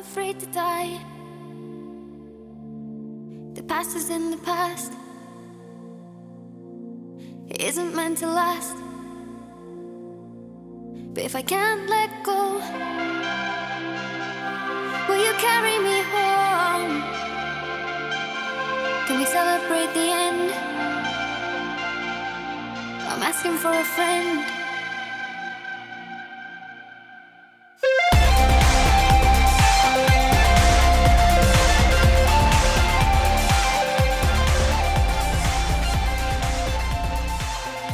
afraid to die. The past is in the past. It isn't meant to last. But if I can't let go, will you carry me home? Can we celebrate the end? I'm asking for a friend.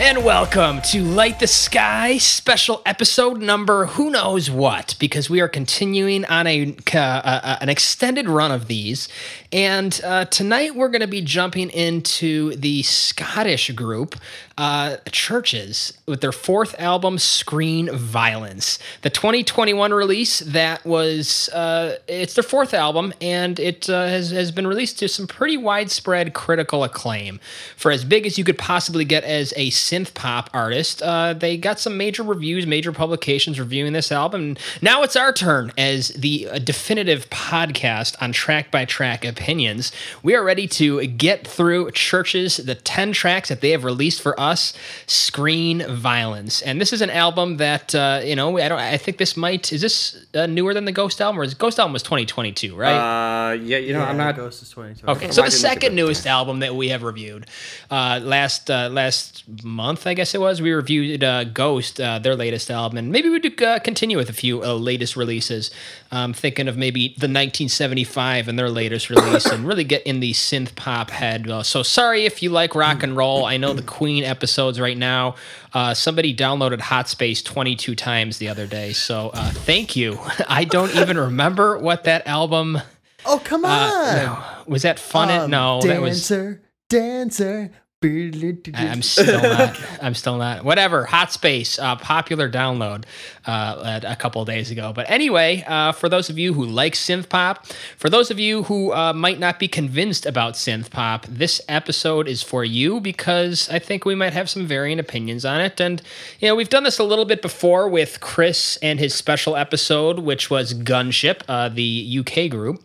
And welcome to Light the Sky special episode number who knows what because we are continuing on a uh, uh, an extended run of these. And uh, tonight we're going to be jumping into the Scottish group uh, Chvrches with their fourth album Screen Violence. The 2021 release that was uh, it's their fourth album and it uh, has, has been released to some pretty widespread critical acclaim. For as big as you could possibly get as a synth pop artist. Uh, they got some major reviews, major publications reviewing this album. Now it's our turn as the uh, definitive podcast on track by track opinions. We are ready to get through Chvrches, the 10 tracks that they have released for us, Screen Violence. And this is an album that, uh, you know, I don't, I think this might, is this uh, newer than the Ghost album or is Ghost album was 2022, right? Uh, yeah, you know, Yeah, I'm not. Ghost is 2020. Okay, so the second newest album that we have reviewed, uh, last uh, last month, I guess it was, we reviewed uh, Ghost, uh, their latest album, and maybe we do uh, continue with a few uh, latest releases. Um, thinking of maybe the 1975 and their latest release, and really get in the synth pop head. Uh, so sorry if you like rock and roll. I know the Queen episodes right now. Uh, somebody downloaded Hot Space 22 times the other day, so uh, thank you. I don't even remember what that album. Oh, come on. Uh, was that fun? Um, no, that was dancer, dancer. I- I'm still not. I'm still not. Whatever. Hot Space, uh, popular download uh, a couple days ago. But anyway, uh, for those of you who like synth pop, for those of you who uh, might not be convinced about synth pop, this episode is for you because I think we might have some varying opinions on it. And you know, we've done this a little bit before with Chris and his special episode, which was Gunship, uh, the UK group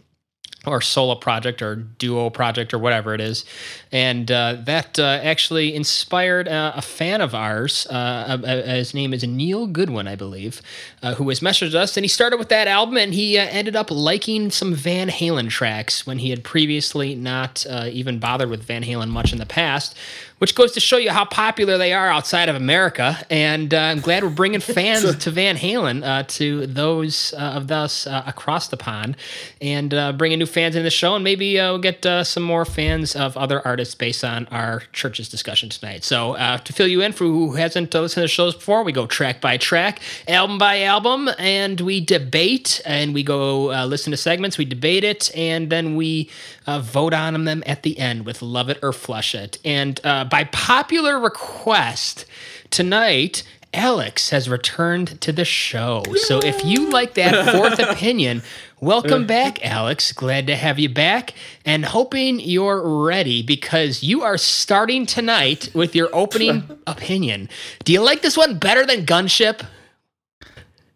or solo project or duo project or whatever it is. And uh, that uh, actually inspired uh, a fan of ours. Uh, his name is Neil Goodwin, I believe, uh, who has messaged us. And he started with that album and he ended up liking some Van Halen tracks when he had previously not even bothered with Van Halen much in the past. Which goes to show you how popular they are outside of America, and uh, I'm glad we're bringing fans to Van Halen, uh, to those uh, of us uh, across the pond, and uh, bringing new fans in the show, and maybe uh, we'll get uh, some more fans of other artists based on our Chvrches' discussion tonight. So uh, to fill you in for who hasn't uh, listened to the shows before, we go track by track, album by album, and we debate, and we go uh, listen to segments, we debate it, and then we uh, vote on them at the end with love it or flush it. And uh, by popular request tonight. Alex has returned to the show. So if you like that fourth opinion, welcome back, Alex. Glad to have you back and hoping you're ready because you are starting tonight with your opening opinion. Do you like this one better than Gunship?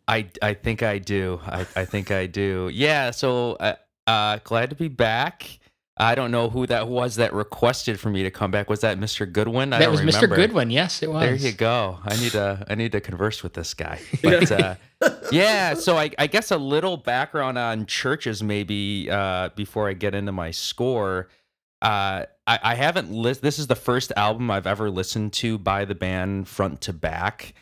I I think I do. I, I think I do. Yeah. So uh, uh, glad to be back. I don't know who that was that requested for me to come back. Was that Mr. Goodwin? I That don't was Mr. Goodwin. Yes, it was. There you go. I need to I need to converse with this guy. But uh, yeah, so I, I guess a little background on Chvrches maybe uh, before I get into my score. Uh, I, I haven't lis- This is the first album I've ever listened to by the band front to back,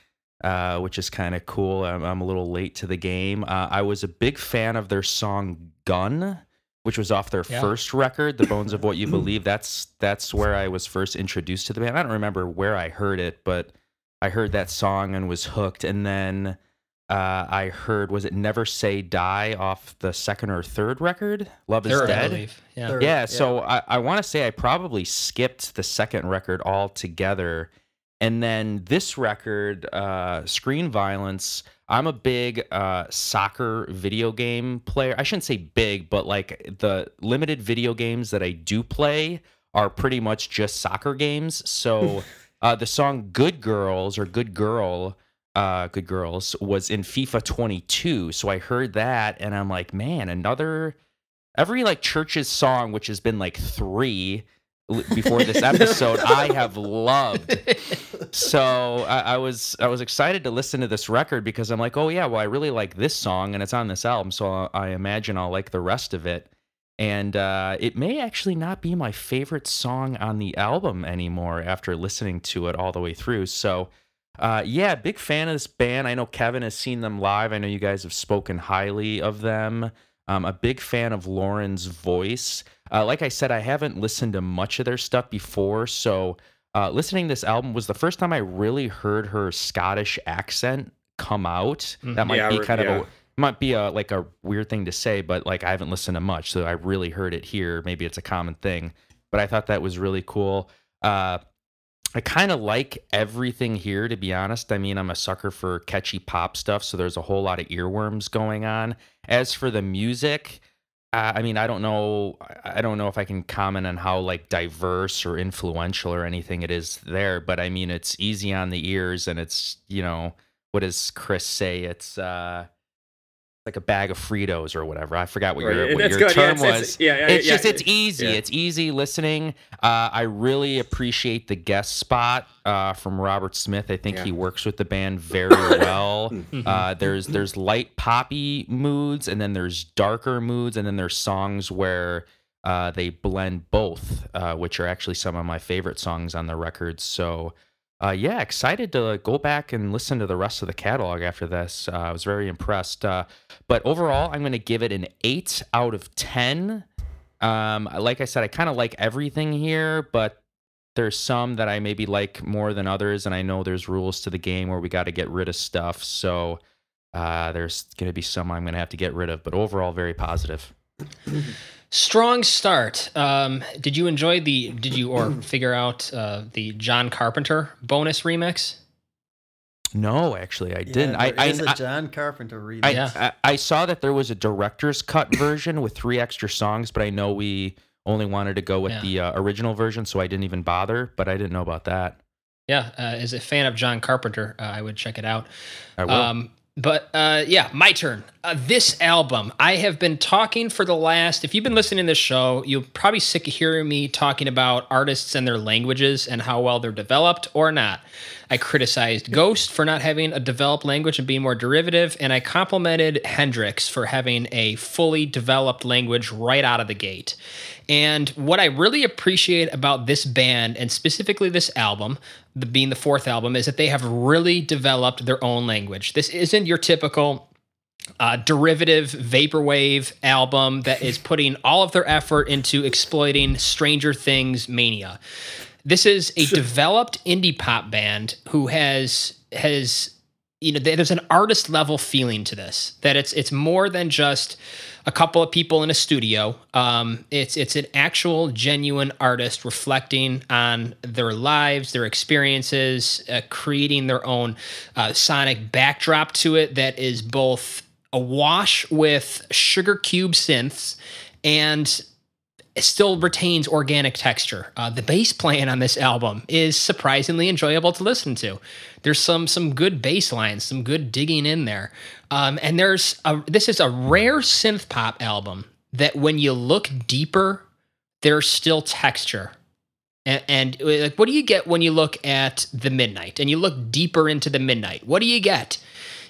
uh, which is kind of cool. I'm, I'm a little late to the game. Uh, I was a big fan of their song "Gun." Which was off their Yeah. first record, "The Bones of What You Believe." That's that's where I was first introduced to the band. I don't remember where I heard it, but I heard that song and was hooked. And then uh, I heard was it "Never Say Die" off the second or third record, "Love Is Third, I Dead." believe. Yeah. Third. Yeah, Yeah. so I, I want to say I probably skipped the second record altogether. And then this record, uh, Screen Violence, I'm a big uh, soccer video game player. I shouldn't say big, but like the limited video games that I do play are pretty much just soccer games. So uh, the song Good Girls or Good Girl uh, Good Girls, was in FIFA 22. So I heard that and I'm like, man, another every like Chvrches song, which has been like three before this episode, I have loved. So I, I was I was excited to listen to this record because I'm like, oh yeah, well I really like this song and it's on this album, so I imagine I'll like the rest of it. And uh, it may actually not be my favorite song on the album anymore after listening to it all the way through. So uh, yeah, big fan of this band. I know Kevin has seen them live. I know you guys have spoken highly of them. I'm a big fan of Lauren's voice. Uh, like I said, I haven't listened to much of their stuff before, so uh, listening to this album was the first time I really heard her Scottish accent come out. That might Yeah, be kind yeah. of a might be a like a weird thing to say, but like I haven't listened to much, so I really heard it here. Maybe it's a common thing, but I thought that was really cool. Uh, I kind of like everything here, to be honest. I mean, I'm a sucker for catchy pop stuff, so there's a whole lot of earworms going on. As for the music, I mean, I don't know. I- don't know if I can comment on how like diverse or influential or anything it is there, but I mean, it's easy on the ears, and it's you know, what does Chris say? It's uh, like a bag of Fritos or whatever. I forgot what Right, your, what your good. Yeah, term it's- it's- was. yeah, yeah, it's yeah, just it's easy. It's easy listening. Uh, I really appreciate the guest spot uh, from Robert Smith. I think he works with the band very well. uh, there's there's light poppy moods, and then there's darker moods, and then there's songs where uh, they blend both, uh, which are actually some of my favorite songs on the record. So. Uh, yeah, excited to go back and listen to the rest of the catalog after this. Uh, I was very impressed. Uh, but overall, I'm going to give it an 8 out of 10. Um, like I said, I kind of like everything here, but there's some that I maybe like more than others. And I know there's rules to the game where we got to get rid of stuff. So uh, there's going to be some I'm going to have to get rid of. But overall, very positive. Strong start. Um, did you enjoy the? Did you or figure out uh, the John Carpenter bonus remix? No, actually, I didn't. I, There I, is a I, John Carpenter remix. I, Yeah. I, I saw that there was a director's cut version with three extra songs, but I know we only wanted to go with Yeah. the uh, original version, so I didn't even bother. But I didn't know about that. Yeah, uh, as a fan of John Carpenter, uh, I would check it out. I will. Um, but uh, yeah, my turn. Uh, this album, I have been talking for the last. If you've been listening to this show, you're probably sick of hearing me talking about artists and their languages and how well they're developed or not. I criticized Ghost for not having a developed language and being more derivative, and I complimented Hendrix for having a fully developed language right out of the gate. And what I really appreciate about this band and specifically this album, the, being the fourth album, is that they have really developed their own language. This isn't your typical uh, derivative vaporwave album that is putting all of their effort into exploiting Stranger Things mania. This is a developed indie pop band who has has you know there's an artist level feeling to this that it's it's more than just a couple of people in a studio. Um, it's it's an actual genuine artist reflecting on their lives their experiences uh, creating their own uh, sonic backdrop to it that is both awash with sugar cube synths and it still retains organic texture. Uh, the bass playing on this album is surprisingly enjoyable to listen to. There's some some good bass lines, some good digging in there, um, and there's a, this is a rare synth pop album that when you look deeper, there's still texture. And, and like, what do you get when you look at the midnight and you look deeper into the midnight? What do you get?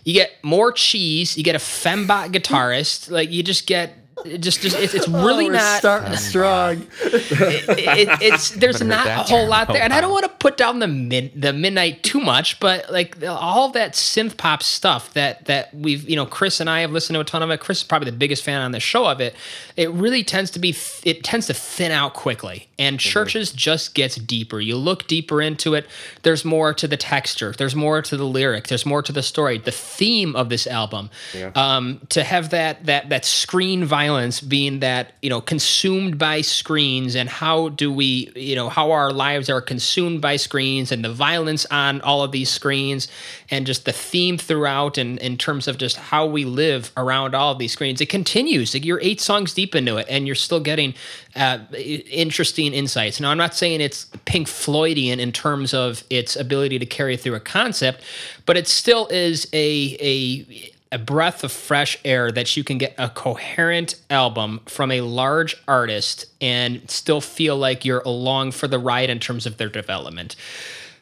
You get more cheese. You get a fembot guitarist. Like you just get it just just it's, it's Oh, really we're not starting oh, strong. it, it, it's there's Haven't heard not that a whole term lot there, and I don't want to put down the mid the midnight too much, but like all that synth pop stuff that that we've you know Chris and I have listened to a ton of it. Chris is probably the biggest fan on the show of it. It really tends to be it tends to thin out quickly, and Chvrches just gets deeper. You look deeper into it. There's more to the texture. There's more to the lyric. There's more to the story. The theme of this album, um, to have that that that screen violence being that, you know, consumed by screens and how do we, you know, how our lives are consumed by screens and the violence on all of these screens and just the theme throughout and in terms of just how we live around all of these screens. It continues. Like you're eight songs deep into it and you're still getting uh, interesting insights. Now, I'm not saying it's Pink Floydian in terms of its ability to carry through a concept, but it still is a a a breath of fresh air that you can get a coherent album from a large artist and still feel like you're along for the ride in terms of their development.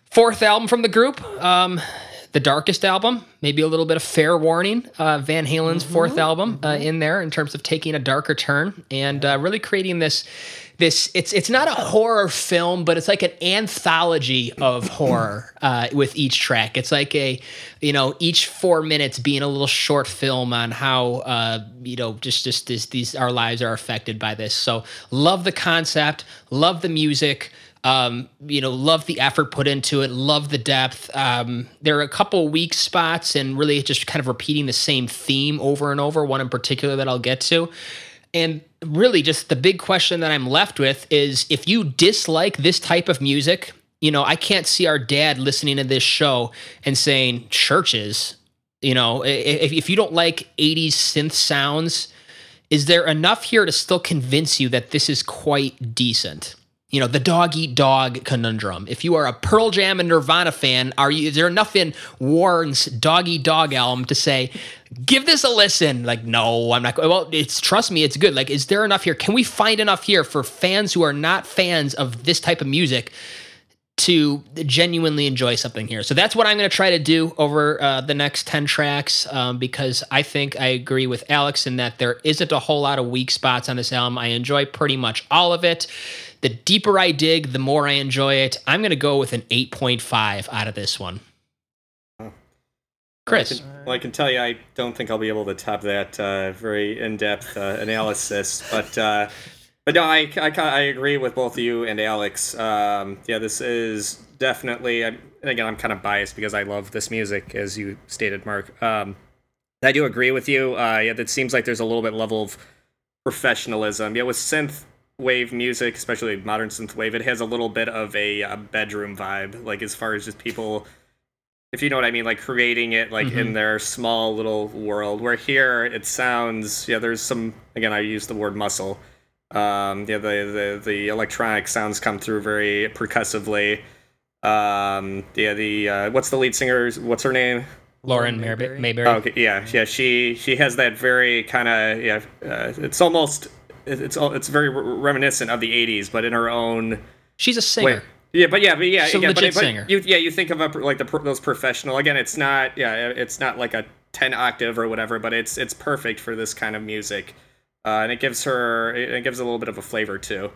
Fourth album from the group, um, the darkest album, maybe a little bit of fair warning. Uh, Van Halen's fourth album uh, in there in terms of taking a darker turn and uh, really creating this this it's it's not a horror film but it's like an anthology of horror uh, with each track it's like a you know each four minutes being a little short film on how uh, you know just just this, these our lives are affected by this so love the concept love the music um, you know, love the effort put into it, love the depth. Um, there are a couple weak spots and really just kind of repeating the same theme over and over, one in particular that I'll get to. And really, just the big question that I'm left with is if you dislike this type of music, you know, I can't see our dad listening to this show and saying, Chvrches, you know, if, if you don't like 80s synth sounds, is there enough here to still convince you that this is quite decent? You know the dog eat dog conundrum. If you are a Pearl Jam and Nirvana fan, are you? Is there enough in Warrant's Dog Eat Dog album to say, give this a listen? Like, no, I'm not. Well, it's trust me, it's good. Like, is there enough here? Can we find enough here for fans who are not fans of this type of music? to genuinely enjoy something here. So that's what I'm going to try to do over uh, the next 10 tracks um, because I think I agree with Alex in that there isn't a whole lot of weak spots on this album. I enjoy pretty much all of it. The deeper I dig, the more I enjoy it. I'm going to go with an 8.5 out of this one. Chris. I can, well, I can tell you, I don't think I'll be able to top that uh, very in-depth uh, analysis, but uh, but no, I, I, I agree with both you and Alex. Um, yeah, this is definitely, and again, I'm kind of biased because I love this music, as you stated, Mark. Um, I do agree with you. Uh, yeah, it seems like there's a little bit level of professionalism. Yeah, with synth wave music, especially modern synth wave, it has a little bit of a, a bedroom vibe, like as far as just people if you know what I mean, like creating it like mm-hmm. in their small little world. Where here it sounds, yeah, there's some again I use the word muscle. Um, yeah, the, the the electronic sounds come through very percussively. Um, yeah, the uh, what's the lead singer? What's her name? Lauren Mayberry. Mayberry. Oh, okay, yeah, yeah. She she has that very kind of yeah. Uh, it's almost it's all it's very reminiscent of the '80s, but in her own. She's a singer. Wait, yeah, but yeah, but yeah, She's a again, legit but, singer. you, yeah, you think of a, like the those professional. Again, it's not yeah, it's not like a ten octave or whatever, but it's it's perfect for this kind of music, uh, and it gives her it gives a little bit of a flavor too.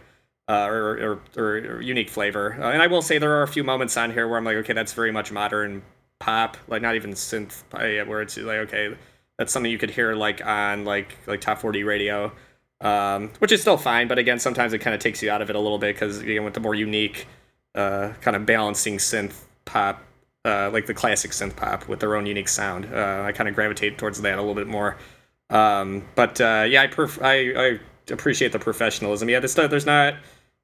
Uh, or, or, or, unique flavor. Uh, and I will say there are a few moments on here where I'm like, okay, that's very much modern pop, like not even synth, where it's like, okay, that's something you could hear like on like like top 40 radio, um, which is still fine. But again, sometimes it kind of takes you out of it a little bit because know, with the more unique uh, kind of balancing synth pop, uh, like the classic synth pop with their own unique sound. Uh, I kind of gravitate towards that a little bit more. Um, but uh, yeah, I, perf- I, I appreciate the professionalism. Yeah, there's not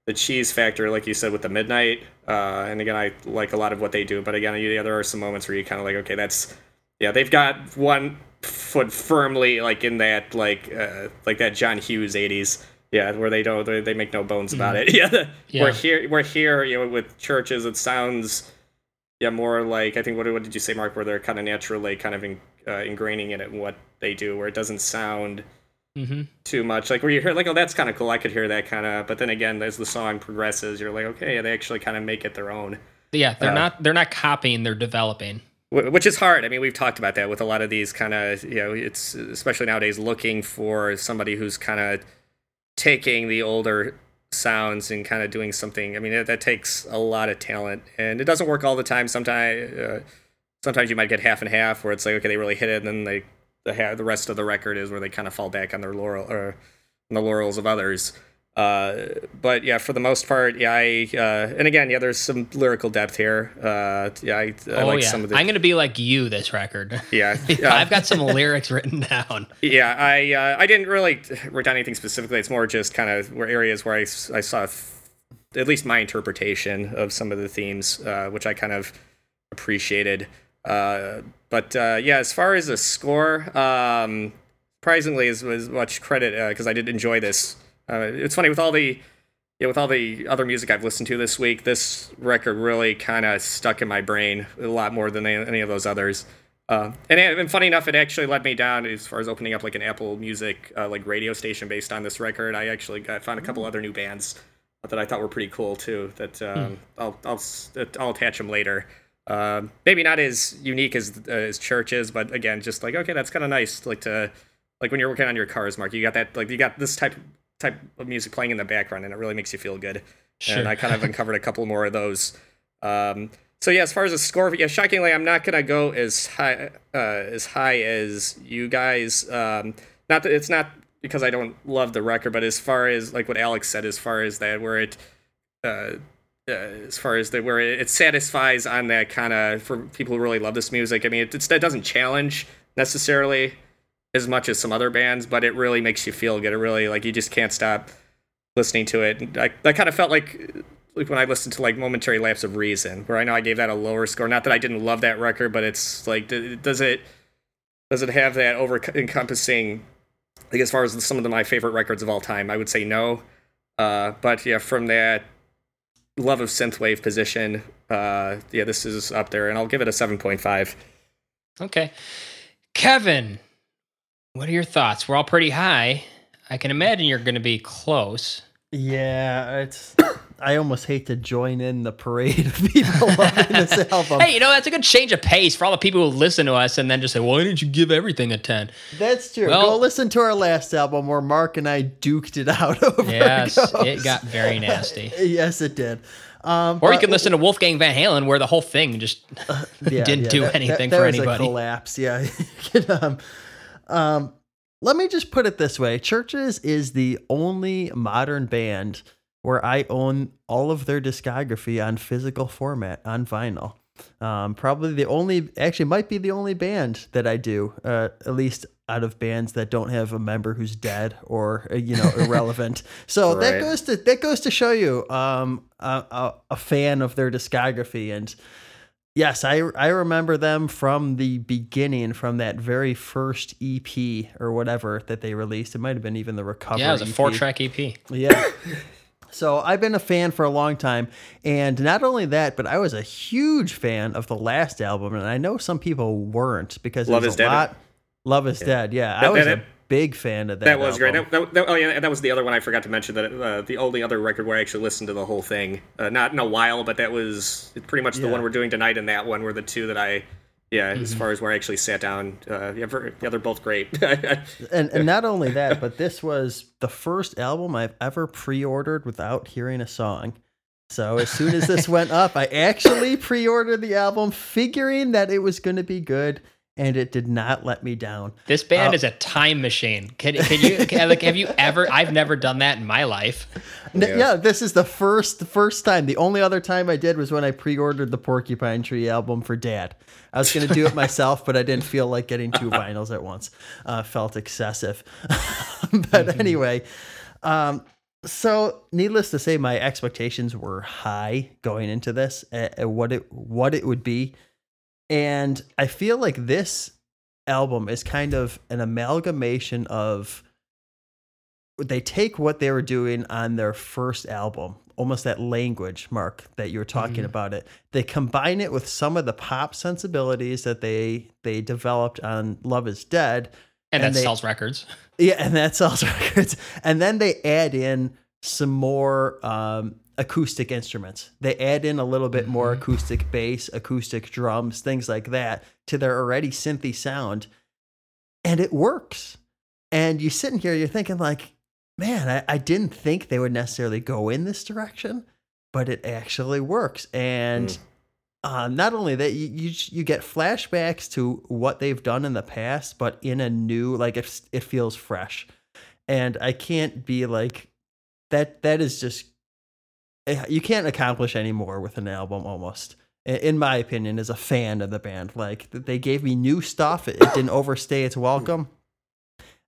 the cheese factor like you said with the midnight. Uh, and again, I like a lot of what they do. But again, yeah, there are some moments where you kind of like, okay, that's yeah, they've got one foot firmly like in that like uh, like that John Hughes '80s yeah, where they don't they, they make no bones about mm. it. Yeah. yeah. We're here we're here, you know, with Chvrches it sounds yeah, more like I think what what did you say, Mark, where they're kind of naturally kind of in, uh, ingraining it in what they do, where it doesn't sound mm-hmm. too much. Like where you hear like, oh, that's kind of cool. I could hear that kind of. But then again, as the song progresses, you're like, okay, they actually kind of make it their own. Yeah, they're uh, not they're not copying, they're developing. Which is hard. I mean, we've talked about that with a lot of these kind of you know, it's especially nowadays looking for somebody who's kind of taking the older sounds and kind of doing something. I mean, that, that, takes a lot of talent, and it doesn't work all the time. Sometimes, uh, sometimes you might get half and half, where it's like, okay, they really hit it, and then they the the rest of the record is where they kind of fall back on their laurel or on the laurels of others. Uh, but yeah, for the most part, yeah, I uh, and again, yeah, there's some lyrical depth here. Uh, yeah, I, I oh like yeah, some of the I'm gonna be like you this record. yeah, yeah. I've got some lyrics written down. Yeah, I uh, I didn't really write down anything specifically. It's more just kind of where areas where I, I saw f- at least my interpretation of some of the themes, uh, which I kind of appreciated. Uh, but uh, yeah, as far as the score, um, surprisingly, as, as much credit because I did enjoy this. Uh, it's funny with all the yeah, with all the other music I've listened to this week, this record really kind of stuck in my brain a lot more than any, of those others. Uh, and, and funny enough, it actually led me down as far as opening up like an Apple Music uh, like radio station based on this record. I actually got, found a couple other new bands that I thought were pretty cool too. That um, I'll I'll I'll attach them later. Um, maybe not as unique as uh, as Chvrches, but again, just like okay, that's kind of nice. Like to like when you're working on your cars, Mark, you got that like you got this type type of music playing in the background, and it really makes you feel good. Sure. And I kind of uncovered a couple more of those. Um, so yeah, as far as the score, yeah, shockingly, I'm not gonna go as high uh, as high as you guys. Um, not that it's not because I don't love the record, but as far as like what Alex said, as far as that, where it, uh, uh, as far as that, where it, it satisfies on that kind of for people who really love this music. I mean, it, it's, that doesn't challenge necessarily as much as some other bands, but it really makes you feel good. It really like you just can't stop listening to it. And I, kind of felt like like when I listened to like Momentary Lapse of Reason, where I know I gave that a lower score. Not that I didn't love that record, but it's like does it does it have that over encompassing like as far as some of the, my favorite records of all time? I would say no. Uh, but yeah, from that love of synthwave position, uh, yeah, this is up there, and I'll give it a seven point five. Okay, Kevin, what are your thoughts? We're all pretty high. I can imagine you're going to be close. Yeah, it's. I almost hate to join in the parade of people loving this album. Hey, you know that's a good change of pace for all the people who listen to us and then just say, "Why didn't you give everything a 10? That's true. Well- Go listen to our last album where Mark and I duked it out over. Yes, Ghost. it got very nasty. Yes, it did. Um, Or you can listen to Wolfgang Van Halen, where the whole thing just yeah, didn't yeah, do that- anything that, for that was anybody. A collapse. Yeah. Um, um, let me just put it this way: Chvrches is the only modern band where I own all of their discography on physical format on vinyl. Um, probably the only, actually, might be the only band that I do, uh, at least out of bands that don't have a member who's dead or uh, you know irrelevant. So that goes to that goes to show you um, a, a fan of their discography and. Yes, I I remember them from the beginning, from that very first EP or whatever that they released. It might have been even the recovery. yeah, it was a four track EP. Yeah. So I've been a fan for a long time, and not only that, but I was a huge fan of the last album, and I know some people weren't because Love it is was a Dead. lot. Love is dead. Yeah, I That- was that- a big fan of that. That was great. album. That, that, that- oh yeah, that was the other one I forgot to mention. That uh, the only other record where I actually listened to the whole thing, uh, not in a while, but that was pretty much the Yeah. one we're doing tonight, and that one were the two that I, yeah, as far as where I actually sat down. Uh, yeah, ver- yeah, they're both great. and and not only that, but this was the first album I've ever pre-ordered without hearing a song. So as soon as this went up, I actually pre-ordered the album, figuring that it was going to be good, and it did not let me down. This band Uh, is a time machine. Can, can you can, like have you ever? I've never done that in my life. N- Yeah. this is the first the first time. The only other time I did was when I pre-ordered the Porcupine Tree album for Dad. I was going to do it myself, but I didn't feel like getting two vinyls at once. Uh, felt excessive. but anyway, um, so needless to say, my expectations were high going into this, at, at what it what it would be, and I feel like this album is kind of an amalgamation of they take what they were doing on their first album, almost that language, Mark, that you were talking Mhm. about it. They combine it with some of the pop sensibilities that they they developed on Love Is Dead. And, And that they- sells records. Yeah, and that sells records. And then they add in some more um, acoustic instruments. They add in a little bit more Mhm. acoustic bass, acoustic drums, things like that to their already synthy sound. And it works. And you're sitting here, you're thinking, like, man, I, I didn't think they would necessarily go in this direction, but it actually works. And Mm. um, not only that, you, you you get flashbacks to what they've done in the past, but in a new like it, it feels fresh. And I can't be like that that is just you can't accomplish any more with an album almost in my opinion as a fan of the band. Like they gave me new stuff. It, it didn't overstay its welcome.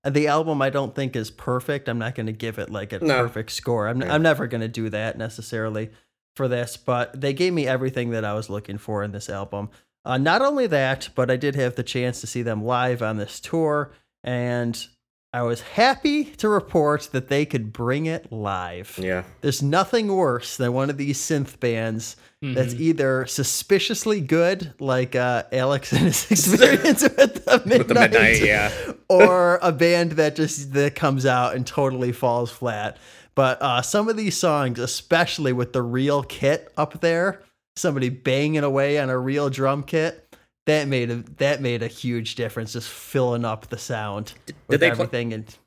And the album i don't think is perfect. I'm not going to give it like a No. perfect score. I'm, Yeah. I'm never going to do that necessarily for this but they gave me everything that i was looking for in this album. Uh, not only that but i did have the chance to see them live on this tour and i was happy to report that they could bring it live Yeah. there's nothing worse than one of these synth bands that's Mhm. either suspiciously good, like uh, Alex and his experience with the Midnight, With the Midnight, yeah. or a band that just that comes out and totally falls flat. But uh, some of these songs, especially with the real kit up there, somebody banging away on a real drum kit, that made a that made a huge difference, just filling up the sound with they pl- everything. and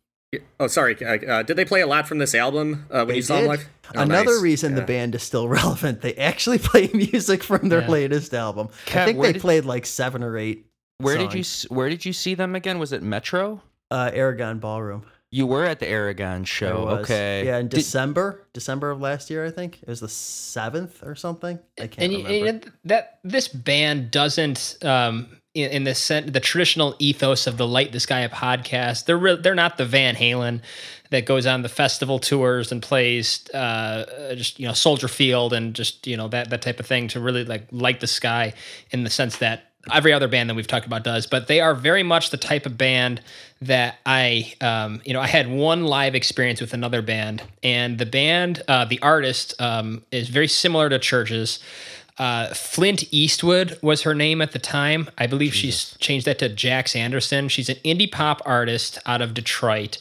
Oh, sorry. Uh, uh, did they play a lot from this album uh, when They you saw them did. live? Oh, Another nice. reason the band is still relevant, they actually play music from their Yeah. latest album. I think they did- played like seven or eight. Where did you Where did you see them again? Was it Metro? Uh, Aragon Ballroom. You were at the Aragon I show. was. Okay. Yeah, in Did- December, December of last year, I think it was the seventh or something. I can't and, you- remember. and that this band doesn't um in, in the sen- the traditional ethos of the light the sky up podcast they're re- they're not the van halen that goes on the festival tours and plays uh just you know soldier field and just you know that that type of thing to really like light the sky in the sense that every other band that we've talked about does but they are very much the type of band that i um you know i had one live experience with another band and the band uh the artist um is very similar to Chvrches uh, Flint Eastwood was her name at the time. I believe she's changed that to Jax Anderson. She's an indie pop artist out of Detroit.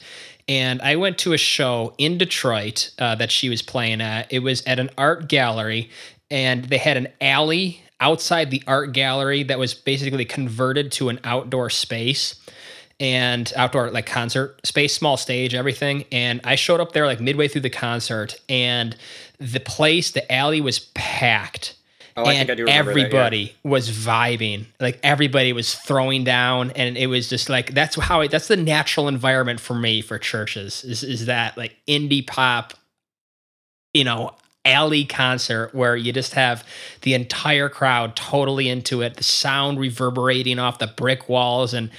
And I went to a show in Detroit uh, that she was playing at. It was at an art gallery, and they had an alley outside the art gallery that was basically converted to an outdoor space and outdoor like concert space, small stage, everything. And I showed up there like midway through the concert, and the place, the alley was packed. Oh, I and think I do remember that, yeah. everybody was vibing. Like everybody was throwing down, and it was just like that's how it, that's the natural environment for me for Chvrches is is that like indie pop, you know, alley concert where you just have the entire crowd totally into it, the sound reverberating off the brick walls, and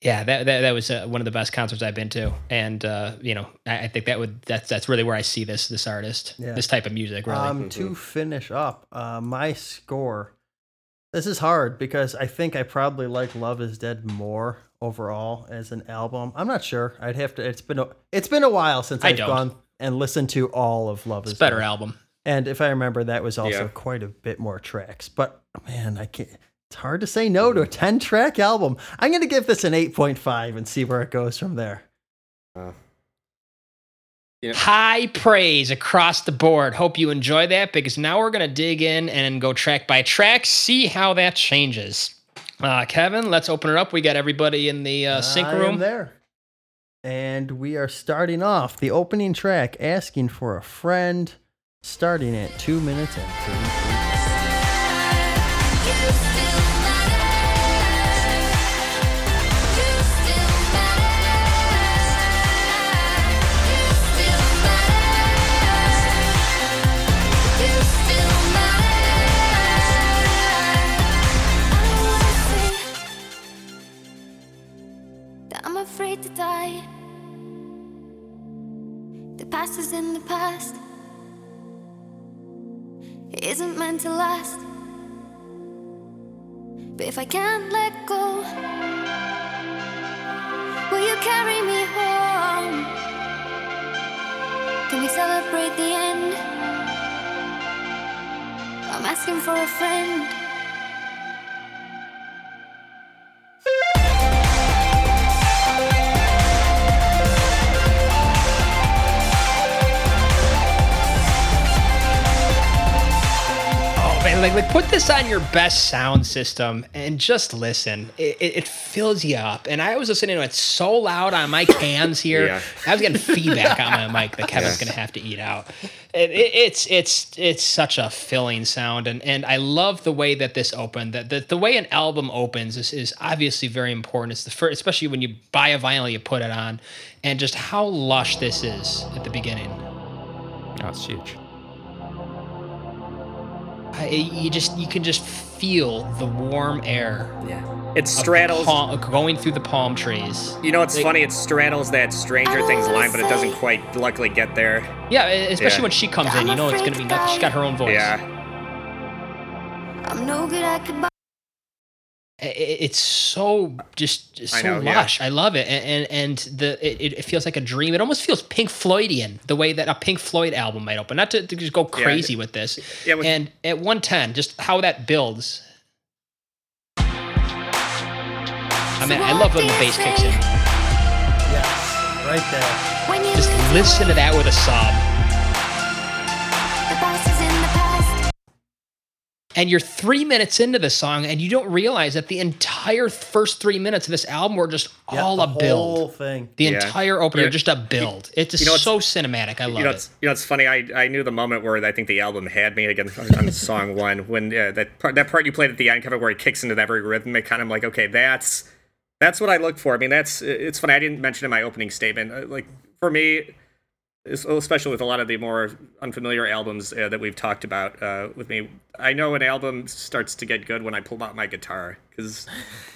yeah, that that, that was uh, one of the best concerts I've been to, and uh, you know, I, I think that would that's that's really where I see this this artist, Yeah. this type of music, really. Um, to finish up, uh, my score. This is hard because I think I probably like Love Is Dead more overall as an album. I'm not sure. I'd have to. It's been a, it's been a while since I I've don't. gone and listen to all of Love it's Is a better Dead. album. And if I remember, that was also Yeah. quite a bit more tracks. But man, I can't. It's hard to say no to a 10 track album. I'm going to give this an 8.5 and see where it goes from there. High praise across the board. Hope you enjoy that because now we're going to dig in and go track by track, see how that changes. Uh, Kevin, let's open it up. We got everybody in the uh, sync I am room. there. And we are starting off the opening track, Asking for a Friend, starting at 2 minutes and 33. I'm afraid to die. Past is in the past. It isn't meant to last. But if I can't let go, will you carry me home? Can we celebrate the end? I'm asking for a friend. Like, like put this on your best sound system and just listen. It, it, it fills you up. And I was listening to it so loud on my cans here. Yeah. I was getting feedback on my mic that Kevin's Yeah. gonna have to eat out. It, it, it's it's it's such a filling sound, and and I love the way that this opened. That the, the way an album opens is, is obviously very important. It's the first, especially when you buy a vinyl, you put it on, and just how lush this is at the beginning. Oh, That's huge. Uh, I, you just you can just feel the warm air Yeah. It straddles. palm, uh, going through the palm trees. You know, it's Like- funny. It straddles that Stranger Things line, but it doesn't quite luckily get there. Yeah, especially Yeah. when she comes in, you know it's gonna be nothing. She's got her own voice. Yeah. I'm no good at goodbye. I- I- it's so just, just I so know, yeah. lush. I love it, and and, and the it, it feels like a dream. It almost feels Pink Floydian, the way that a Pink Floyd album might open. Not to, to just go crazy with this. Yeah, with- and at one ten, just how that builds. I mean, I love when the bass kicks in. Yes, right there. Just listen to that with a sob. And you're three minutes into the song and you don't realize that the entire first three minutes of this album were just Yeah, all the a build Whole thing. the Yeah. entire opener Yeah. just a build it's just you know, it's- so cinematic i love You know, it it's, you know, it's funny. I, I knew the moment where I think the album had me again on song one when uh, that part that part you played at the end, kind of where he kicks into that very rhythmic kind of like okay, that's that's what I look for. I mean, that's it's funny. I didn't mention in my opening statement. uh, Like for me, es- especially with a lot of the more unfamiliar albums uh, that we've talked about uh, with me, I know an album starts to get good when I pull out my guitar because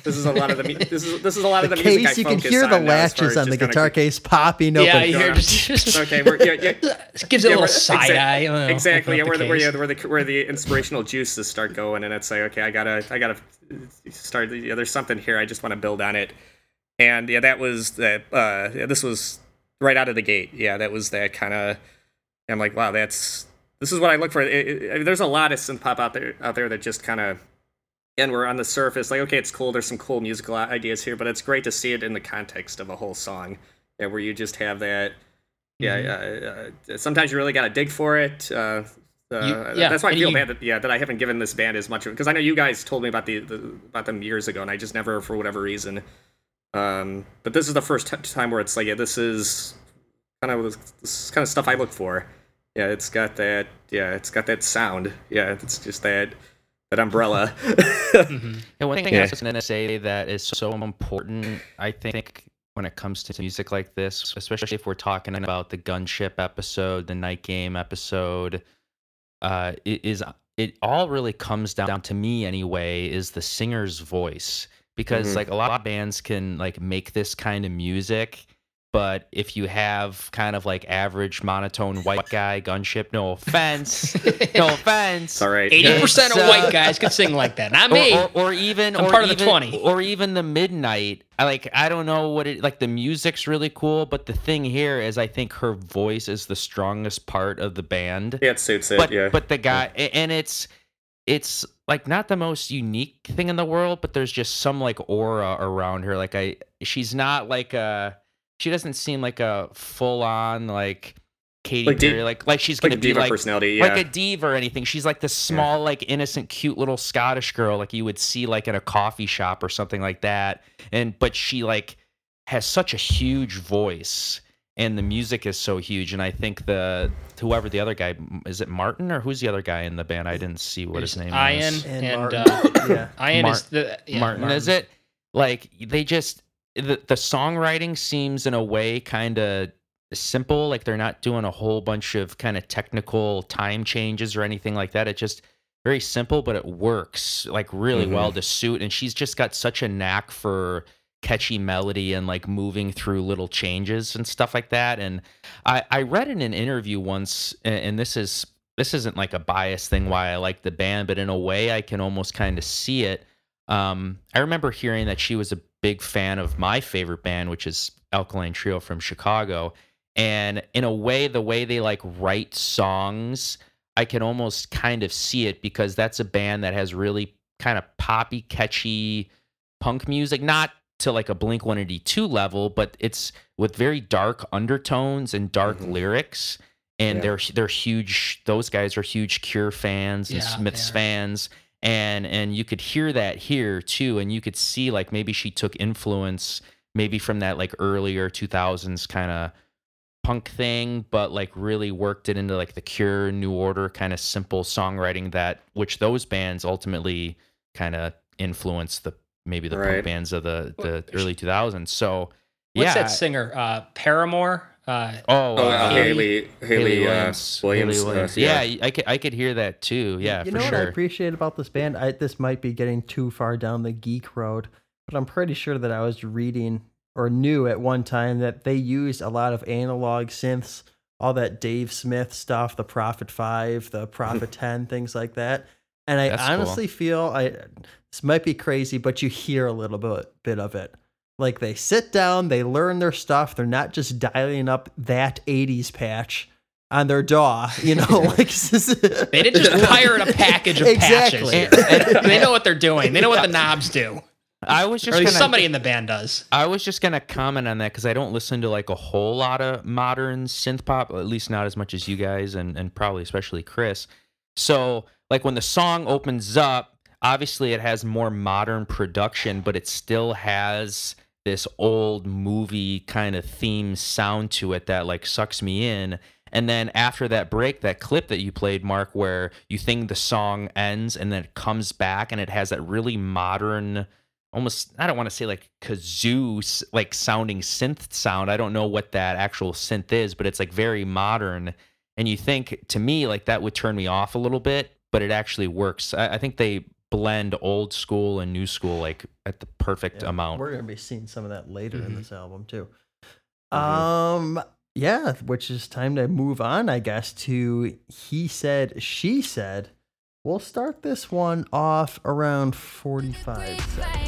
this is a lot of the mu- this is this is a lot of the, The music I case, you can hear the on now latches on the just kinda- guitar case popping open. yeah you hear on. just, just Okay, we're, yeah, yeah. gives it a little side exact- eye I know, Exactly. Yeah, where the, the where, yeah, case. where the where the inspirational juices start going, and it's like, okay, I gotta I gotta start. Yeah, there's something here. I just want to build on it. And yeah, that was that. Uh, yeah, this was right out of the gate. Yeah, that was that kind of. I'm like, wow, that's this is what I look for. It, it, I mean, there's a lot of synth pop out there out there that just kind of. And we're on the surface, like, okay, it's cool. There's some cool musical ideas here, but it's great to see it in the context of a whole song, yeah, where you just have that. Yeah, Mm-hmm. yeah. Uh, sometimes you really got to dig for it. Uh, uh, You- yeah, that's why I feel you- bad that yeah that I haven't given this band as much because I know you guys told me about the, the about them years ago and I just never for whatever reason. Um, but this is the first t- time where it's like yeah this is kind of this is kind of stuff I look for. Yeah, it's got that yeah it's got that sound. Yeah, it's just that that umbrella. And one thing Yeah. I was going to say that is so important, I think, when it comes to music like this, especially if we're talking about the gunship episode, the night game episode, uh, it is it all really comes down to me anyway is the singer's voice because Mhm. like a lot of bands can like make this kind of music but if you have kind of like average monotone white guy gunship no offense no offense All right. Eighty percent of uh, white guys could sing like that. Not me. or, or, or even I'm or part of the even, 20. or even the midnight I like i don't know what it like the music's really cool but the thing here is i think her voice is the strongest part of the band Yeah, it suits it. but yeah. but the guy a- and it's it's like not the most unique thing in the world but there's just some like aura around her like i she's not like a she doesn't seem like a full on like Katy Like Perry like like she's gonna a be like personality. Yeah. like a diva or anything. She's like this small, like innocent, cute little Scottish girl, like you would see like in a coffee shop or something like that. And but she like has such a huge voice, and the music is so huge. And I think the whoever the other guy is it Martin or who's the other guy in the band? I didn't see what his name Ian is. And and, Martin. uh, Yeah. Ian Mar- is the yeah, Martin, is it? Like they just the the songwriting seems in a way kind of simple. Like they're not doing a whole bunch of kind of technical time changes or anything like that. It just very simple, but it works like really Mhm. well to suit. And she's just got such a knack for catchy melody and like moving through little changes and stuff like that. And I, I read in an interview once, and this is this isn't like a bias thing why I like the band, but in a way I can almost kind of see it. Um, I remember hearing that she was a big fan of my favorite band, which is Alkaline Trio from Chicago. And in a way, the way they like write songs, I can almost kind of see it because that's a band that has really kind of poppy, catchy punk music, not to like a Blink 182 level, but it's with very dark undertones and dark Mhm. lyrics. And Yeah. they're they're huge. Those guys are huge Cure fans and Yeah, Smiths fans, and and you could hear that here too, and you could see like maybe she took influence maybe from that like earlier 2000s kind of punk thing, but like really worked it into like the Cure, New Order kind of simple songwriting that which those bands ultimately kind of influenced the maybe the Right. punk bands of the the early 2000s. So What's yeah, that singer? Uh, Paramore. Uh, Oh, Oh, uh, uh, Hayley, Hayley, uh, Williams. Williams. Hayley uh, yeah. I could I could hear that too. Yeah, you for know what I appreciate about this band? I, this might be getting too far down the geek road, but I'm pretty sure that I was reading or knew at one time that they used a lot of analog synths, all that Dave Smith stuff, the Prophet Five, the Prophet Ten, things like that. And I That's cool. honestly feel I this might be crazy, but you hear a little bit bit of it. Like they sit down, they learn their stuff. They're not just dialing up that '80s patch on their DAW, you know. like they didn't just pirate a package of Exactly. patches. they know what they're doing. They know what the knobs do. I was just at gonna, somebody in the band does. I was just gonna comment on that because I don't listen to like a whole lot of modern synth pop, at least not as much as you guys, and and probably especially Chris. So like when the song opens up, obviously it has more modern production, but it still has this old movie kind of theme sound to it that like sucks me in. And then after that break, that clip that you played, Mark, where you think the song ends and then it comes back and it has that really modern almost I don't want to say like kazoo like sounding synth sound. I don't know what that actual synth is, but it's like very modern. And you think to me like that would turn me off a little bit, but it actually works. I, I think they blend old school and new school like at the perfect Yeah, amount. We're gonna be seeing some of that later in Mhm. this album too. Mhm. Um, yeah, which is time to move on, I guess, to he said, she said. We'll start this one off around 45 seconds.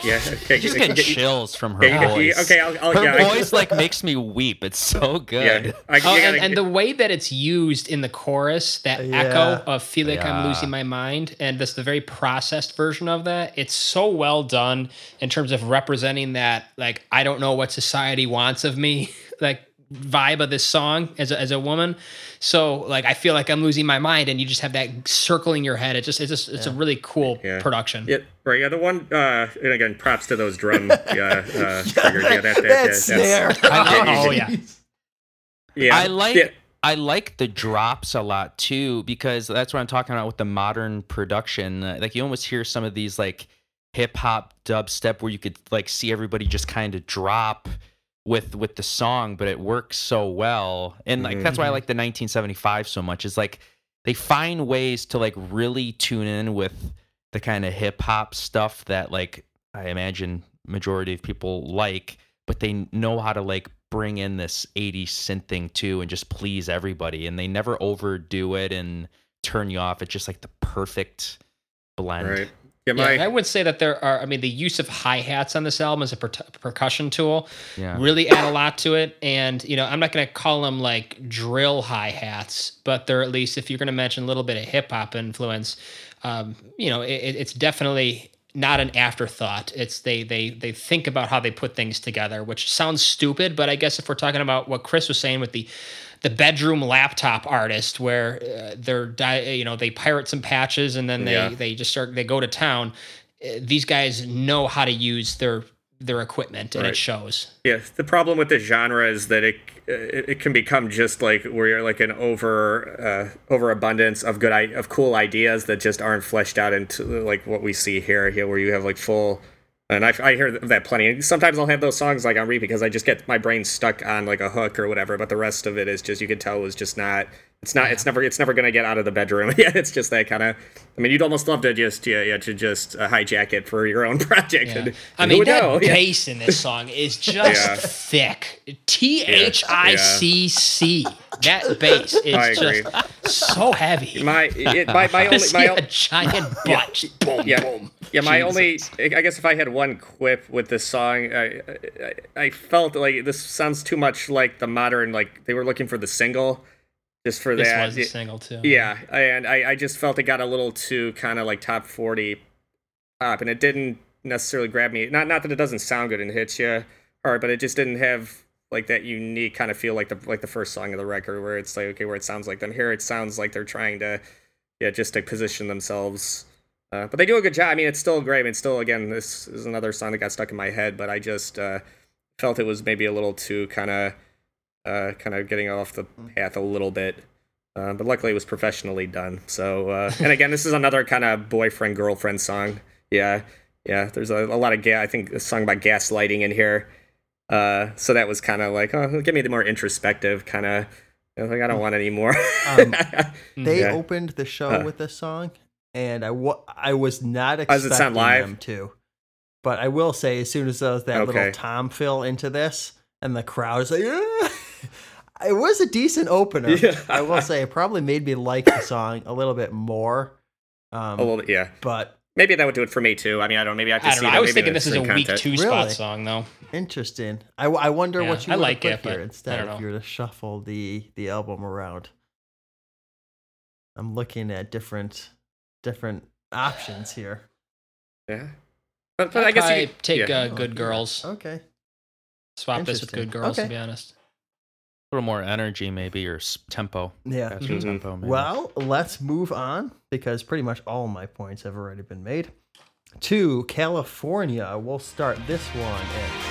Yeah. Okay. Just okay, getting chills from her yeah, you- voice. Okay. I'll, I'll, her yeah, I- voice like makes me weep. It's so good. Yeah. I, Oh, you and, gotta- and the way that it's used in the chorus, that Yeah. echo of "feel like I'm losing my mind," and that's the very processed version of that. It's so well done in terms of representing that, like I don't know what society wants of me, like vibe of this song as a, as a woman. So like I feel like I'm losing my mind, and you just have that circling your head. It just it's just it's a really cool Yeah. production. Yeah, right. Yeah, the one. Uh, and again, props to those drum. yeah, uh, triggers. Yeah, that, that, that that's- snare. Oh yeah. Yeah, I like yeah. I like the drops a lot too because that's what I'm talking about with the modern production. Uh, Like you almost hear some of these like hip hop dubstep where you could like see everybody just kind of drop with with the song, but it works so well. And like that's why I mm-hmm. like the 1975 so much. Is like they find ways to like really tune in with the kind of hip hop stuff that like I imagine majority of people like, but they know how to like bring in this 80s synth thing too and just please everybody and they never overdo it and turn you off. It's just like the perfect blend. Right. Yeah, Yeah, my. and I would say that there are. I mean, the use of hi hats on this album as a per- percussion tool Yeah. really add a lot to it. And you know, I'm not going to call them like drill hi hats, but they're at least if you're going to mention a little bit of hip hop influence, um, you know, it, it's definitely not an afterthought. It's they they they think about how they put things together, which sounds stupid, but I guess if we're talking about what Chris was saying with the the bedroom laptop artist where uh, they're di- you know they pirate some patches and then they Yeah. they just start they go to town Uh, these guys know how to use their their equipment and Right. it shows Yeah, the problem with the genre is that it it, it can become just like where you're like an over uh, overabundance of good i- of cool ideas that just aren't fleshed out into like what we see here here where you have like full And I, I hear that plenty. Sometimes I'll have those songs like on repeat because I just get my brain stuck on like a hook or whatever. But the rest of it is just you can tell was just not. It's not. It's never. It's never gonna get out of the bedroom. yeah, it's just that kind of. I mean, you'd almost love to just yeah, yeah to just uh, hijack it for your own project. Yeah. And, I mean, that know? Yeah. bass in this song is just Yeah. thick. T H I C C. That bass is just so heavy. My it, my my only my a o- giant butt. Boom, yeah boom. Yeah my Jesus. only I guess if I had one quip with this song, I, I I felt like this sounds too much like the modern like they were looking for the single, just for This that. was a single too. Yeah, and I, I just felt it got a little too kind of like top forty pop, and it didn't necessarily grab me. Not not that it doesn't sound good and hits you hard, but it just didn't have like that unique kind of feel like the like the first song of the record, where it's like okay, where it sounds like them. Here it sounds like they're trying to, yeah, just to position themselves. Uh, but they do a good job. I mean, it's still great. I mean, still again, this is another song that got stuck in my head, but I just uh, felt it was maybe a little too kind of uh, kind of getting off the path a little bit. Uh, but luckily, it was professionally done. So, uh, and again, this is another kind of boyfriend girlfriend song. Yeah, yeah. There's a, a lot of ga- I think a song about gaslighting in here. Uh, so that was kind of like, oh, give me the more introspective kind of. I Like I don't want any more. Um, They Yeah. opened the show with this song, and I wa- I was not does expecting it sound live? them to. But I will say, as soon as there was that Okay. little Tom fill into this, and the crowd is like, "Ah!" it was a decent opener. Yeah. I will say, it probably made me like the song a little bit more. Um, a little bit, yeah. but Maybe that would do it for me too. I mean, I don't. Maybe I have to I see. don't know. that I was maybe thinking this is a week contest. two spot Really? song though. interesting. I, I wonder what you I would like put it, but here I instead don't if know. you were to shuffle the the album around. I'm looking at different different options here. Yeah. But, but I'd I guess you could- take yeah. uh, Good Girls. Okay. Swap this with Good Girls. To be honest. A little more energy, maybe, or s- tempo. Yeah. Faster Mhm. tempo. Well, let's move on because pretty much all my points have already been made. To California, we'll start this one at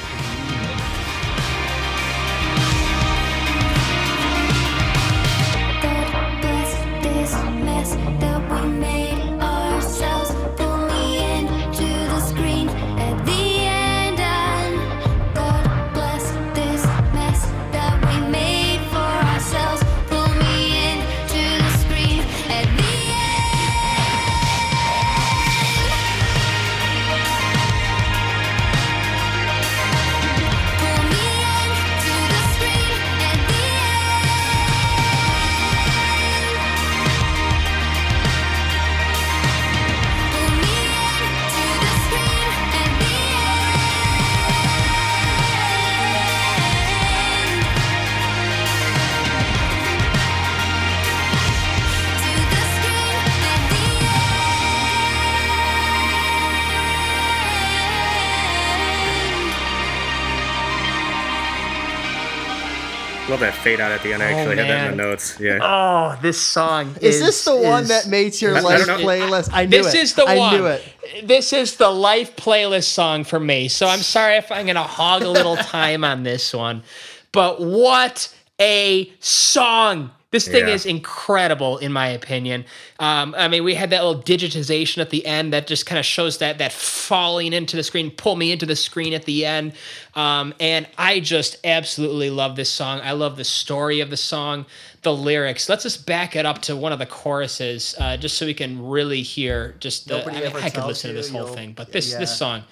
fade out at the end. I Oh, actually had that in man. the notes. Yeah. Oh, this song Is, this the one that makes your I life don't playlist? I knew This it. is the I one. knew it. This is the life playlist song for me. So I'm sorry if I'm going to hog a little time on this one. But what a song. This thing Yeah. is incredible, in my opinion. Um, I mean, we had that little digitization at the end that just kind of shows that that falling into the screen, pull me into the screen at the end. Um, and I just absolutely love this song. I love the story of the song, the lyrics. Let's just back it up to one of the choruses, uh, just so we can really hear. Just the, Nobody I, mean, I could tells listen to this whole thing, but this yeah. this song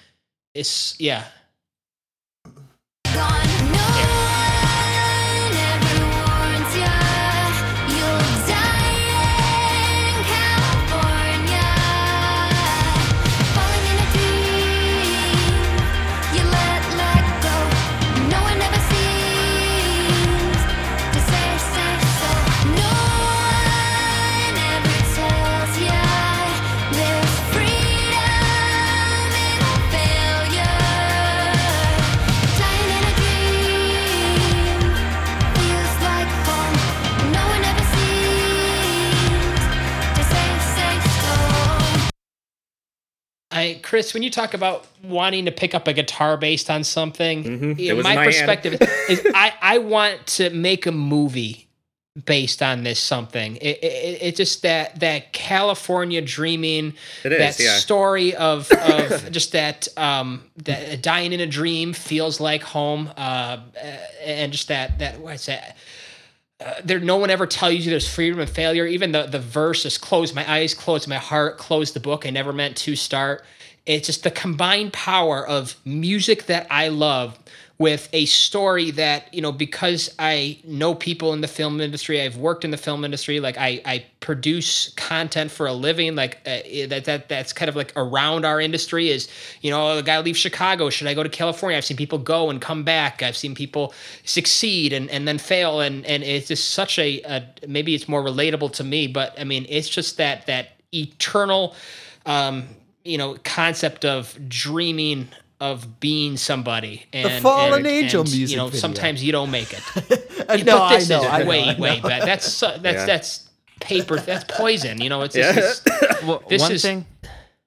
is yeah. Gone. No one I Chris, when you talk about wanting to pick up a guitar based on something, Mhm. It my in my perspective is I I want to make a movie based on this something. It, it, it just that that California dreaming, It is, that yeah. story of of just that um that dying in a dream feels like home. Uh, and just that that what's that. Uh, there, no one ever tells you there's freedom and failure. Even the the verse is close my eyes, close my heart, close the book. I never meant to start. It's just the combined power of music that I love with a story that you know because I know people in the film industry. I've worked in the film industry. Like I I produce content for a living. Like uh, that that that's kind of like around our industry. Is you know the guy leaves Chicago. Should I go to California? I've seen people go and come back. I've seen people succeed and and then fail. And and it's just such a, a maybe it's more relatable to me. But I mean it's just that that eternal. Um, you know, concept of dreaming of being somebody and the Fallen and- Angel and, music You know, video. sometimes you don't make it. Uh, But no, I this know. is I know, way, I know. way bad. That's so- that's Yeah. that's paper. That's poison. You know, it's, Yeah. it's just- Well, This one is- thing.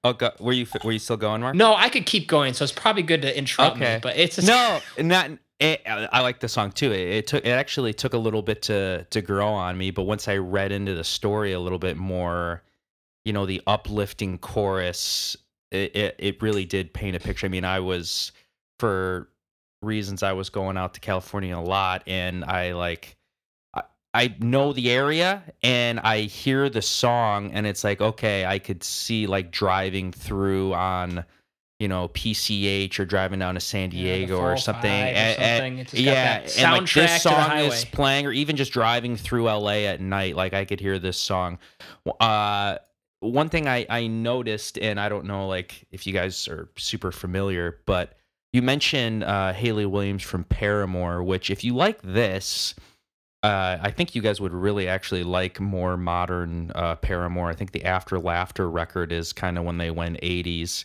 Oh, go, were you were you still going, Mark? no. I could keep going, so it's probably good to interrupt Okay. me. But it's just, no, not. It, I like the song too. It, it took. It actually took a little bit to to grow on me, but once I read into the story a little bit more, you know, the uplifting chorus, it it, it really did paint a picture. I mean, I was for reasons I was going out to California a lot, and I like. I- I know the area and I hear the song and it's like okay I could see like driving through on you know PCH or driving down to San Yeah, Diego or something. or and- and- something. It's yeah, and like this song is playing, or even just driving through LA at night, like I could hear this song. Uh, one thing I I noticed, and I don't know like if you guys are super familiar, but you mentioned uh, Hayley Williams from Paramore, which if you like this. Uh, I think you guys would really actually like more modern uh, Paramore. I think the After Laughter record is kind of when they went 80s.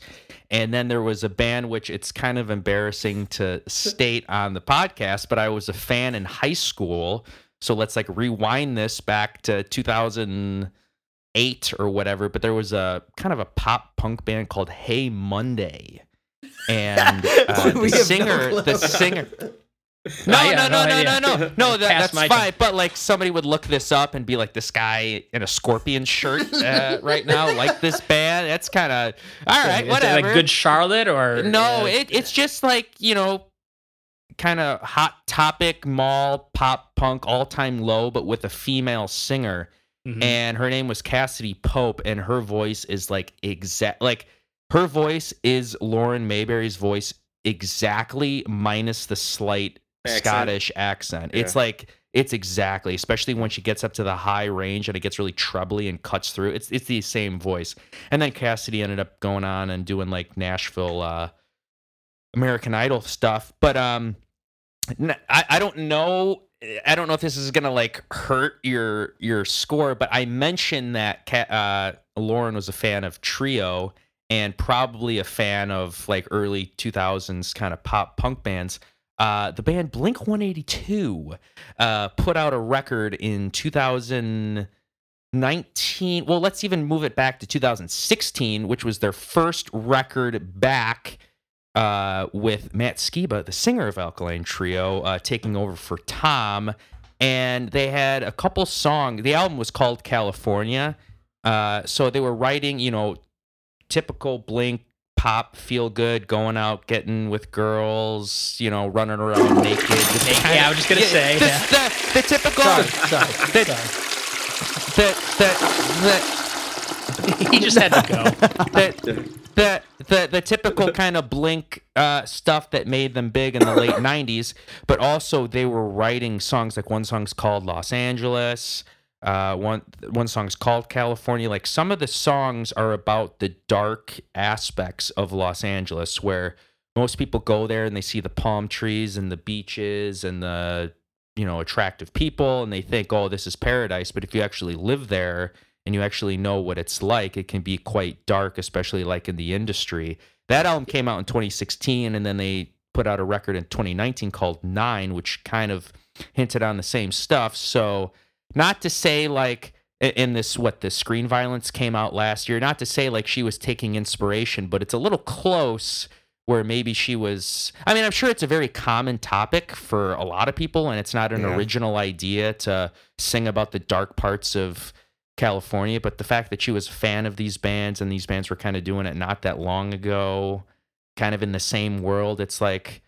And then there was a band which it's kind of embarrassing to state on the podcast, but I was a fan in high school. So let's like rewind this back to 2008 or whatever. But there was a kind of a pop punk band called Hey Monday. And uh, the have no singer, the singer, no, I no, no no, no, no, no, no. That, that's fine. But like somebody would look this up and be like, "This guy in a scorpion shirt uh, right now, like this band." That's kind of all right. Is it Whatever. like Good Charlotte or no, uh, it, it's just like you know, kind of hot topic mall pop punk all time low, but with a female singer, Mhm. and her name was Cassadee Pope, and her voice is like exact like her voice is Lauren Mayberry's voice exactly minus the slight Accent. Scottish accent. It's like it's exactly, especially when she gets up to the high range and it gets really trebly and cuts through. It's it's the same voice. And then Cassidy ended up going on and doing like Nashville uh American Idol stuff. But um I, I don't know I don't know if this is gonna like hurt your your score, but I mentioned that uh, Lauren was a fan of Trio and probably a fan of like early 2000s kind of pop punk bands. Uh, the band Blink 182 uh, put out a record in 2019. Well, let's even move it back to 2016, which was their first record back uh, with Matt Skiba, the singer of Alkaline Trio, uh, taking over for Tom. And they had a couple songs. The album was called California. Uh, so they were writing, you know, typical Blink pop, feel good, going out, getting with girls, you know, running around naked. Yeah, I was just gonna say, the, yeah. the, the typical, Sorry, sorry, the, sorry. the, the, the, he just had to go. the, the, the, the typical kind of blink uh, stuff that made them big in the late 90s but also they were writing songs like one song's called los angeles uh, one one song's called california. Like some of the songs are about the dark aspects of los angeles where most people go there and they see the palm trees and the beaches and the you know attractive people and they think oh this is paradise. But if you actually live there and you actually know what it's like it can be quite dark especially like in the industry that album came out in 2016 and then they put out a record in 2019 called nine which kind of hinted on the same stuff so not to say like in this what the screen violence came out last year not to say like she was taking inspiration but it's a little close where maybe she was I mean, I'm sure it's a very common topic for a lot of people and it's not an Yeah. original idea to sing about the dark parts of California, but the fact that she was a fan of these bands and these bands were kind of doing it not that long ago, kind of in the same world, it's like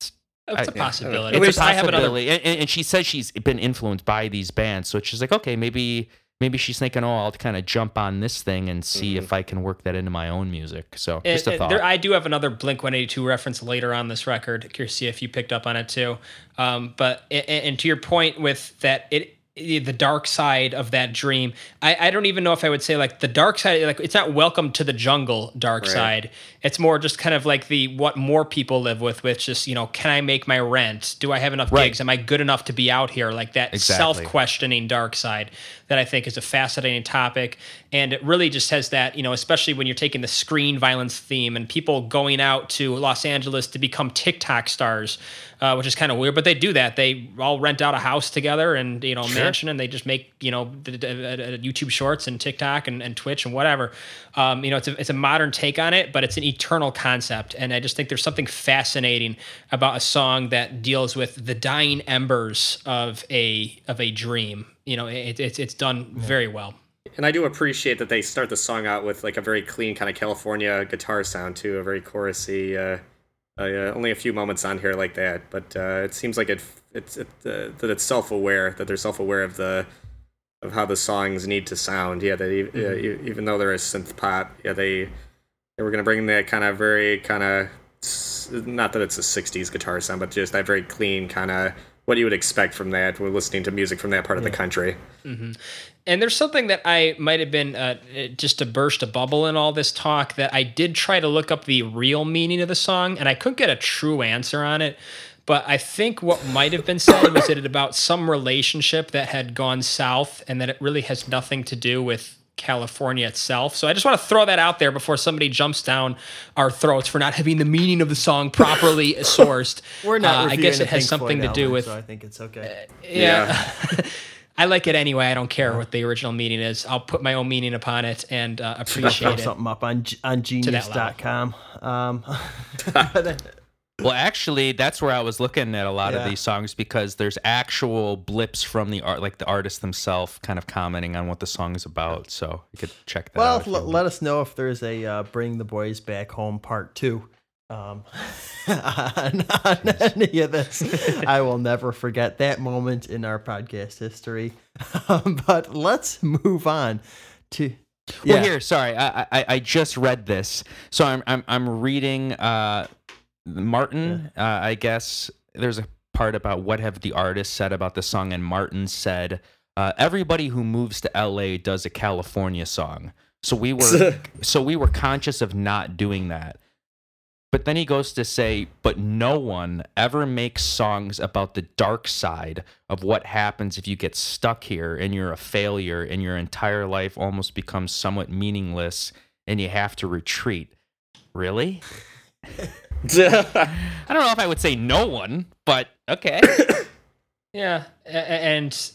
It's a yeah. possibility. it's Which a I have another possibility. And, and and she says she's been influenced by these bands, so she's like, okay, maybe maybe she's thinking, oh, I'll kind of jump on this thing and see Mm-hmm. if I can work that into my own music. So And- just a thought. There, I do have another Blink 182 reference later on this record. Curious to see if you picked up on it too. Um, but a- a- and to your point with that, it the dark side of that dream. I, I don't even know if I would say like the dark side. Like it's not welcome to the jungle dark Right. side. It's more just kind of like the what more people live with, which is you know, can I make my rent? Do I have enough Right. gigs? Am I good enough to be out here? Like that Exactly. self questioning dark side that I think is a fascinating topic. And it really just has that, you know, especially when you're taking the screen violence theme and people going out to Los Angeles to become TikTok stars, uh, which is kind of weird, but they do that. They all rent out a house together and, you know, a mansion and they just make, you know, d- d- uh, uh, YouTube shorts and TikTok and, and Twitch and whatever. Um, you know, it's a, it's a modern take on it, but it's an eternal concept. And I just think there's something fascinating about a song that deals with the dying embers of a, of a dream. You know, it, it's, it's done very well. And I do appreciate that they start the song out with like a very clean kind of California guitar sound too, a very chorusy. Uh, uh, only a few moments on here like that, but uh, it seems like it it's it, uh, that it's self aware that they're self aware of the of how the songs need to sound. Yeah, they uh, e- even though they're a synth pop, yeah they they were gonna bring that kind of very kind of not that it's a '60s guitar sound, but just that very clean kind of what you would expect from that. We're listening to music from that part of the country. And there's something that I might have been uh, just to burst a bubble in all this talk that I did try to look up the real meaning of the song, and I couldn't get a true answer on it. But I think what might have been said was that it about some relationship that had gone south, and that it really has nothing to do with California itself. So I just want to throw that out there before somebody jumps down our throats for not having the meaning of the song properly sourced. We're not. Uh, I guess it has something to do album, with So I think it's okay. yeah. I like it anyway. I don't care what the original meaning is. I'll put my own meaning upon it and uh, Throw appreciate it. something up on on that genius.com. Um, Well, actually, that's where I was looking at a lot Yeah. of these songs because there's actual blips from the art, like the artist themselves, kind of commenting on what the song is about. So you could check that well, out. if you l- let us know if there's a uh, "Bring the Boys Back Home" part two. Um, on, on any of this, I will never forget that moment in our podcast history. Um, but let's move on to. Well, here, sorry, I, I I just read this, so I'm I'm I'm reading uh, Martin. Uh, I guess there's a part about what have the artists said about the song, and Martin said uh, everybody who moves to LA does a California song. So we were so we were conscious of not doing that. But then he goes to say, but no one ever makes songs about the dark side of what happens if you get stuck here and you're a failure and your entire life almost becomes somewhat meaningless and you have to retreat. Really? I don't know if I would say no one, but okay. Yeah, and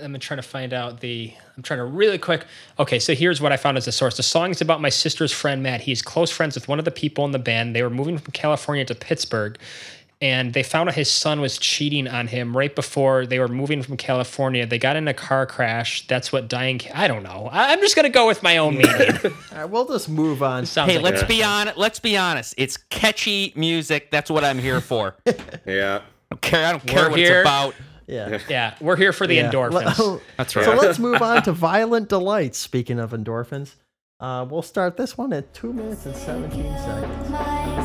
I'm trying to find out the. I'm trying to really quick. Okay, so here's what I found as a source. The song is about my sister's friend Matt. He's close friends with one of the people in the band. They were moving from California to Pittsburgh, and they found out his son was cheating on him right before they were moving from California. They got in a car crash. That's what dying. I don't know. I- I'm just gonna go with my own meaning. All right, we'll just move on. Sounds hey, like let's a- be on Let's be honest. It's catchy music. That's what I'm here for. I Yeah. don't care. I don't care We're what here. it's about. Yeah. Yeah, we're here for the Yeah. endorphins. That's right. So let's move on to Violent Delights. Speaking of endorphins, uh, we'll start this one at two minutes and 17 seconds.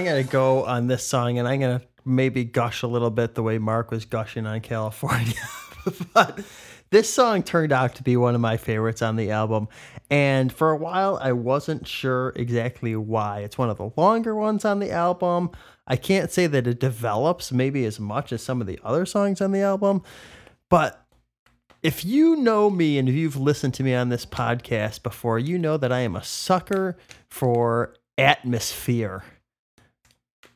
I'm gonna go on this song, and I'm gonna maybe gush a little bit the way Mark was gushing on California, but this song turned out to be one of my favorites on the album. And for a while, I wasn't sure exactly why. It's one of the longer ones on the album. I can't say that it develops maybe as much as some of the other songs on the album, but if you know me and if you've listened to me on this podcast before, you know that I am a sucker for atmosphere.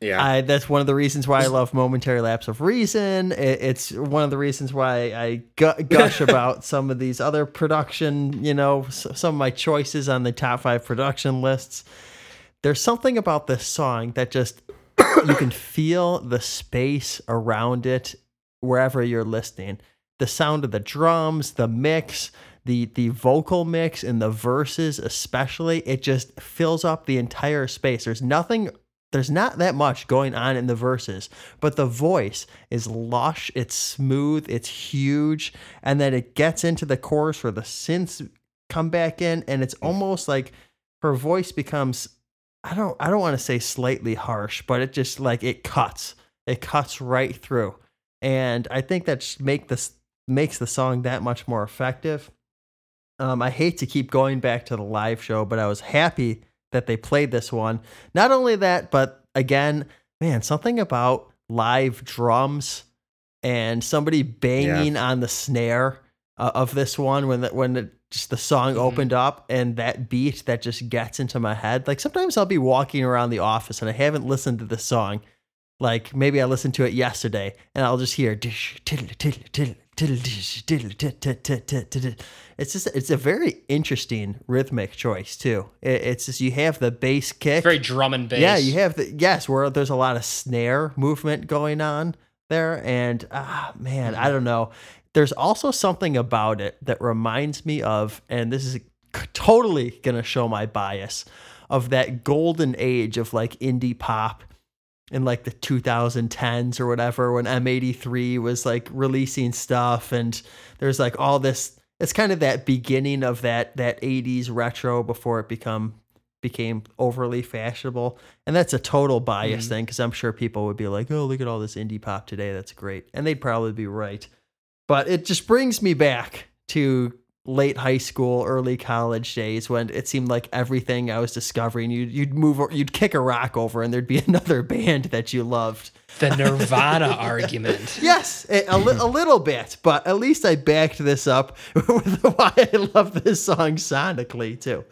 Yeah. I, that's one of the reasons why I love Momentary Lapse of Reason. It, it's one of the reasons why I gu- gush about some of these other production, you know, s- some of my choices on the top five production lists. There's something about this song that just, you can feel the space around it wherever you're listening. The sound of the drums, the mix, the the vocal mix and the verses especially, it just fills up the entire space. There's nothing there's not that much going on in the verses, but the voice is lush, it's smooth, it's huge, and then it gets into the chorus where the synths come back in, and it's almost like her voice becomes I don't I don't want to say slightly harsh, but it just like it cuts. It cuts right through. And I think that make this makes the song that much more effective. Um, I hate to keep going back to the live show, but I was happy that they played this one. Not only that, but again, man, something about live drums and somebody banging on the snare uh, of this one when the, when the, just the song opened up and that beat that just gets into my head. Like sometimes I'll be walking around the office and I haven't listened to the song. Like maybe I listened to it yesterday and I'll just hear dish, tiddle, tiddle, tiddle, it's just it's a very interesting rhythmic choice too. It, it's just you have the bass kick. Very drum and bass. Yeah, you have the yes, where there's a lot of snare movement going on there, and ah man, I don't know. There's also something about it that reminds me of, and this is totally gonna show my bias of that golden age of like indie pop in like the 2010s or whatever when M83 was like releasing stuff and there's like all this it's kind of that beginning of that that 80s retro before it become became overly fashionable and that's a total bias mm-hmm. thing because i'm sure people would be like oh look at all this indie pop today that's great and they'd probably be right. But it just brings me back to late high school early college days when it seemed like everything i was discovering you'd, you'd move or you'd kick a rock over and there'd be another band that you loved The Nirvana argument. Yes, a, a, li- a little bit, but at least I backed this up with why I love this song sonically too.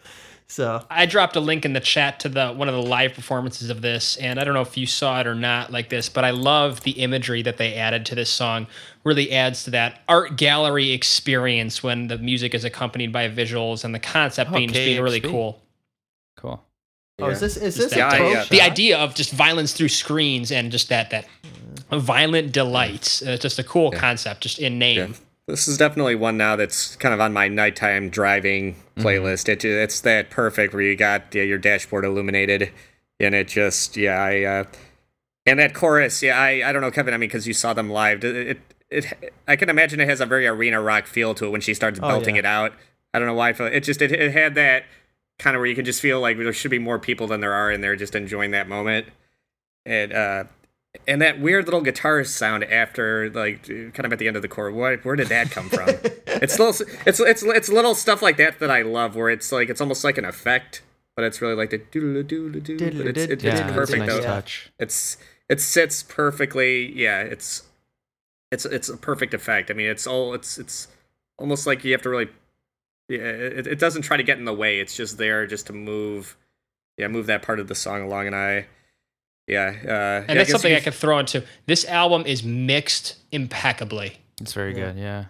So I dropped a link in the chat to the one of the live performances of this, and I don't know if you saw it or not like this, but I love the imagery that they added to this song. Really adds to that art gallery experience when the music is accompanied by visuals and the concept being, being really cool. Cool. oh, is this is Just this a that- Yeah, yeah. The idea of just violence through screens and just that that violent delights. Uh, just a cool concept, just in name. This is definitely one now that's kind of on my nighttime driving playlist. It, it's that perfect where you got your dashboard illuminated, and it just yeah I uh, and that chorus yeah I, I don't know Kevin I mean because you saw them live it, it it I can imagine it has a very arena rock feel to it when she starts Oh, belting yeah. it out. I don't know why I feel it just it, it had that kind of where you could just feel like there should be more people than there are in there just enjoying that moment. And uh and that weird little guitar sound after like kind of at the end of the chord where, where did that come from? It's little it's it's it's little stuff like that that i love where it's like it's almost like an effect but it's really like the doodle doodle doodle but it's, it, it's Yeah, it's a perfect nice though. touch. it's it sits perfectly yeah it's it's it's a perfect effect. I mean it's all it's it's almost like you have to really yeah it, it doesn't try to get in the way. It's just there just to move yeah move that part of the song along and i yeah uh yeah, And that's guess something you- I could throw into. This album is mixed impeccably. It's very Yeah. good. Yeah.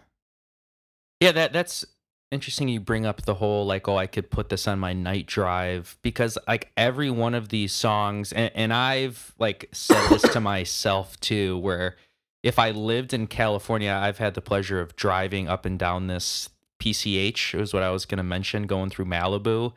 Yeah, that that's interesting. You bring up the whole like, oh, I could put this on my night drive because like every one of these songs, and, and I've like said this to myself too, where if I lived in California, I've had the pleasure of driving up and down this PCH. Was what I was gonna mention, going through Malibu.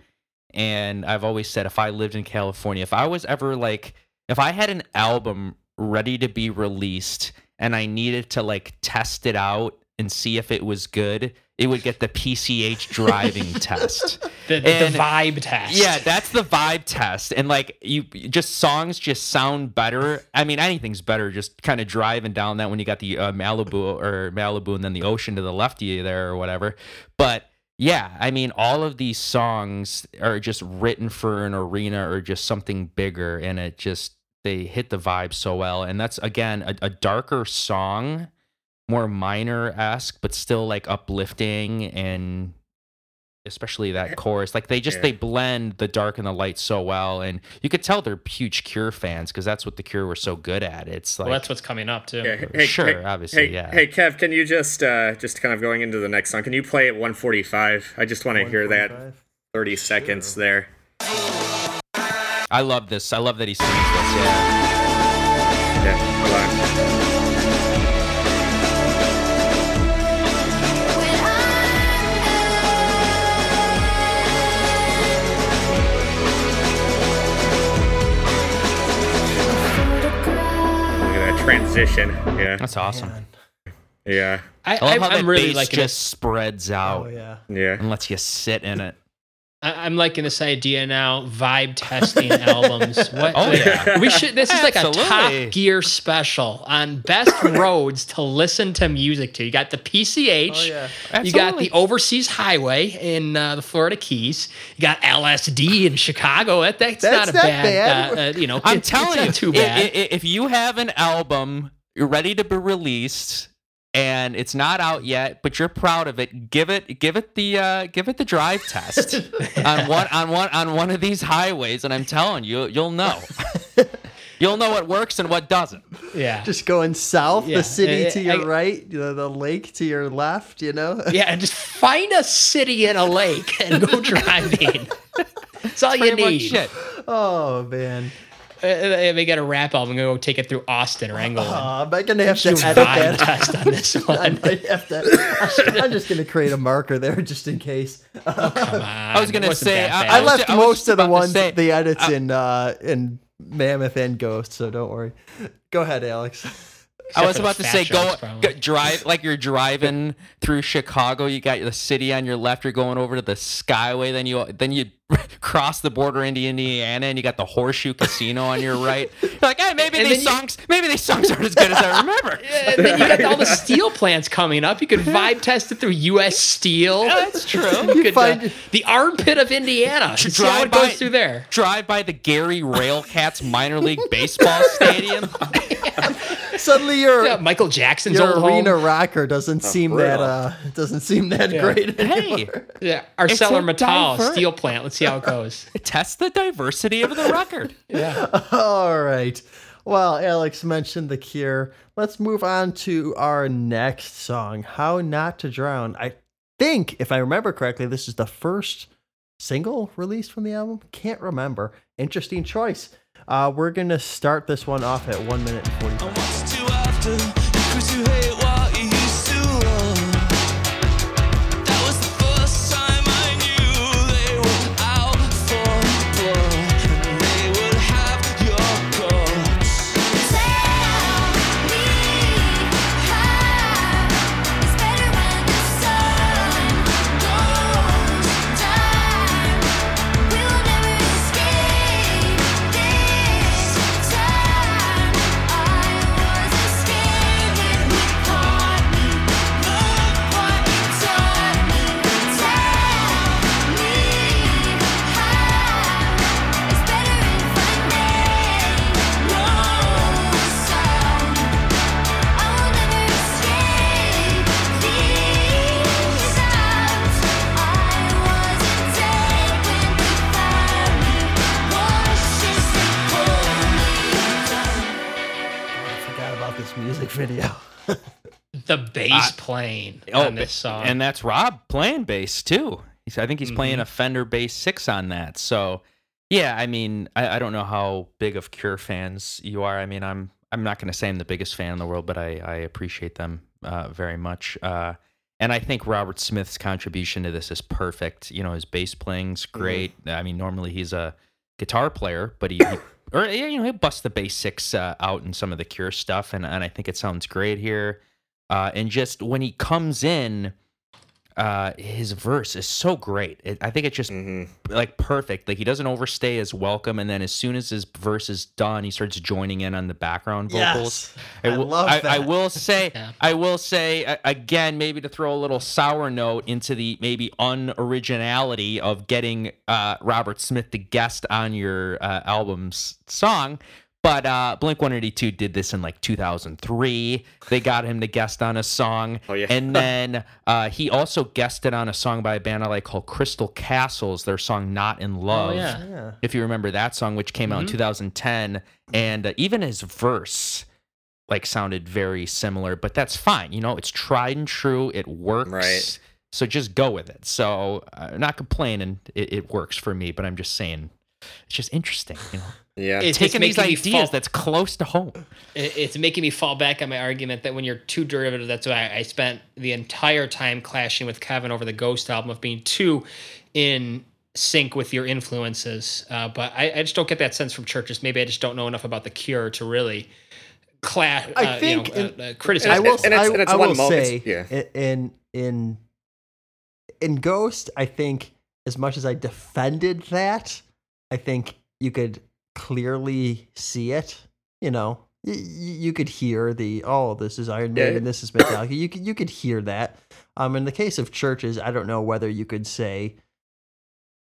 And I've always said if I lived in California, if I was ever like, if I had an album ready to be released and I needed to like test it out and see if it was good, it would get the PCH driving test. The, the vibe test. Yeah, that's the vibe test. And like you just songs just sound better. I mean, anything's better just kind of driving down that when you got the uh, Malibu or Malibu and then the ocean to the left of you there or whatever. But yeah, I mean, all of these songs are just written for an arena or just something bigger and it just they hit the vibe so well. And that's again a, a darker song, more minor esque, but still like uplifting and especially that chorus like they just Yeah. they blend the dark and the light so well and you could tell they're huge cure fans because that's what the cure were so good at it's like Well, that's what's coming up too. Yeah, hey, Sure, hey, obviously, hey, yeah. Hey, Kev, can you just uh, just kind of going into the next song? Can you play at 145? I just want to hear that 30 seconds there. I love this i love that he sings this yeah Yeah, hold on. Look at that transition. Yeah, that's awesome Man. yeah, I, I love how I'm really bass liking just this. spreads out Oh yeah. yeah. and lets you sit in it I, I'm liking this idea now. Vibe testing albums. What? Oh, yeah. We should. This is like a Top Gear special on best roads to listen to music to. You got the PCH. Oh yeah. Absolutely. You got the Overseas Highway in uh, the Florida Keys. You got LSD in Chicago. That, that's, That's not a bad. bad. Uh, uh, you know, i'm it's telling not you too bad. i- i- if you have an album you're ready to be released and it's not out yet, but you're proud of it. Give it, give it the, uh, give it the drive test on one, on one, on one of these highways, and I'm telling you, you'll know. you'll know what works and what doesn't. yeah. Just going south, Yeah, the city I- to your I- right, the, the lake to your left. You know. Yeah, and just find a city in a lake and go driving. That's all you Pretty much need. it. Oh man. Uh, they got a rap album. I'm gonna go take it through Austin or Englewood. Uh, am I gonna have to Do a edit vibe that? test on this I one. might have to. I'm just gonna create a marker there just in case. Come on. I was gonna say, I- I left I most of the ones, say- the edits in uh in Mammoth and Ghost, so don't worry. Go ahead, Alex. I was about to say, go, go drive like you're driving through Chicago. You got the city on your left. You're going over to the Skyway. Then you then you cross the border into Indiana, and you got the Horseshoe Casino on your right. You're like, hey, maybe And these then you- songs, maybe these songs aren't as good as I remember. And then you got all the steel plants coming up. You could vibe test it through U.S. Steel. Yeah, That's true. You could, uh, the armpit of Indiana. See how it goes through there. Drive by the Gary Railcats minor league baseball stadium. Suddenly your Yeah, Michael Jackson's your old arena home. rocker doesn't seem brutal. that uh doesn't seem that great Hey, anymore. Yeah, It's ArcelorMittal diver- steel plant. Let's see how it goes. test the diversity of the record. Yeah. All right. Well, Alex mentioned The Cure. Let's move on to our next song, How Not to Drown. I think, if I remember correctly, this is the first single released from the album. Can't remember. Interesting choice. Uh, we're going to start this one off at 1 minute and 45. The bass playing Oh, on this song. and that's Rob playing bass too. He's, I think he's playing Mhm. a Fender Bass Six on that. So, yeah, I mean, I, I don't know how big of Cure fans you are. I mean, I'm I'm not going to say I'm the biggest fan in the world, but I I appreciate them uh, very much. Uh, and I think Robert Smith's contribution to this is perfect. You know, his bass playing's great. I mean, normally he's a guitar player, but he, he or you know he busts the bass six uh, out in some of the Cure stuff, and and I think it sounds great here. Uh, and just when he comes in, uh, his verse is so great. It, I think it's just like perfect. Like he doesn't overstay his welcome, and then as soon as his verse is done, he starts joining in on the background vocals. Yes. I will- love I, that. I will say, Yeah. I will say again, maybe to throw a little sour note into the maybe unoriginality of getting uh, Robert Smith to guest on your uh, album's song. But uh, Blink 182 did this in like 2003. They got him to guest on a song. Oh, yeah. And then uh, he also guested on a song by a band I like called Crystal Castles, their song Not in Love. Oh, yeah. Yeah. If you remember that song, which came out in 2010. And uh, even his verse like sounded very similar, but that's fine. You know, it's tried and true. It works. Right. So just go with it. So uh, not complaining. It, it works for me, but I'm just saying it's just interesting. You know, Yeah. It's, it's taking these ideas fall, that's close to home. it's making me fall back on my argument that when you're too derivative, that's why I, I spent the entire time clashing with Kevin over the Ghost album of being too in sync with your influences. Uh, but I, I just don't get that sense from Chvrches. Maybe I just don't know enough about the Cure to really clash. I uh, think you know, in- uh, uh, criticize. I will. and it's- I, and it's I one will moment. say, Yeah. in in in Ghost, I think as much as I defended that, I think you could clearly see it. You know, y- y- you could hear the oh, this is Iron Yeah. Maiden, this is Metallica. You could you could hear that. Um, in the case of Chvrches, I don't know whether you could say.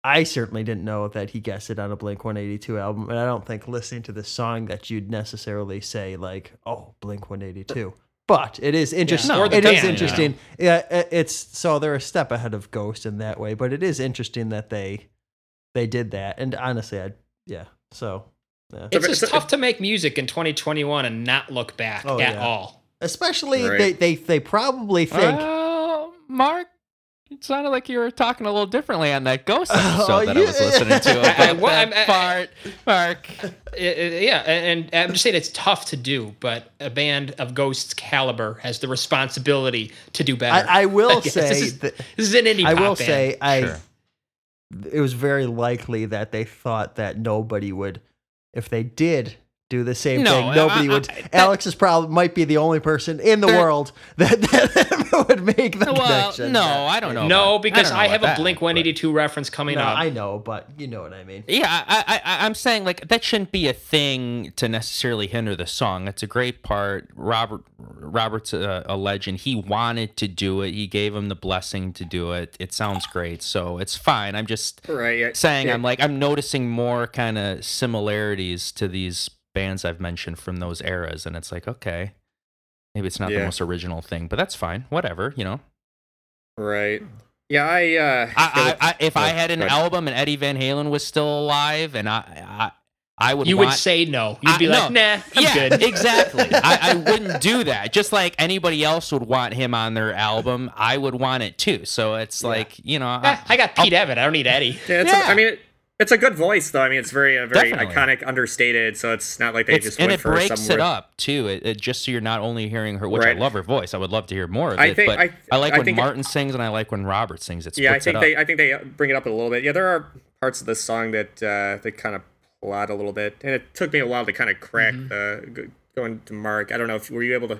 I certainly didn't know that he guessed it on a Blink 182 album, and I don't think listening to the song that you'd necessarily say like, "Oh, Blink 182." But it is interesting. or the it is band, you interesting. Yeah, i- it's so they're a step ahead of Ghost in that way, but it is interesting that they they did that. And honestly, I yeah. So yeah. it's just tough to make music in 2021 and not look back Oh, at yeah. all. especially Right. they, they they probably think Uh, Mark, it sounded like you were talking a little differently on that ghost Oh, episode that I was listening to. I- About well, that I'm- part, Mark. I- I- yeah, and, and I'm just saying it's tough to do, but a band of Ghost's caliber has the responsibility to do better. I, I will guess say this is, that this is an indie I pop will band. say I Sure. It was very likely that they thought that nobody would if they did do the same No, thing nobody I- I- would that- Alex is probably might be the only person in the world that, that would make the Well, connection no, I don't know. no, about- because don't I, have a that, Blink 182 reference coming no, up. I know but you know what I mean Yeah, I, I, I- I'm saying like that shouldn't be a thing to necessarily hinder the song. It's a great part. Robert, Robert's a, a legend. He wanted to do it. He gave him the blessing to do it. It sounds great, so it's fine. I'm just right. Yeah. saying yeah. I'm like I'm noticing more kind of similarities to these bands I've mentioned from those eras, and it's like okay, maybe it's not the most original thing, but that's fine. Whatever, you know. Right. Yeah. I. Uh, I, I, I, if I had an go ahead. album and Eddie Van Halen was still alive, and I, I, I would you want, would say no. You'd I- be like, no. nah, I'm yeah, good. exactly. I, I wouldn't do that. Just like anybody else would want him on their album, I would want it too. So it's like you know, Eh, I got Pete Evan. I don't need Eddie. yeah, it's Yeah. A, I mean, it, it's a good voice though. I mean, it's very, uh, very Definitely. iconic, understated. So it's not like they it's, just and it for breaks it up too. It, it just so you're not only hearing her, which Right. I love her voice. I would love to hear more of I it. think- but I- I, like I when Martin sings and I like when Robert sings. It Yeah, I think it they. I think they bring it up a little bit. Yeah, there are parts of this song that uh, they kind of plot a little bit, and it took me a while to kind of crack Mm-hmm. the going to Mark. I don't know if were you able to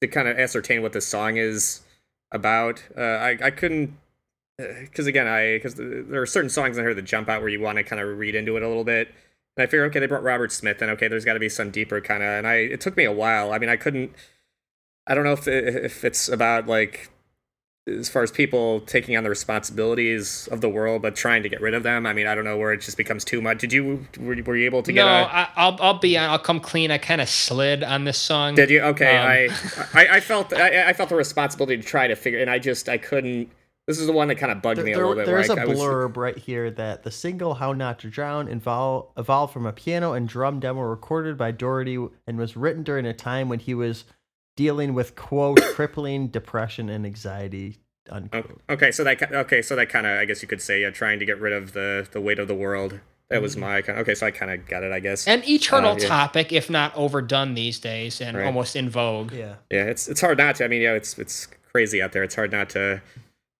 to kind of ascertain what this song is about. Uh, I I couldn't because again I because there are certain songs in here that jump out where you want to kind of read into it a little bit. And I figure, okay, they brought Robert Smith, and okay, there's got to be some deeper kind of. And I, it took me a while. I mean, I couldn't. I don't know if if it's about like as far as people taking on the responsibilities of the world but trying to get rid of them. I mean, I don't know where it just becomes too much. Did you were, you- were you able to get No, a? I, I'll I'll be I'll come clean. I kind of slid on this song. Did you? Okay, Um, I, I I felt I, I felt the responsibility to try to figure, and I just I couldn't. This is the one that kind of bugged There- me a there- little bit. there's where a I, I was- blurb right here that the single "How Not to Drown" evol- evolved from a piano and drum demo recorded by Doherty and was written during a time when he was dealing with quote crippling depression and anxiety unquote. Okay, so that okay, so that kind of I guess you could say yeah, trying to get rid of the the weight of the world. That was my kind. Okay, so I kind of got it, I guess. An eternal Uh, yeah. topic, if not overdone these days, and Right. almost in vogue. Yeah. yeah, it's it's hard not to. I mean, yeah, it's it's crazy out there. It's hard not to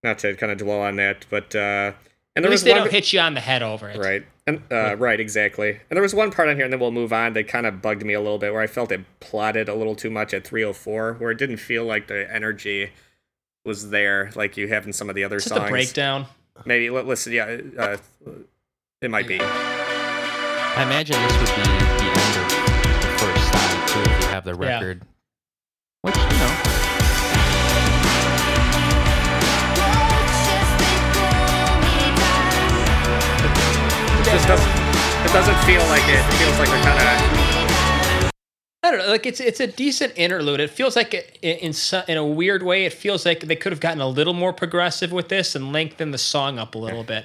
not to kind of dwell on that. But uh, and At there was least they one don't hit you on the head over it. right and uh, right exactly. And there was one part on here, and then we'll move on that kind of bugged me a little bit, where I felt it plotted a little too much at 304, where it didn't feel like the energy was there, like you have in some of the other Is songs. the breakdown? Maybe li- listen, yeah, uh, it might be. I imagine this would be the end of the first side too if you have the Yeah. record. Which you know, It doesn't feel like it. It feels like they're kind of. I don't know. Like it's it's a decent interlude. It feels like it, in in, a weird way, it feels like they could have gotten a little more progressive with this and lengthened the song up a little bit,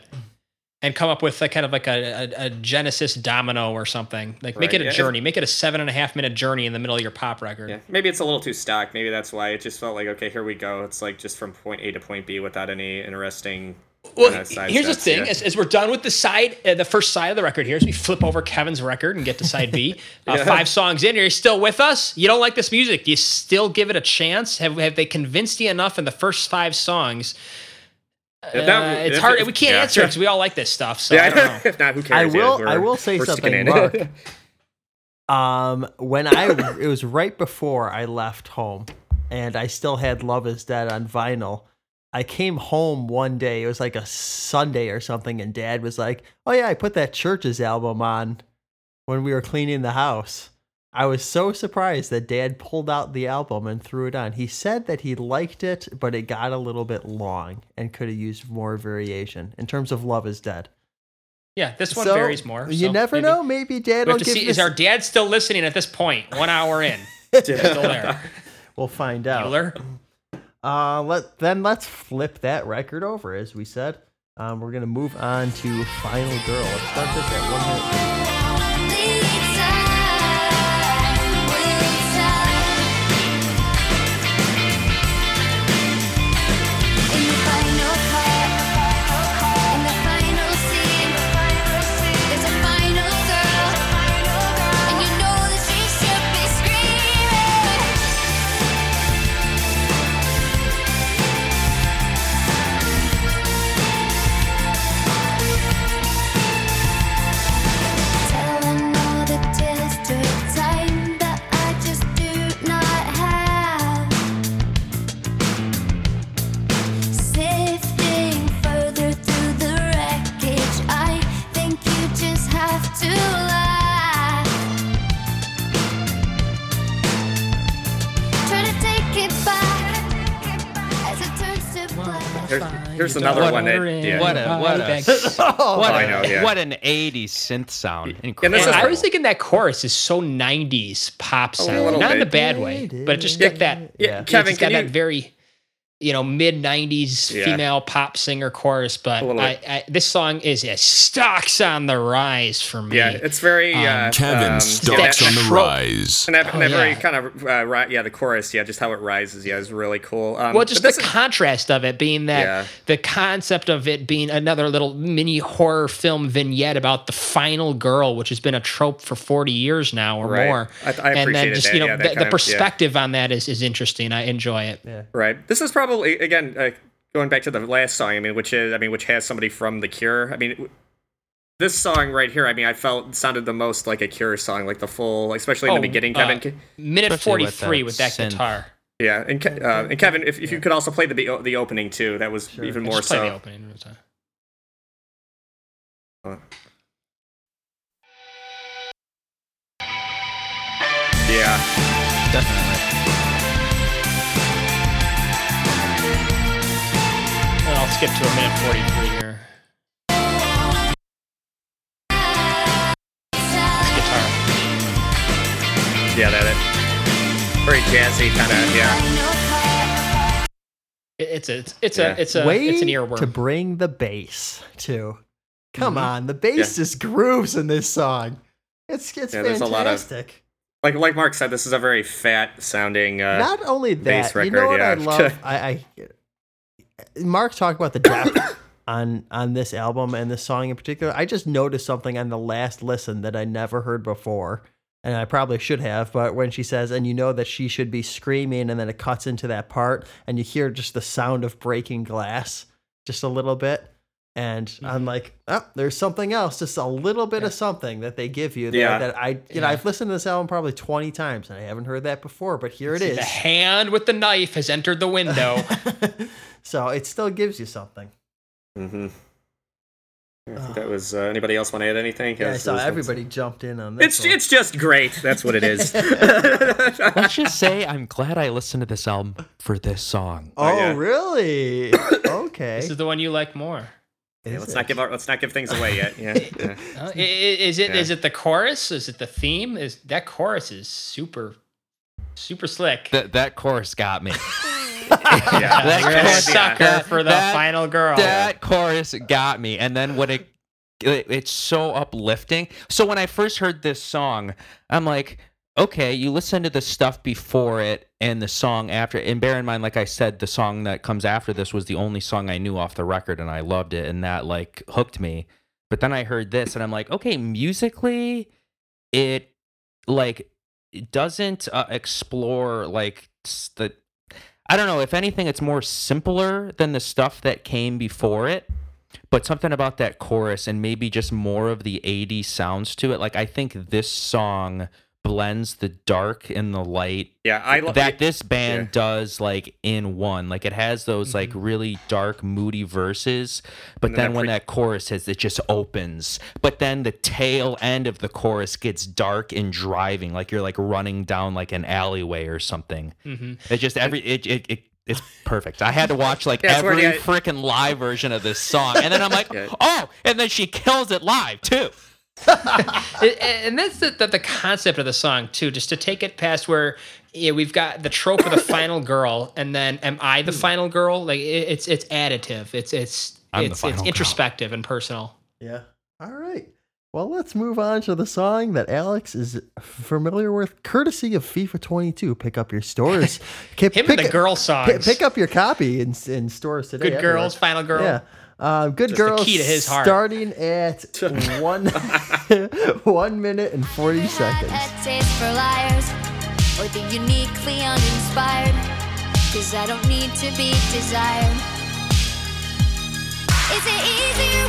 and come up with like kind of like a, a, a Genesis domino or something. Like make it a yeah. journey. Make it a seven and a half minute journey in the middle of your pop record. Yeah, maybe it's a little too stock. Maybe that's why it just felt like okay, here we go. It's like just from point A to point B without any interesting. Well, kinda side here's the thing: yeah. as, as we're done with the side, uh, the first side of the record here, as we flip over Kevin's record and get to side B, uh, Yeah. five songs in, are you still with us? You don't like this music? Do you still give it a chance? Have have they convinced you enough in the first five songs? If that- Uh, it's if- hard. We can't yeah. answer because we all like this stuff. So I don't know. if not, who I cares? Yeah, will. we're- I will say we're sticking something, in. Mark. um, when I it was right before I left home, and I still had "Love Is Dead" on vinyl. I came home one day. It was like a Sunday or something, and Dad was like, "Oh yeah, I put that Chvrches album on when we were cleaning the house." I was so surprised that Dad pulled out the album and threw it on. He said that he liked it, but it got a little bit long and could have used more variation in terms of "Love Is Dead." Yeah, this one So, varies more. You so never maybe- know. Maybe Dad will give see. this. Is our dad still listening at this point? One hour in, still there. We'll find out. Bueller? Uh, let then let's flip that record over, as we said. Um, we're gonna move on to Final Girl. Let's start this at one minute. Here's, here's another one that. Yeah. what a what a Oh, what, I a, know, yeah. what an 80s synth sound. Incredible. this And I was thinking that chorus is so 90s pop sound. little Not in a bad way, but it just got that. Yeah. Kevin, it's got can that you- very, you know, mid 90s Yeah. female pop singer chorus. But I. I, this song is yeah, stocks on the rise for me. Yeah, it's very. Uh, Kevin um, stalks yeah, on the rise. And that, and Oh, that very yeah. kind of uh, ri- yeah, the chorus, yeah, just how it rises, yeah, is really cool. Um, Well, just the is- contrast of it being that Yeah. the concept of it being another little mini horror film vignette about the final girl, which has been a trope for 40 years now or Right. more. I- I and then just, that, you know, yeah, that the, kind the of- yeah. perspective on that is, is interesting. I enjoy it. Right. This is probably again uh, going back to the last song. I mean, which is I mean, which has somebody from The Cure. I mean, this song right here. I mean, I felt sounded the most like a Cure song, like the full, especially in the Oh, beginning. uh, Kevin, Can- Minute Especially with 43 that with that, guitar. yeah, and Ke- uh, and Kevin, if, if you could also play the the opening too, that was even more Just play the so. opening. Yeah. Definitely. I'll skip to a minute 43 here. Guitar. Yeah, that. that very jazzy kind of yeah. It- It's a, it's, it's Yeah. a, it's a, Way it's an earworm. to bring the bass too. Come Mm-hmm. on, the bass just grooves in this song. It's it's Yeah, there's a lot of- fantastic. Like like Mark said, this is a very fat sounding. Uh, Not only bass that, you know what record, I love? I, I Mark talked about the depth on on this album and this song in particular. I just noticed something on the last listen that I never heard before, and I probably should have. But when she says, "and you know that she should be screaming," and then it cuts into that part, and you hear just the sound of breaking glass, just a little bit. And Mm-hmm. I'm like, oh, there's something else, just a little bit of something that they give you. That, Yeah. that I, you know, I've listened to this album probably 20 times and I haven't heard that before, but here it is. The hand with the knife has entered the window. so it still gives you something. Mm-hmm. I think that was. Uh, anybody else want to add anything? Yeah, I saw this- everybody jumped in on this. It's one. it's just great. That's what it is. Let's just say I'm glad I listened to this album for this song. oh, yeah. really? Okay. this is the one you like more. Is let's it? not give our, let's not give things away yet. Yeah. yeah. Uh, i- i- Is it? Is it the chorus? Is it the theme? Is that chorus is super, super slick. That that chorus got me. Yeah. That You're a chorus- sucker that- for the that- final girl. That chorus got me, and then when it, it it's so uplifting. So when I first heard this song, I'm like, okay, you listen to the stuff before it and the song after. And bear in mind, like I said, the song that comes after this was the only song I knew off the record, and I loved it, and that like hooked me. But then I heard this, and I'm like, okay, musically, it like it doesn't uh, explore like the I don't know. If anything, it's more simpler than the stuff that came before it. But something about that chorus and maybe just more of the 80s sounds to it. Like, I think this song blends the dark and the light Yeah. I lo- that this band yeah. does like in one. Like, it has those like really dark, moody verses. But And then then that when pre- that chorus hits, it just opens. But then the tail end of the chorus gets dark and driving. Like, you're like running down like an alleyway or something. hmm It just every it it, it it's perfect. I had to watch like Yeah, every the- freaking live version of this song, and then I'm like, Yeah. oh, and then she kills it live too. It- and that's the, the the concept of the song too. Just to take it past where yeah, we've got the trope of the final girl, and then am I the hmm. final girl? Like it, it's it's additive. It's it's I'm the it's, final it's girl. introspective and personal. Yeah. All right. Well, let's move on to the song that Alex is familiar with, courtesy of FIFA 22. Pick up your stores. Pick, Him and the girl songs. Pick, pick up your copy in, in stores today. Good everywhere. girls, final girl. Yeah. Uh, good Just the girls. key to his heart. Starting at one one minute and forty seconds. a taste for liars or the uniquely uninspired. Cause I don't need to be desired. Is it easier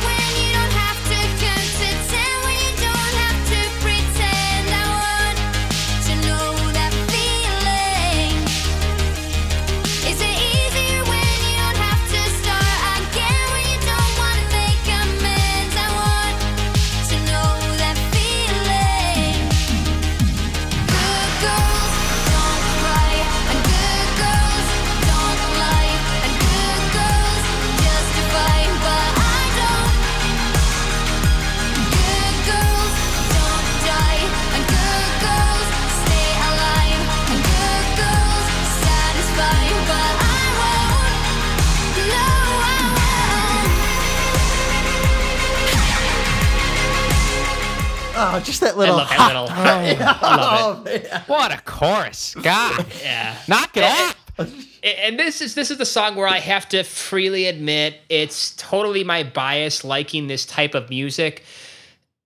Oh, just that I little. love that little. I love. Oh, man. What a chorus, God, Yeah. knock it Eh, off. and this is this is the song where I have to freely admit it's totally my bias liking this type of music.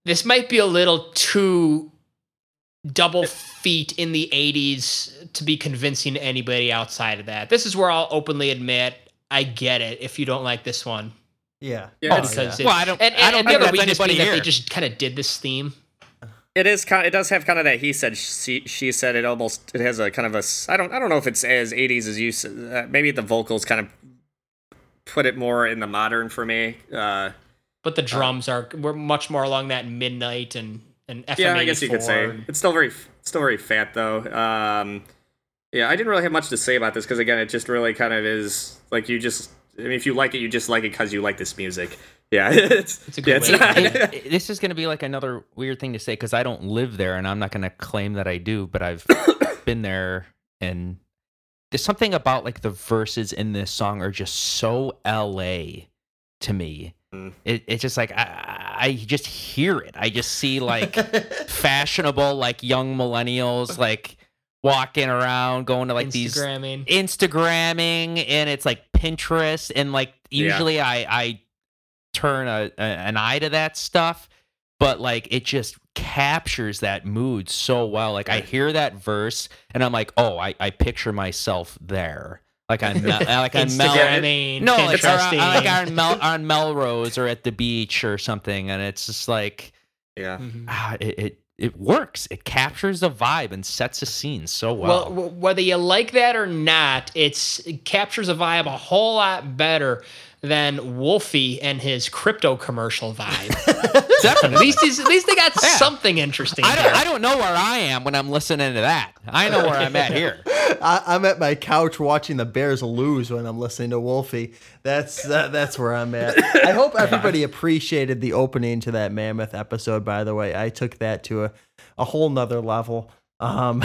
This might be a little too double feet in the 80s to be convincing to anybody outside of that. This is where I'll openly admit I get it if you don't like this one. Yeah. Yeah, Oh, Because yeah. it, Well, I don't- and, I and, don't and think the other that's weakness being anybody that they just kind of did this theme. It is kind. It does have kind of that he said she, she said. It almost. It has a kind of a. I don't. I don't know if it's as 80s as you said. Uh, maybe the vocals kind of put it more in the modern for me. Uh, But the drums are we're much more along that midnight and and FM yeah, I guess you could say it's still very still very fat though. Um, yeah, I didn't really have much to say about this because again, it just really kind of is like you just. I mean, if you like it, you just like it because you like this music. Yeah, it's, It's a yeah, it's way not. put And this is going to be like another weird thing to say because I don't live there and I'm not going to claim that I do, but I've been there and there's something about like the verses in this song are just so LA to me. Mm. It, it's just like I, I just hear it. I just see like fashionable like young millennials like walking around going to like these Instagramming. Instagramming and it's like Pinterest and like Yeah. usually I I turn a, a an eye to that stuff, but like it just captures that mood so well. Like I hear that verse and I'm like, oh, I, I picture myself there. like on Mel- like on Mel- Instagramming, no, like, or, uh, like on Mel- on Melrose or at the beach or something, and it's just like Yeah. Mhm. ah, it, it it works. It captures the vibe and sets a scene so Well, well. whether you like that or not, it's it captures a vibe a whole lot better than Wolfie and his crypto commercial vibe. at least he's, at least they got Yeah. something interesting. I don't I don't know where I am when I'm listening to that. I know where I'm at here. I, I'm at my couch watching the Bears lose when I'm listening to Wolfie. That's that, that's where I'm at. I hope everybody appreciated the opening to that Mammoth episode. By the way, I took that to a, a whole nother level. Um,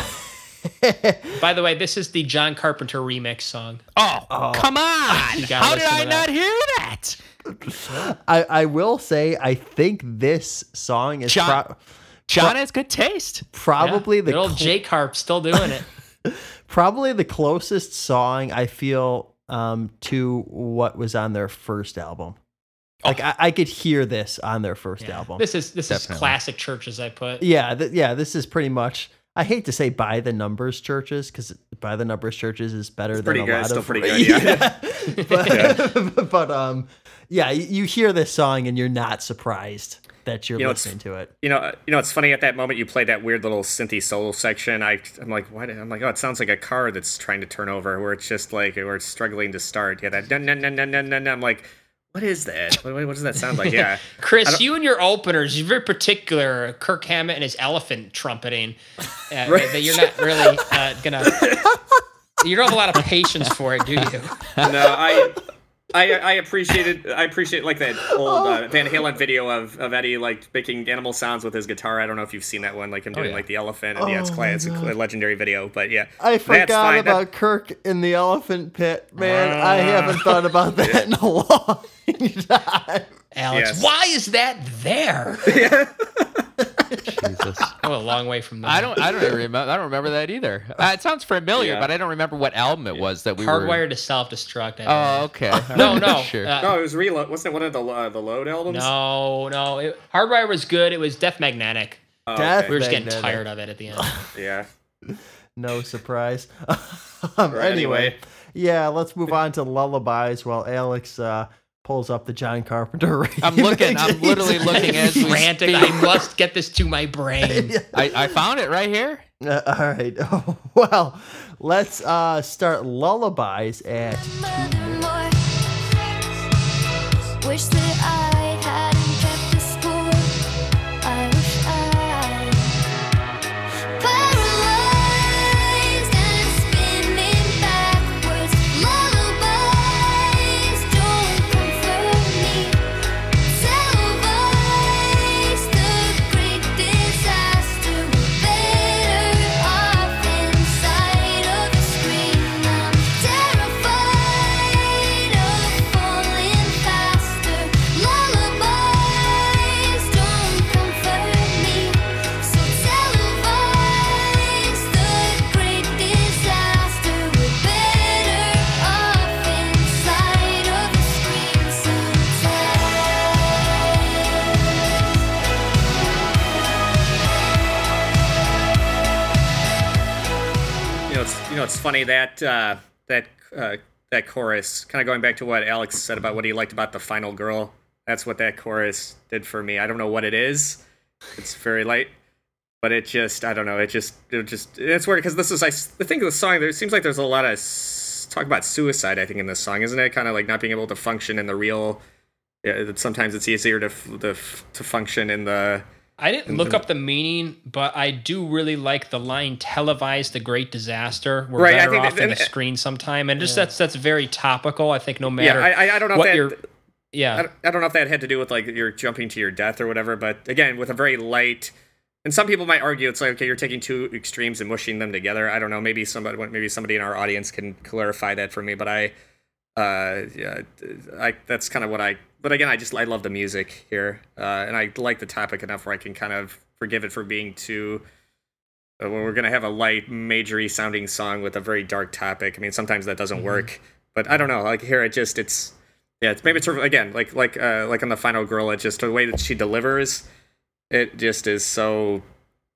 By the way, this is the John Carpenter remix song. Oh, come on! How did I not hear that? I, I will say I think this song is John- pro- John has good taste. probably Yeah, the good old cl- Jake Harp still doing it. probably the closest song I feel um, to what was on their first album. Like I, I could hear this on their first Yeah. album. This is this Definitely. is classic Chvrches. I put. Yeah, th- yeah. This is pretty much. I hate to say by the numbers Chvrches because by the numbers Chvrches is better than pretty a good, lot still of. pretty good, yeah. but, but um, yeah, you, hear this song and you're not surprised that you're You know, listening to it. You know, you know, it's funny at that moment you play that weird little synthy solo section. I, I'm like, what? I'm like, oh, it sounds like a car that's trying to turn over, where it's just like, where it's struggling to start. Yeah, that dun dun dun dun dun. dun. I'm like, what is that? What, what does that sound like? Yeah, Chris, you and your openers, you're very particular. Kirk Hammett and his elephant trumpeting. Uh, That you're not really uh, gonna. You don't have a lot of patience for it, do you? no, I. I, I appreciated I appreciate like that old uh, Van Halen video of, of Eddie like making animal sounds with his guitar. I don't know if you've seen that one, like him doing yeah. like the elephant. And yeah, it's Oh it's a legendary video. But yeah, I forgot fine. That- about Kirk in the elephant pit, man. I haven't thought about that in a long time. Alex, Yes. why is that there? Jesus. Oh, a long way from that. I don't. I don't remember. I don't remember that either. Uh, it sounds familiar, Yeah. but I don't remember what album it was that we were. Hardwired to self destruct. Oh, okay. No, no. sure. uh, no, it was reload. Wasn't it one of the uh, the load albums? no, no. It, Hardwire was good. It was Death Magnetic. Oh, Death. We were just getting Magnetic. tired of it at the end. Yeah. No surprise. um, Right, anyway, anyway. yeah, let's move on to lullabies while Alex uh, pulls up the John Carpenter. I'm looking. I'm remix. literally looking as we Frantic. speak. I must get this to my brain. I, I found it right here. Uh, all right. well, let's uh, start lullabies at. It's funny that uh, that uh, that chorus. Kind of going back to what Alex said about what he liked about the final girl. That's what that chorus did for me. I don't know what it is. It's very light, but it just I don't know. It just it just it's weird because this is I of the song. There seems like there's a lot of talk about suicide. I think in this song, isn't it? Kind of like not being able to function in the real. Yeah, sometimes it's easier to to, to function in the. I didn't look up the meaning, but I do really like the line "televised the great disaster." We're Right, I better think off that- in the and- screen sometime, and just that's that's very topical. I think no matter I, I- I don't know what if you're, that. I yeah, I don't know if that had to do with like you're jumping to your death or whatever, but again, with a very light, and some people might argue it's like okay, you're taking two extremes and mushing them together. I don't know. Maybe somebody, maybe somebody in our audience can clarify that for me. But I, uh, yeah, I that's kind of what I. But again, I just I love the music here, uh, and I like the topic enough where I can kind of forgive it for being too. Uh, when we're gonna have a light, majory sounding song with a very dark topic. I mean, sometimes that doesn't work, but I don't know. Like here, it just it's yeah, it's maybe it's sort of again like like uh like on the final girl, it just the way that she delivers, it just is so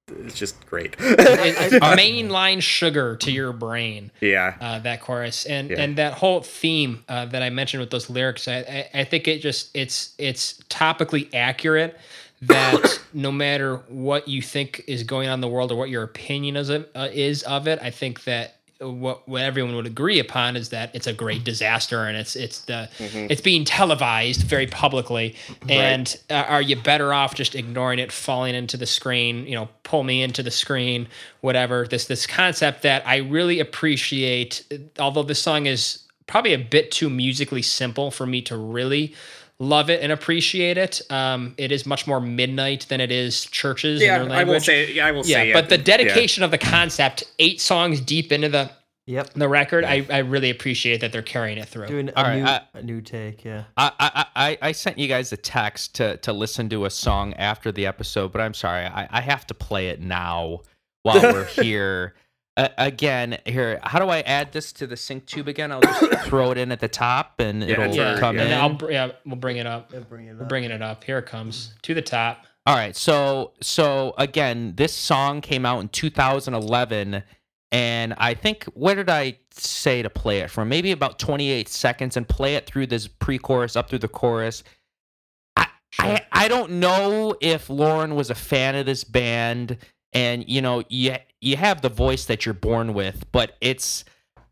it's just great. It- mainline sugar to your brain. yeah. uh, that chorus and Yeah. and that whole theme uh, that I mentioned with those lyrics. I, I, I think it just it's it's topically accurate. That no matter what you think is going on in the world or what your opinion is uh, is of it, I think that what what everyone would agree upon is that it's a great disaster and it's it's the it's being televised very publicly. And uh, are you better off just ignoring it, falling into the screen? You know, pull me into the screen, whatever. This this concept that I really appreciate. Although this song is probably a bit too musically simple for me to really love it and appreciate it. Um, it is much more midnight than it is Chvrches. in Yeah, their I will language. say. Yeah, I will Yeah, say. but the yeah. dedication of the concept, eight songs deep into the Yep. the record, I, I really appreciate that they're carrying it through. Doing a All right, new I- a new take, yeah. I, I, I, I sent you guys a text to, to listen to a song after the episode, but I'm sorry, I, I have to play it now while we're here. Uh, again, here, how do I add this to the sync tube again? I'll just throw it in at the top and it'll yeah, come yeah. and in. I'll, yeah, we'll bring it up. bring it We're bringing it up. Here it comes to the top. All right, so so again, this song came out in 2011, and I think where did I say to play it from? Maybe about 28 seconds, and play it through this pre-chorus up through the chorus. I I, I don't know if Lauren was a fan of this band, and you know you you have the voice that you're born with, but it's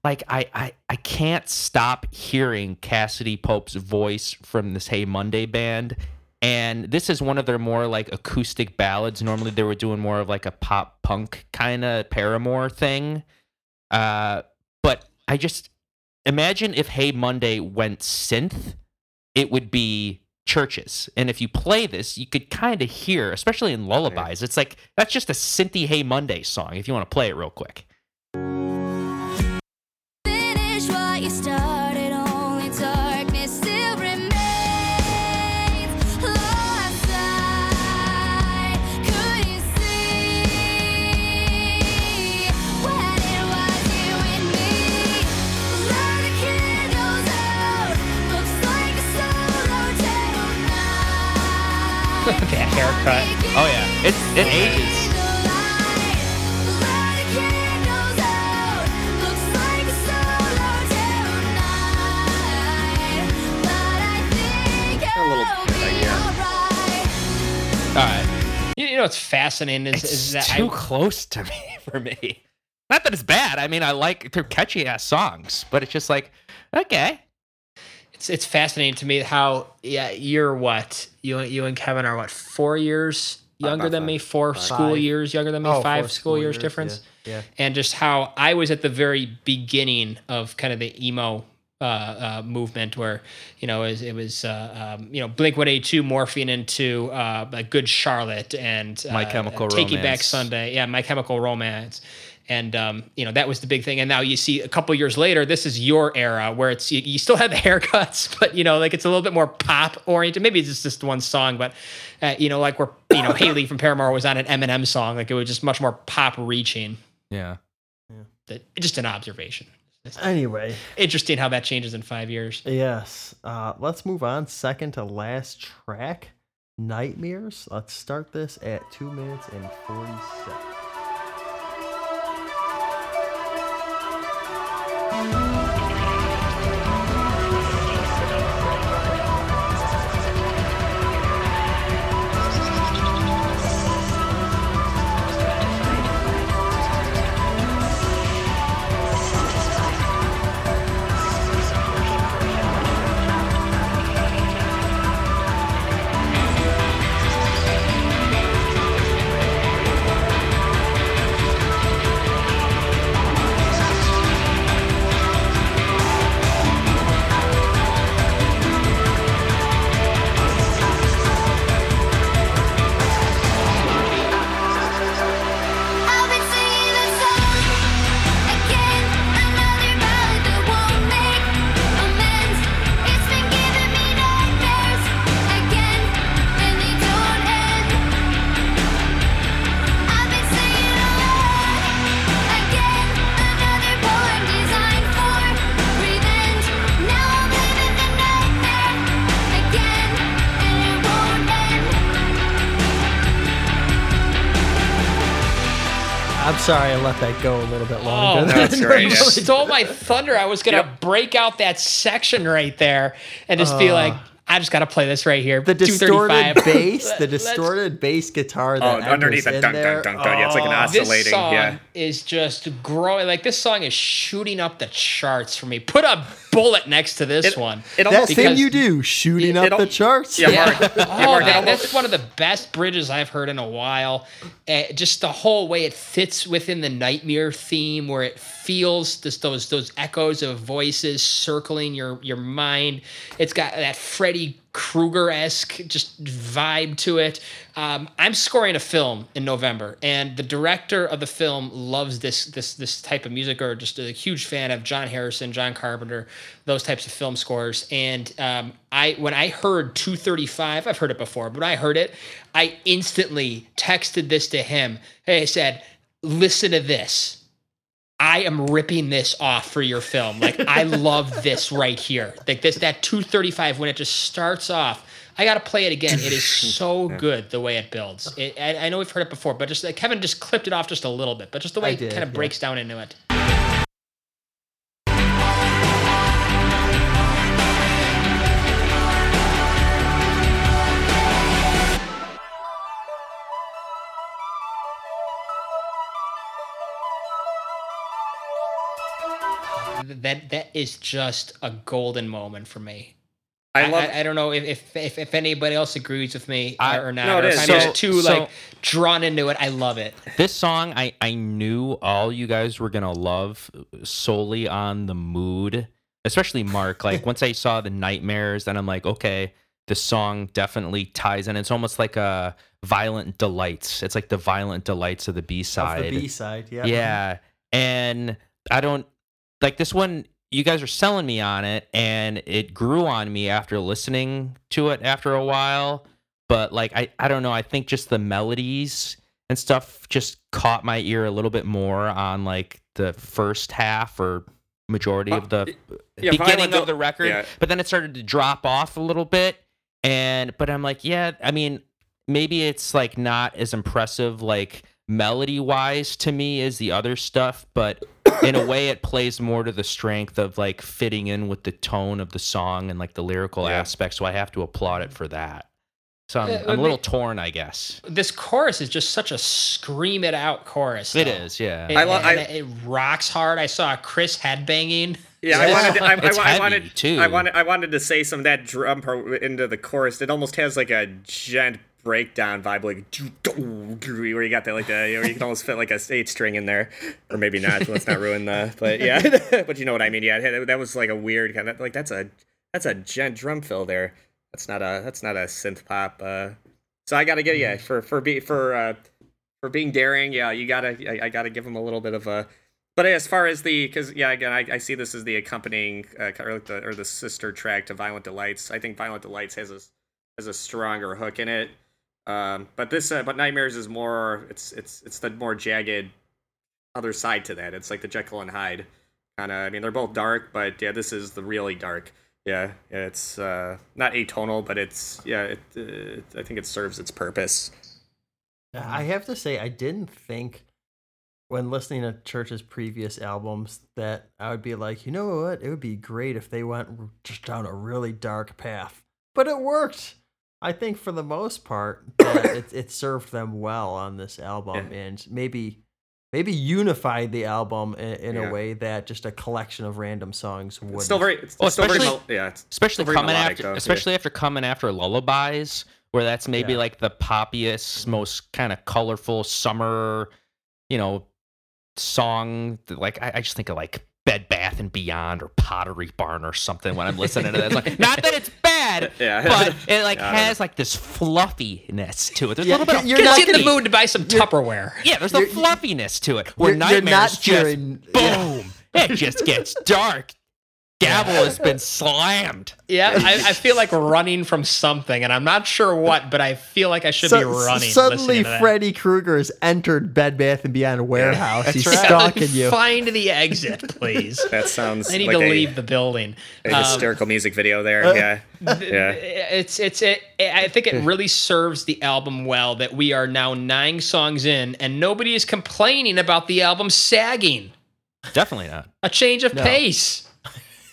like I, I I can't stop hearing Cassadee Pope's voice from this Hey Monday band. And this is one of their more like acoustic ballads. Normally they were doing more of like a pop punk kind of Paramore thing. Uh, but I just imagine if Hey Monday went synth, it would be Chvrches. And if you play this, you could kind of hear, especially in lullabies, it's like that's just a synthy Hey Monday song if you want to play it real quick. That haircut. Oh yeah, it it ages. A little bit, All right. You, you know what's fascinating is, It's is that too I, close to me for me. Not that it's bad. I mean, I like they're catchy ass songs, but it's just like okay. It's it's fascinating to me how yeah you're what you you and Kevin are what four years younger about than me four Five. school years younger than me Oh, five four school, years, difference Yeah. yeah. and just how I was at the very beginning of kind of the emo uh, uh, movement where you know it was, it was uh, um, you know Blink One Eight Two morphing into uh, Good Charlotte and uh, My Chemical Taking Back Sunday, yeah, My Chemical Romance. And um, you know that was the big thing, and now you see a couple years later, this is your era where it's you, you still have the haircuts, but you know like it's a little bit more pop oriented. Maybe it's just one song, but uh, you know like where you know Hayley from Paramore was on an Eminem song, like it was just much more pop reaching. Yeah. That just an observation. Anyway, Interesting how that changes in five years. yes. Uh, let's move on. Second to last track, Nightmares. Let's start this at two minutes and forty seconds. Bye. Sorry I let that go a little bit Oh, longer. no, it's great. you stole my thunder. I was gonna Yep. break out that section right there and just be like, I just gotta play this right here. Uh, the distorted bass, the distorted bass guitar Oh, underneath enters the in dun there. dun dun dun. Yeah, it's like an Oh, oscillating. This song yeah. is just growing. Like this song is shooting up the charts for me. Put a bullet next to this It- one. It that almost thing you do, shooting it up the charts. Yeah, Yeah. Mark. Oh, Mark, man, that's one of the best bridges I've heard in a while. Uh, just the whole way it fits within the nightmare theme, where it feels just those those echoes of voices circling your your mind. It's got that Freddy Krueger esque just vibe to it. Um, I'm scoring a film in November, and the director of the film loves this this this type of music, or just a huge fan of John Harrison, John Carpenter, those types of film scores. And um, I when I heard 235, I've heard it before, but I heard it, I instantly texted this to him. Hey, I said, "Listen to this." I am ripping this off for your film. Like I love this right here. Like this that 235 when it just starts off. I got to play it again. It is so good the way it builds. It, I, I know we've heard it before, but just like Kevin just clipped it off just a little bit, but just the way I it kind of yeah. breaks down into it. That that is just a golden moment for me. I I, love. I, I don't know if, if if if anybody else agrees with me uh, I- or not, No, it or is. I'm So- just too so- like drawn into it. I love it. This song, I I knew all you guys were gonna love solely on the mood, especially Mark. Like once I saw the nightmares, then I'm like, okay, the song definitely ties in. It's almost like a violent delights. It's like the violent delights of the B side. the B side, yeah. Yeah. And I don't like this one. You guys are selling me on it, and it grew on me after listening to it after a while. But like, I, I don't know. I think just the melodies and stuff just caught my ear a little bit more on like the first half or majority of the yeah, beginning of the record. yeah. But then it started to drop off a little bit. And but I'm like, yeah, I mean, maybe it's like not as impressive like melody wise to me is the other stuff, but in a way it plays more to the strength of like fitting in with the tone of the song and like the lyrical Yeah. aspect. So I have to applaud it for that. So I'm, Uh, I'm a little the- torn, I guess. This chorus is just such a scream it out chorus. It though. is, yeah. It, I lo- and I- it, it rocks hard. I saw Chris headbanging. Yeah, I wanted. To, I, it's I, I wanted too. I wanted. I wanted to say some of that drum part into the chorus. It almost has like a djent breakdown vibe, like where you got that like the, where you can almost fit like a eight string in there, or maybe not. Let's not ruin the. But yeah, but you know what I mean. Yeah, that was like a weird kind of like that's a that's a djent drum fill there. That's not a that's not a synth pop. Uh, so I gotta get yeah for for be for uh for being daring. Yeah, you gotta I, I gotta give him a little bit of a. But as far as the, because yeah, again, I, I see this as the accompanying uh, or, like the, or the sister track to Violent Delights. I think Violent Delights has a has a stronger hook in it. Um, but this, uh, but Nightmares is more. It's it's it's the more jagged other side to that. It's like the Jekyll and Hyde kind of. I mean, they're both dark, but yeah, this is the really dark. Yeah, it's uh, not atonal, but it's yeah. It, uh, I think it serves its purpose. I have to say, I didn't think when listening to Chvrches' previous albums that I would be like, you know what? It would be great if they went just down a really dark path. But it worked. I think for the most part, that it, it served them well on this album, and maybe maybe unified the album in, in Yeah. a way that just a collection of random songs would. Still very. It's, Well, it's still very. mel- yeah. It's, especially very coming melodic, after though, yeah. especially after coming after lullabies where that's maybe Yeah. like the poppiest most kind of colorful summer you know song like I, I just think of like bed bath and beyond or pottery barn or something when i'm listening to that It's like, not that it's bad Yeah. but it like Yeah, has like this fluffiness to it. There's Yeah, a little bit of you're Gets not you in the mood to buy some Tupperware. yeah there's the fluffiness to it. Where You're- you're not just hearing- boom. It just gets dark gavel has been slammed. Yeah, I, I feel like running from something, and I'm not sure what, but I feel like I should be running. Suddenly, listening to that. Freddy Krueger has entered Bed Bath and Beyond warehouse. He's right. stalking you. Find the exit, please. That sounds I need like to a, leave the building. a Um, hysterical music video there. uh, yeah. Yeah. it's it's it, I think it really serves the album well that we are now nine songs in and nobody is complaining about the album sagging. Definitely not. A change of No. pace.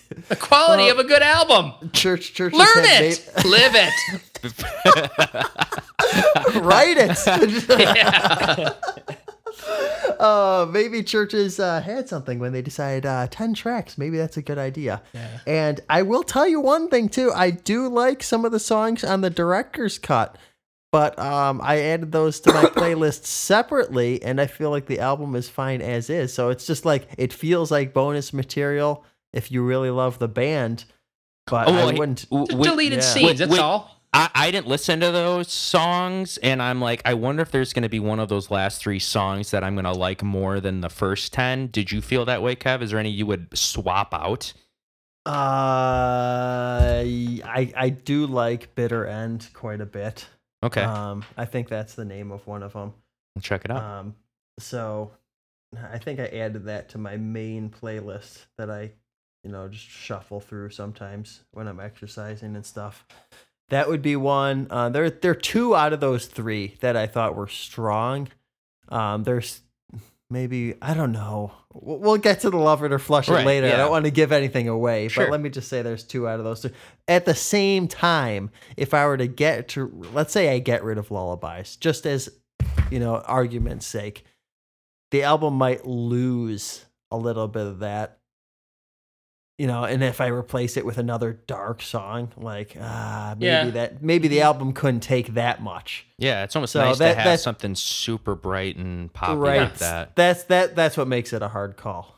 The quality Well, of a good album. Church, Chvrches Learn it. Live it. write it. uh, maybe Chvrches uh, had something when they decided uh, 10 tracks. Maybe that's a good idea. And I will tell you one thing, too. I do like some of the songs on the director's cut, but um, I added those to my playlist separately, and I feel like the album is fine as is. So it's just like, it feels like bonus material if you really love the band. But Oh, well, I wouldn't. w- Just wait- deleted yeah. scenes. That's wait. all. I, I didn't listen to those songs, and I'm like, I wonder if there's going to be one of those last three songs that I'm going to like more than the first 10. Did you feel that way, Kev? Is there any you would swap out? Uh, I I do like Bitter End quite a bit. Okay, Um, I think that's the name of one of them. I'll check it out. Um, so I think I added that to my main playlist that I, you know, just shuffle through sometimes when I'm exercising and stuff. That would be one. Uh, there, there are two out of those three that I thought were strong. Um, there's maybe I don't know. We'll, we'll get to the love it or flush it Right, later. I don't want to give anything away, Sure. but let me just say there's two out of those two. At the same time, if I were to get to, let's say I get rid of lullabies, just as you know, argument's sake, the album might lose a little bit of that. You know, and if I replace it with another dark song, like ah, maybe Yeah. that maybe the album couldn't take that much. yeah, it's almost so nice that- to have something super bright and poppy right. like that. That's that that's what makes it a hard call.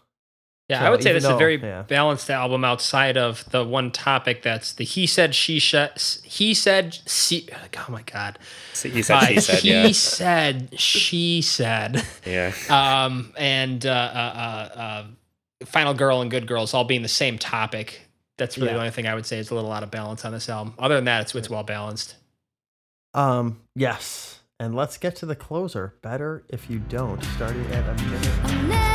Yeah, So I would say even this is a very yeah. balanced album outside of the one topic that's the he said, she said, he said, she, oh my God. So you said Uh, she said, he yeah. said, she said. Yeah. um, and uh, uh, uh, uh, Final Girl and Good Girls all being the same topic. That's really Yeah. the only thing I would say is a little out of balance on this album. Other than that, it's it's well balanced. Um, yes. And let's get to the closer. Better if you don't. Starting at a minute.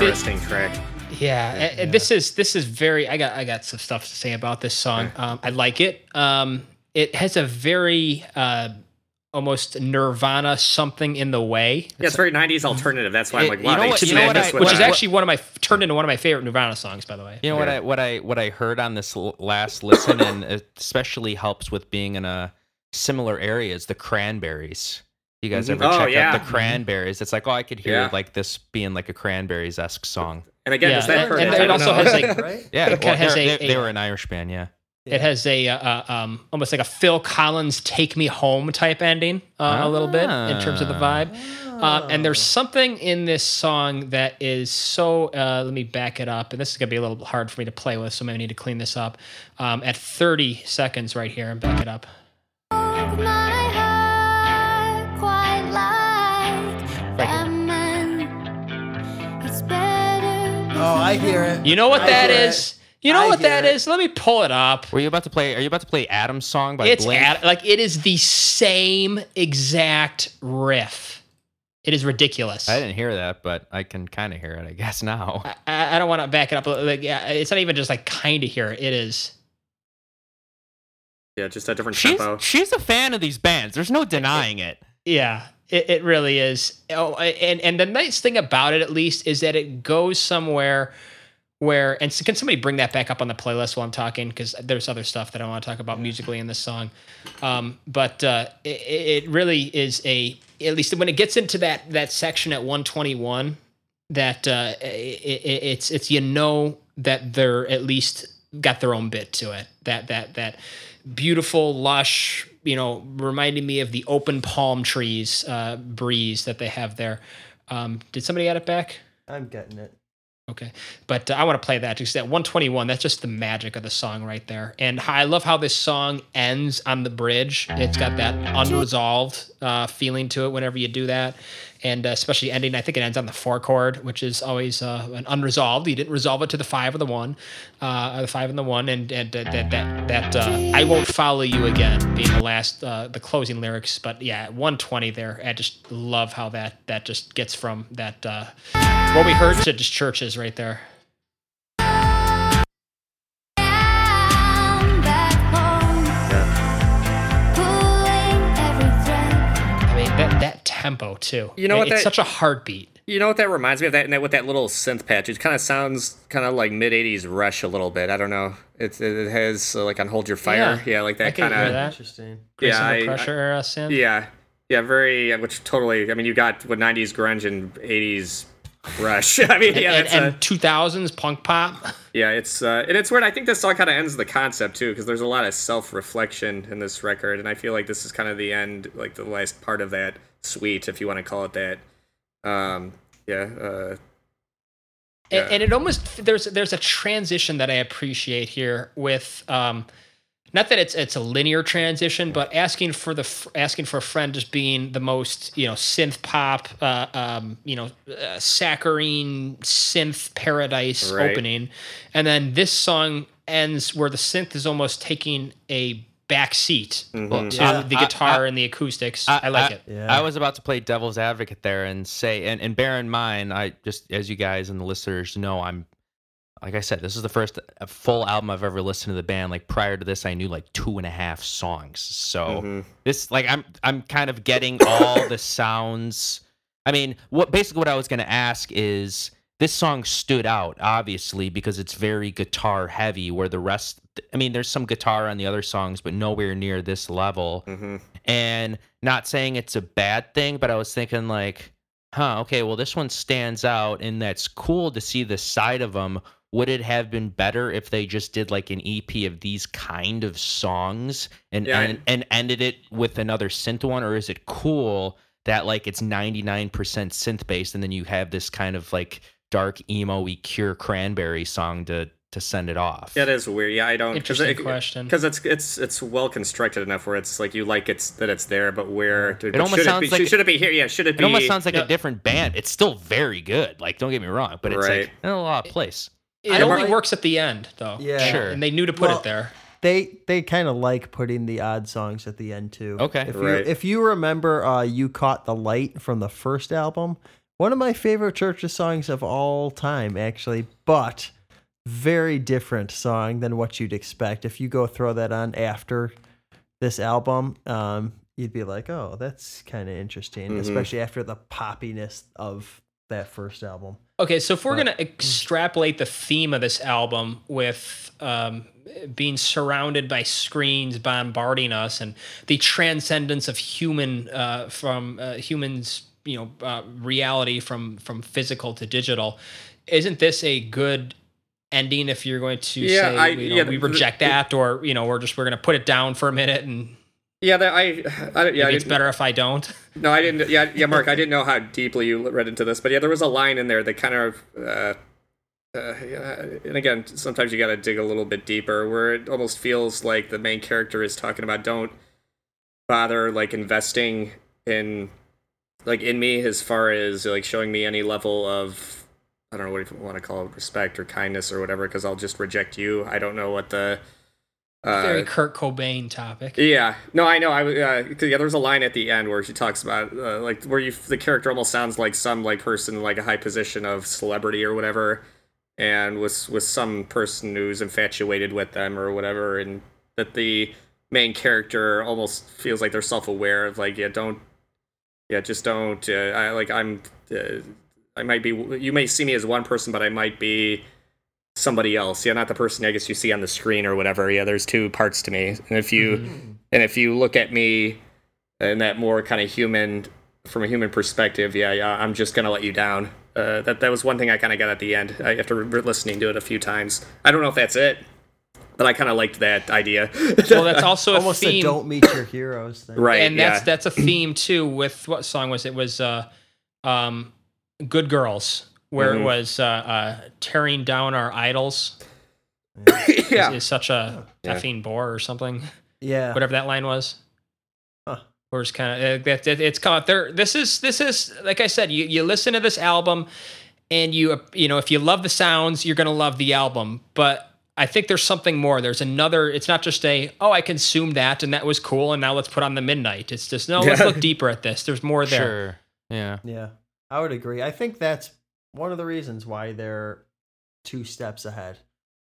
Noticed Such interesting track. Yeah, a- and this is this is very. I got I got some stuff to say about this song. Um, I like it. Um, it has a very uh, almost Nirvana something in the way, Yeah, it's very 90s alternative. That's why I'm It- like, you know what- you know what I- which is actually one of my turned into one of my favorite Nirvana songs, by the way. You know what I what I what I heard on this l- last listen, and especially helps with being in a similar area is the Cranberries. You guys Mhm. ever Oh, check yeah. out the Cranberries? It's like, oh, I could hear Yeah. like this being like a Cranberries esque song. And again, Yeah, does that and- hurt? and I it also know. has, like, right? Yeah, It well, has they're- a- they, they were an Irish band. Yeah, It has a uh, uh, um, almost like a Phil Collins "Take Me Home" type ending, uh, a little bit in terms of the vibe. Uh, and there's something in this song that is so. Uh, let me back it up, and this is gonna be a little hard for me to play with, so I maybe need to clean this up. Um, at 30 seconds right here, and back it up. Right here. It's better. Oh, I hear it. You know what I that hear is? You know I what hear that it. is? Let me pull it up. were you about to play? Are you about to play Adam's song by It's Blink? at, like it is the same exact riff. It is ridiculous. I didn't hear that, but I can kind of hear it, I guess now. I, I don't want to back it up. Like, yeah, it's not even just like kind of here. It is. Yeah, just a different She's tempo. she's a fan of these bands. There's no denying it. Yeah, it, it really is. Oh, and and the nice thing about it, at least, is that it goes somewhere where. And so can somebody bring that back up on the playlist while I'm talking? Because there's other stuff that I want to talk about musically in this song. Um, but uh, it, it really is a. At least when it gets into that that section at 121, that uh, it, it, it's it's you know that they're at least got their own bit to it. That that that beautiful, lush, you know, reminding me of the open palm trees uh, breeze that they have there. Um, did somebody add it back? I'm getting it. Okay, but uh, I want to play that because at 121, that's just the magic of the song right there. And I love how this song ends on the bridge. It's got that unresolved uh, feeling to it whenever you do that, and uh, especially ending. I think it ends on the four chord, which is always uh, an unresolved. You didn't resolve it to the five or the one, uh, or the five and the one, and and uh, that that that uh, I won't follow you again being the last uh, the closing lyrics. But yeah, 120 there, I just love how that that just gets from that what we heard to just Chvrches right there. Tempo too. You know It- what It's that- such a heartbeat. You know what that reminds me of? That, that with that little synth patch. It kind of sounds kind of like mid '80s Rush a little bit. I don't know. It it has uh, like on Hold Your Fire. Yeah, Yeah, like that kind of. Interesting. Grace Yeah, Under I- pressure era synth. Yeah, yeah, very. Which totally. I mean, you got what '90s grunge and '80s Rush. I mean, yeah, and, that's and a, 2000s punk pop. yeah. It's uh, and it's weird. I think this song kind of ends the concept too, because there's a lot of self-reflection in this record, and I feel like this is kind of the end, like the last part of that suite, if you want to call it that. Um, yeah. Uh, And, Yeah. and it almost there's there's a transition that I appreciate here with um, not that it's it's a linear transition, but asking for the asking for a friend just being the most you know synth pop, uh, um, you know, uh, saccharine synth paradise Right. opening, and then this song ends where the synth is almost taking a back seat mhm. to Yeah. the guitar I- and the acoustics. I, like it. Yeah. I was about to play devil's advocate there and say, and, and bear in mind, I just as you guys and the listeners know, I'm like I said, this is the first uh, full album I've ever listened to the band. Like prior to this, I knew like two and a half songs. So Mhm. this, like, I'm I'm kind of getting all the sounds. I mean, what basically what I was gonna ask is this song stood out obviously because it's very guitar heavy, where the rest. I mean, there's some guitar on the other songs, but nowhere near this level. Mhm. and not saying it's a bad thing but i was thinking like huh okay well this one stands out and that's cool to see the side of them would it have been better if they just did like an ep of these kind of songs and Yeah, and, and ended it with another synth one? Or is it cool that like it's 99% synth based and then you have this kind of like dark emo-y cure cranberry song to to send it off Yeah, it is weird. Yeah, I don't. Know. Interesting question. Because it's it's it's well constructed enough where it's like you like it's that it's there, but where it almost should sounds it be, like- should it be here? Yeah, should it be? It almost sounds like Yeah. a different band. It's still very good. Like, don't get me wrong, but it's Right. like in a lot of place. It I only like- works at the end though. Yeah. Sure. And they knew to put Well, it there. They they kind of like putting the odd songs at the end too. Okay. If you Right. if you remember, uh, you caught the light from the first album. One of my favorite Chvrches songs of all time, actually, but very different song than what you'd expect. If you go throw that on after this album, um, you'd be like, oh, that's kind of interesting, Mhm. especially after the poppiness of that first album. Okay, so if we're But- gonna extrapolate the theme of this album with um, being surrounded by screens bombarding us and the transcendence of human uh, from uh, humans, you know, uh, reality from from physical to digital, isn't this a good ending? If you're going to Yeah, say I- you know, yeah, we the- reject that, or you know, we're just we're gonna put it down for a minute and Yeah, that I, I yeah, I it's better if I don't. No, I didn't. Yeah, yeah, Mark, I didn't know how deeply you read into this, but yeah, there was a line in there that kind of, uh, uh, yeah, and again, sometimes you got to dig a little bit deeper, where it almost feels like the main character is talking about don't bother like investing in, like in me as far as like showing me any level of, I don't know what you want to call it, respect or kindness or whatever, because I'll just reject you. I don't know what the. Uh, Very Kurt Cobain topic. yeah, no, I know. I uh, yeah, there's a line at the end where she talks about uh, like where you the character almost sounds like some like person like a high position of celebrity or whatever, and with with some person who's infatuated with them or whatever, and that the main character almost feels like they're self-aware of like yeah don't yeah just don't uh, I like I'm uh, I might be you may see me as one person but I might be somebody else yeah not the person I guess you see on the screen or whatever yeah there's two parts to me and if you and if you look at me in that more kind of human from a human perspective yeah yeah I'm just gonna let you down uh, that that was one thing I kind of got at the end I, after re- listening to it a few times I don't know if that's it but I kind of liked that idea. Well, that's also a Almost a theme. don't meet your heroes thing. right. and that's yeah. that's a theme too with what song was it? It was uh um good girls where Mhm. it was uh, uh tearing down our idols yeah. is, is such a Yeah. effing bore or something Yeah. whatever that line was Huh. or it's kind of that it, it's kind of there this is this is like i said you, you listen to this album and you uh, you know if you love the sounds you're gonna love the album but i think there's something more there's another it's not just a oh i consumed that and that was cool and now let's put on the midnight it's just no let's look deeper at this there's more there Sure. Yeah. Yeah, I would agree. I think that's one of the reasons why they're two steps ahead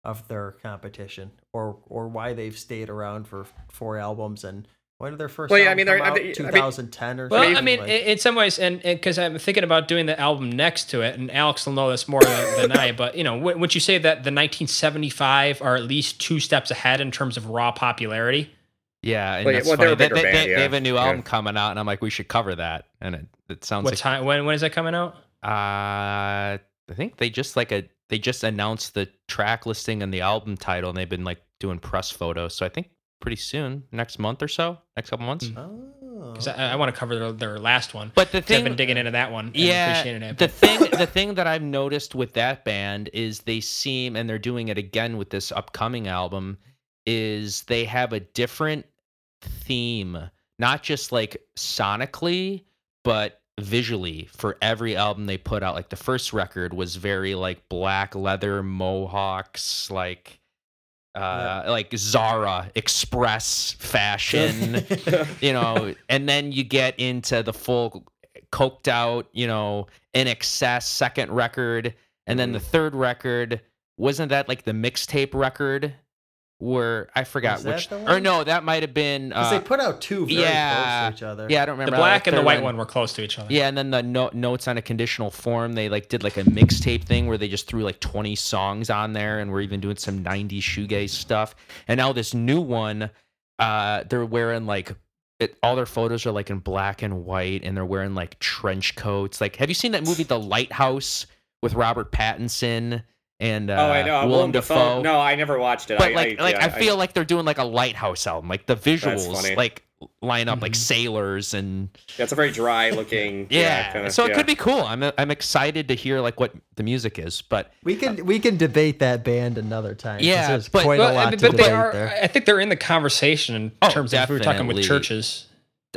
of their competition, or or why they've stayed around for four albums and when did their first Well, yeah, I album mean, come they're- I out? mean- I mean- 2010 or Well. I mean, like- in in some ways, and because I'm thinking about doing the album next to it, and Alex will know this more than, than I, but you know, wou- would you say that the 1975 are at least two steps ahead in terms of raw popularity? Yeah. And Well, yeah, that's well, they're funny. They, they, band, they- yeah. they have a new Yeah. album coming out, and I'm like, we should cover that. And it, it sounds What like time? When when is that coming out? Uh, I think they just like a they just announced the track listing and the album title, and they've been like doing press photos. So I think pretty soon, next month or so, next couple months. Mm. oh, Because I, I want to cover their, their last one. But the 'Cause I've been digging into that one. And yeah, appreciating it. the thing, the thing that I've noticed with that band is they seem, and they're doing it again with this upcoming album, is they have a different theme, not just like sonically, but visually for every album they put out. Like the first record was very like black leather mohawks, like uh like Zara Express fashion, you know, and then you get into the full coked out, you know, in excess second record, and then the third record wasn't that like the mixtape record where I forgot Was that which the or no, that might have been 'Cause uh, they put out two very yeah, close to each other. yeah, I don't remember. the black and the third white one were close to each other. yeah, and then the no- notes on a conditional form, they like did like a mixtape thing where they just threw like 20 songs on there, and we're even doing some 90s shoegaze stuff. And now this new one, uh, they're wearing like it, all their photos are like in black and white, and they're wearing like trench coats. Like, have you seen that movie, The Lighthouse, with Robert Pattinson and uh, oh, I know. Willem Willem Dafoe? Dafoe. No, I never watched it. But I, like, I, like yeah, I feel like they're doing like a lighthouse album. Like the visuals, like line up like Mhm. sailors and yeah, it's a very dry looking. yeah, kinda- so it yeah. could be cool. I'm I'm excited to hear like what the music is, but We can we can debate that band another time. Yeah, but- quite Well, a lot but to they are. there. I think they're in the conversation in Oh, terms of if we were talking with Chvrches.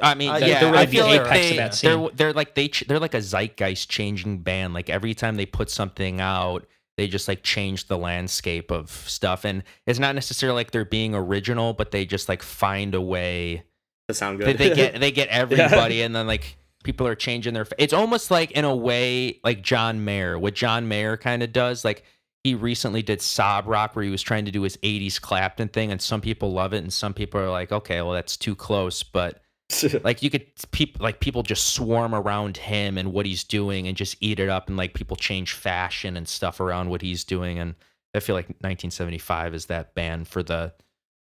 I mean, Uh, yeah, they're I feel the like apex of they that scene. they're they're like they they're like a zeitgeist changing band. Like every time they put something out, they just like change the landscape of stuff, and it's not necessarily like they're being original, but they just like find a way. to sound good. they get they get everybody, and then like people are changing their. It's almost like in a way like John Mayer. What John Mayer kind of does, like he recently did Sob Rock, where he was trying to do his '80s Clapton thing, and some people love it, and some people are like, okay, well that's too close, but like you could people like people just swarm around him and what he's doing and just eat it up and like people change fashion and stuff around what he's doing. And i feel like 1975 is that band for the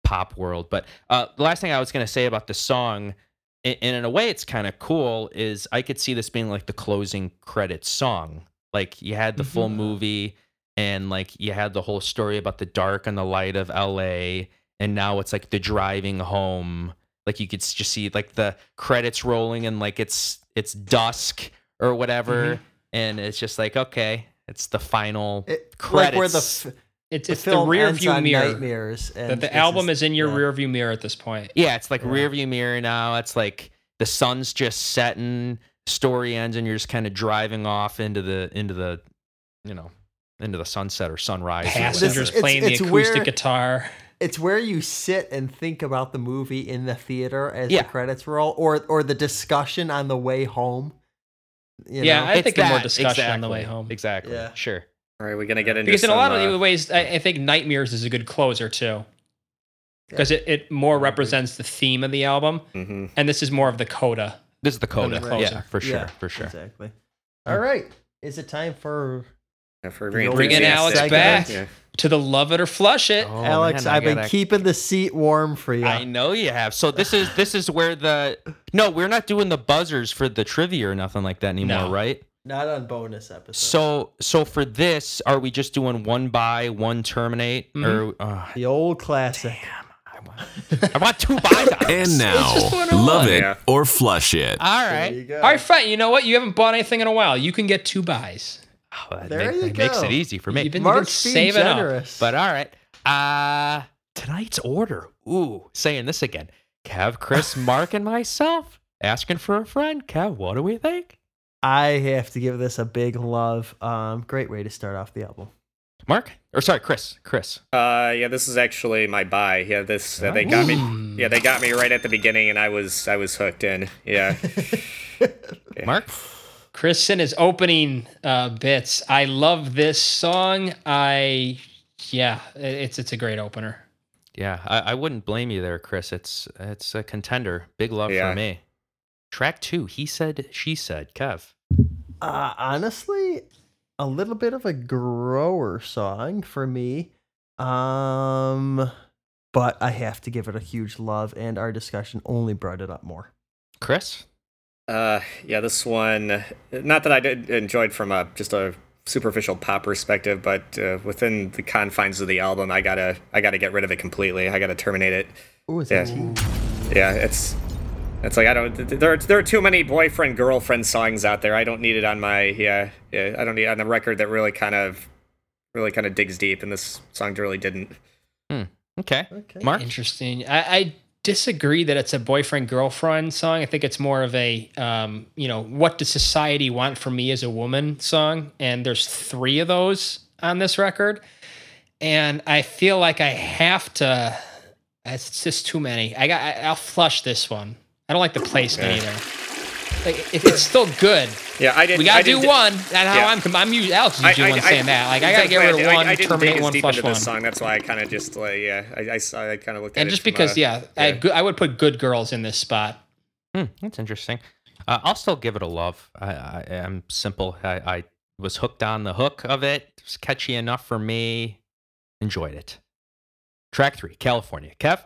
pop world. But uh the last thing i was going to say about the song and and in a way it's kind of cool is i could see this being like the closing credits song. Like you had the full movie and like you had the whole story about the dark and the light of la and now it's like the driving home like you could just see like the credits rolling and like it's it's dusk or whatever mm-hmm. and it's just like okay it's the final It- credits like where the, f- It's the it's the rear ends view on mirror. nightmares. And The, the this album is in your yeah. rear view mirror at this point. yeah it's like Yeah. rear view mirror now it's like the sun's just setting story ends and you're just kind of driving off into the into the you know into the sunset or sunrise or Passengers whatever. it's- playing the acoustic where- guitar. It's where you sit and think about the movie in the theater as Yeah. the credits roll, or or the discussion on the way home. you Yeah, know? I It's think in more that, discussion on the way home. exactly Yeah. sure All right, we're gonna get into Because in a some, lot uh, of ways, I, I think Nightmares is a good closer too. because it, it more represents the theme of the album, hmm and this is more of the coda. This is the coda. closer. Yeah, for sure, Yeah, for sure. Exactly. All right. Is it time for Yeah, for Bring very Alex enthusiastic. back. Yeah. To the love it or flush it. Oh, Alex? man, I I've been gotta- keeping the seat warm for you. I know you have. So this is this is where the no, we're not doing the buzzers for the trivia or nothing like that anymore, No. right? Not on bonus episodes. So so for this, are we just doing one buy, one terminate, or uh, the old classic. I want I want two buys. And now, just one on love one. it Yeah. or flush it. all right you got all right fine. You know what? You haven't bought anything in a while. You can get two buys. Oh, that There make- you that makes it easy for me. You've been, you've been Mark's being saving up. But all right. Uh tonight's order. Ooh, saying this again. Kev, Chris, Mark, and myself asking for a friend. Kev, what do we think? I have to give this a big love. Um, great way to start off the album. Mark? Or sorry, Chris. Chris. Uh, yeah, this is actually my buy. Yeah, this uh, they got me. Yeah, they got me right at the beginning, and I was I was hooked in. Yeah, Mark? Chris in his opening uh, bits. I love this song. I yeah, it's it's a great opener. Yeah, I, I wouldn't blame you there, Chris. It's it's a contender. Big love Yeah. for me. Track two, he said, she said. Kev. Uh, honestly, a little bit of a grower song for me. Um, but I have to give it a huge love, and our discussion only brought it up more. Chris? Uh, yeah, this one. Not that I did enjoyed from a just a superficial pop perspective, but uh, within the confines of the album, I gotta I gotta get rid of it completely. I gotta terminate it. Ooh, is Yeah. that Yeah, it's it's like I don't. There there are too many boyfriend girlfriend songs out there. I don't need it on my yeah. yeah I don't need it on the record that really kind of really kind of digs deep, and this song really didn't. Okay. Okay. Mark? Interesting. I, I disagree that it's a boyfriend girlfriend song. I think it's more of a um, you know, what does society want from me as a woman song? And there's three of those on this record. And I feel like I have to it's just too many. I got I, I'll flush this one. I don't like the placement either. Like, it, it's still good. Yeah, I didn't. We gotta do didn't- one. That's how Yeah. I'm. I'm usually Alex is usually one saying that. Like I gotta get rid of exactly, I- one, I, didn't terminate one, deep flush into one. this song. That's why I kind of just like yeah. I I, I kind of looked at And it And just because, a- yeah, I, I would put good girls in this spot. Hmm, that's interesting. Uh, I'll still give it a love. I, I am simple. I, I was hooked on the hook of it. It was catchy enough for me. Enjoyed it. Track three, California. Kev?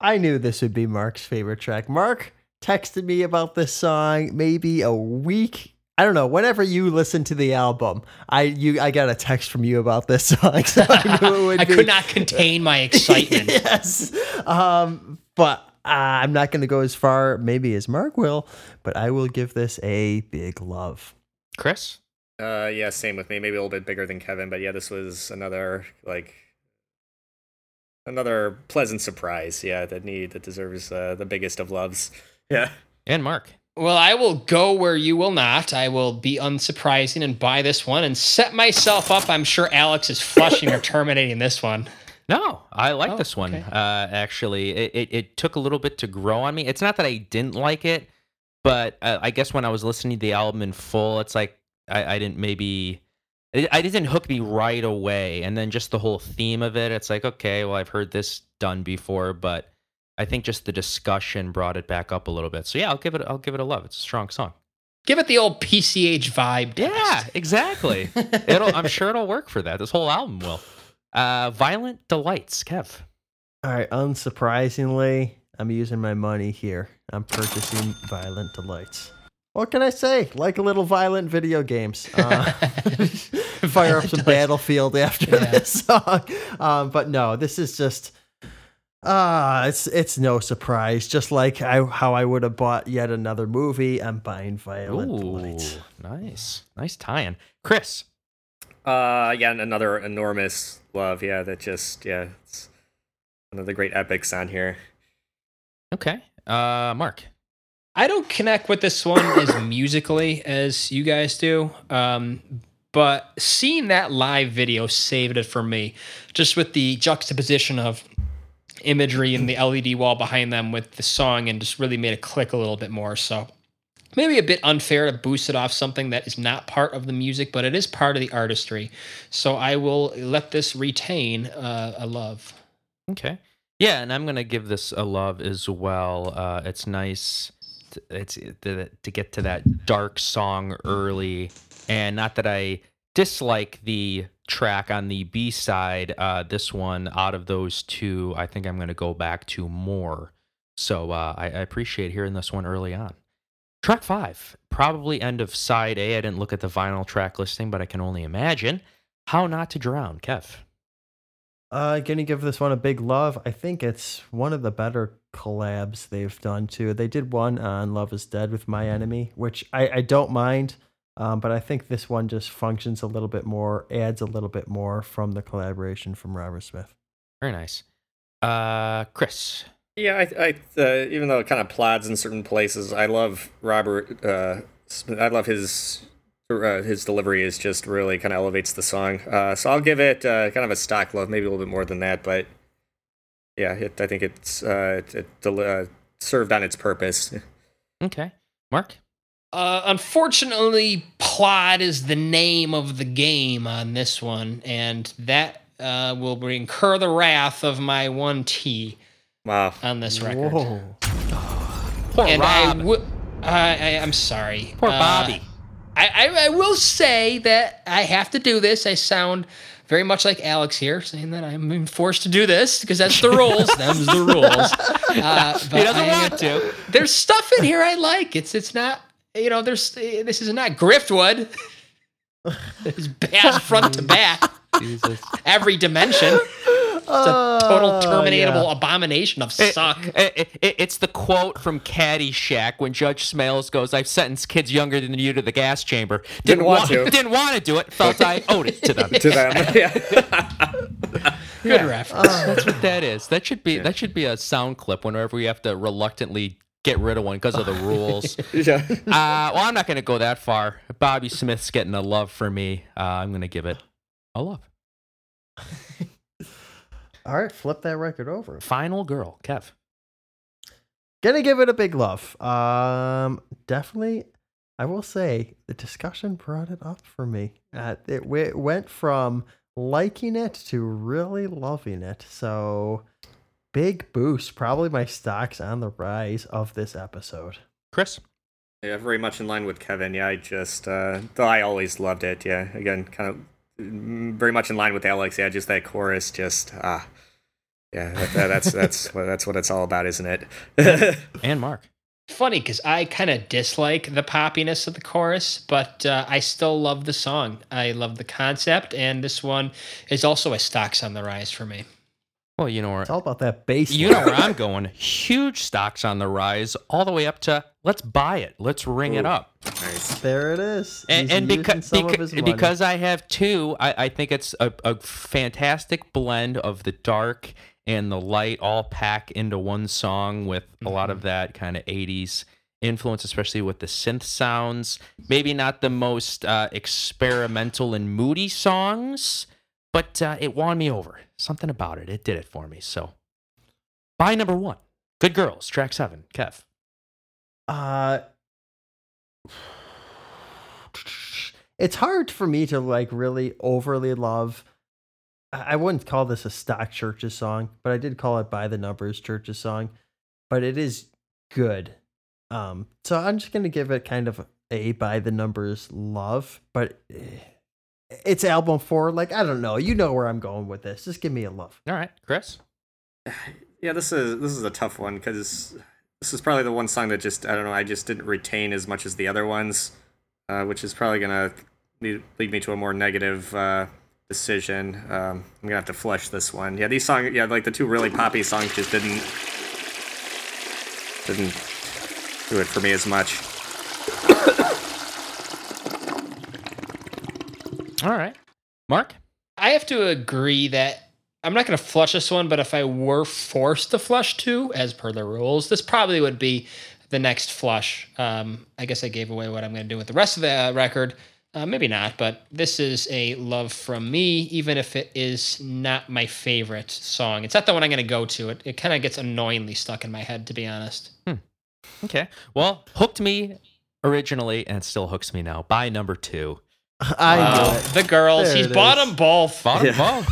I knew this would be Mark's favorite track. Mark texted me about this song maybe a week. I don't know. Whenever you listen to the album, I you I got a text from you about this song, so I knew it would I be. could not contain my excitement. yes, um, but uh, I'm not going to go as far, maybe as Mark will, but I will give this a big love. Chris? Uh, yeah, same with me. Maybe a little bit bigger than Kevin, but yeah, this was another like another pleasant surprise. Yeah, that need that deserves uh, the biggest of loves. Yeah. And Mark? Well, I will go where you will not. I will be unsurprising and buy this one and set myself up. I'm sure Alex is flushing or terminating this one. No, I like Oh, this one. okay. Uh, actually, it, it, it took a little bit to grow on me. It's not that I didn't like it, but uh, I guess when I was listening to the album in full, it's like I, I didn't maybe. It, I didn't hook me right away, and then just the whole theme of it. It's like okay, well, I've heard this done before, but I think just the discussion brought it back up a little bit. So yeah, I'll give it. I'll give it a love. It's a strong song. Give it the old PCH vibe. test. Yeah, exactly. it'll. I'm sure it'll work for that. This whole album will. Uh, Violent Delights, Kev. All right, unsurprisingly, I'm using my money here. I'm purchasing Violent Delights. What can I say? Like a little violent video games. Uh, fire up some Battlefield after Yeah. this song. Um, but no, this is just. Ah, it's it's no surprise. Just like I, how I would have bought yet another movie, I'm buying Violent Delights. nice, nice tie-in. Chris, Uh, yeah, another enormous love. Yeah, that just yeah, it's one of the great epics on here. okay. Uh, Mark, I don't connect with this one as musically as you guys do. Um, but seeing that live video saved it for me, just with the juxtaposition of imagery and the LED wall behind them with the song, and just really made it click a little bit more. So maybe a bit unfair to boost it off something that is not part of the music, but it is part of the artistry. So I will let this retain uh, a love. okay. Yeah, and I'm gonna give this a love as well. Uh, it's nice. It's to get to that dark song early, and not that I dislike the track on the B side. Uh, this one, out of those two, I think I'm gonna go back to more. So uh, I, I appreciate hearing this one early on. Track five, probably end of side A. I didn't look at the vinyl track listing, but I can only imagine. How not to drown, Kev. Uh, gonna give this one a big love. I think it's one of the better collabs they've done too. They did one on Love Is Dead with My Enemy, which I, I don't mind, um, but I think this one just functions a little bit more, adds a little bit more from the collaboration from Robert Smith. Very nice. Uh, Chris. Yeah, I, I uh, even though it kind of plods in certain places, I love Robert. Uh, I love his uh, his delivery is just really kind of elevates the song. Uh, so I'll give it uh, kind of a stock love, maybe a little bit more than that, but yeah, it, I think it's uh, it, it del- uh, served on its purpose. Okay. Mark? Uh, unfortunately, plot is the name of the game on this one, and that uh, will incur the wrath of my one T Wow. on this record. Whoa. Poor and I Rob. w- I, I, I'm sorry. Poor Uh, Bobby. I, I, I will say that I have to do this. I sound very much like Alex here, saying that I'm being forced to do this because that's the rules. Them's the rules. Uh, he doesn't I- want to. There's stuff in here I like. It's it's not you know there's this is not griftwood. it's bad front to back, Jesus. every dimension. It's a total Oh, terminatable yeah. abomination of It- suck. it- it- it's the quote from Caddyshack when Judge Smails goes, "I've sentenced kids younger than you to the gas chamber. Didn't want wa- to." Didn't want to do it. Felt I owed it to them. to them, yeah. Good reference. That's what that is. That should be that should be a sound clip whenever we have to reluctantly get rid of one because of the rules. yeah. Uh, well, I'm not going to go that far. Bobby Smith's getting a love for me. Uh, I'm going to give it a love. All right, flip that record over. Final girl, Kev. Gonna give it a big love. Um, definitely, I will say the discussion brought it up for me. Uh, it, it went from liking it to really loving it. So, big boost. Probably my stocks on the rise of this episode. Chris. Yeah, very much in line with Kevin. Yeah, I just, uh, though I always loved it. Yeah, again, kind of mm, very much in line with Alex. Yeah, just that chorus, just ah, yeah, that, that, that's that's what that's what it's all about, isn't it? And Mark. funny because I kind of dislike the poppiness of the chorus, but uh, I still love the song. I love the concept, and this one is also a stocks on the rise for me. Well, you know where It's all about that bass. you know where I'm going. Huge stocks on the rise, all the way up to let's buy it, let's ring it up. nice. There it is. And, and because some of his money. because I have two, I, I think it's a, a fantastic blend of the dark and the light all pack into one song with a lot Mm-hmm. of that kind of 80s influence, especially with the synth sounds. Maybe not the most uh, experimental and moody songs, but uh, it won me over. Something about it, it did it for me. So, by number one, Good Girls, track seven, Kev. Uh it's hard for me to like really overly love I I wouldn't call this a stock Chvrches song, but I did call it by the numbers Chvrches song. But it is good. Um so I'm just gonna give it kind of a by the numbers love, but eh, it's album four. Like I don't know, you know where I'm going with this. Just give me a love. All right, Chris. Yeah, this is this is a tough one because this is probably the one song that just I don't know I just didn't retain as much as the other ones, uh, which is probably gonna lead, lead me to a more negative uh, decision. Um, I'm gonna have to flush this one. Yeah, these songs, yeah, like the two really poppy songs just didn't didn't do it for me as much. All right, Mark. I have to agree that I'm not going to flush this one, but if I were forced to flush two, as per the rules, this probably would be the next flush. Um, I guess I gave away what I'm going to do with the rest of the uh, record. Uh, maybe not, but this is a love from me, even if it is not my favorite song. It's not the one I'm going to go to. It, it kind of gets annoyingly stuck in my head, to be honest. Okay. Well, hooked me originally and still hooks me now. By number two. I knew it. the girls. There He's it bought is. them both. Bottom Yeah. ball.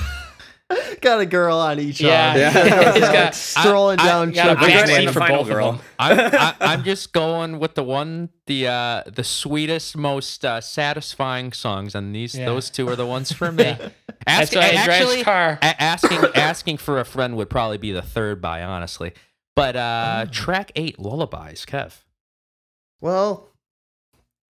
got a girl on each Yeah. arm. Yeah. He's got- strolling I- down. got a Chuck big I'm Berry. glad seat the for final both of girl. them. I'm, I, I'm just going with the one, the uh, the sweetest, most uh, satisfying songs, and these Yeah. those two are the ones for me. That's Ask- why actually, car. asking asking for a friend would probably be the third by, honestly. But uh, Oh. track eight, lullabies, Kev. Well,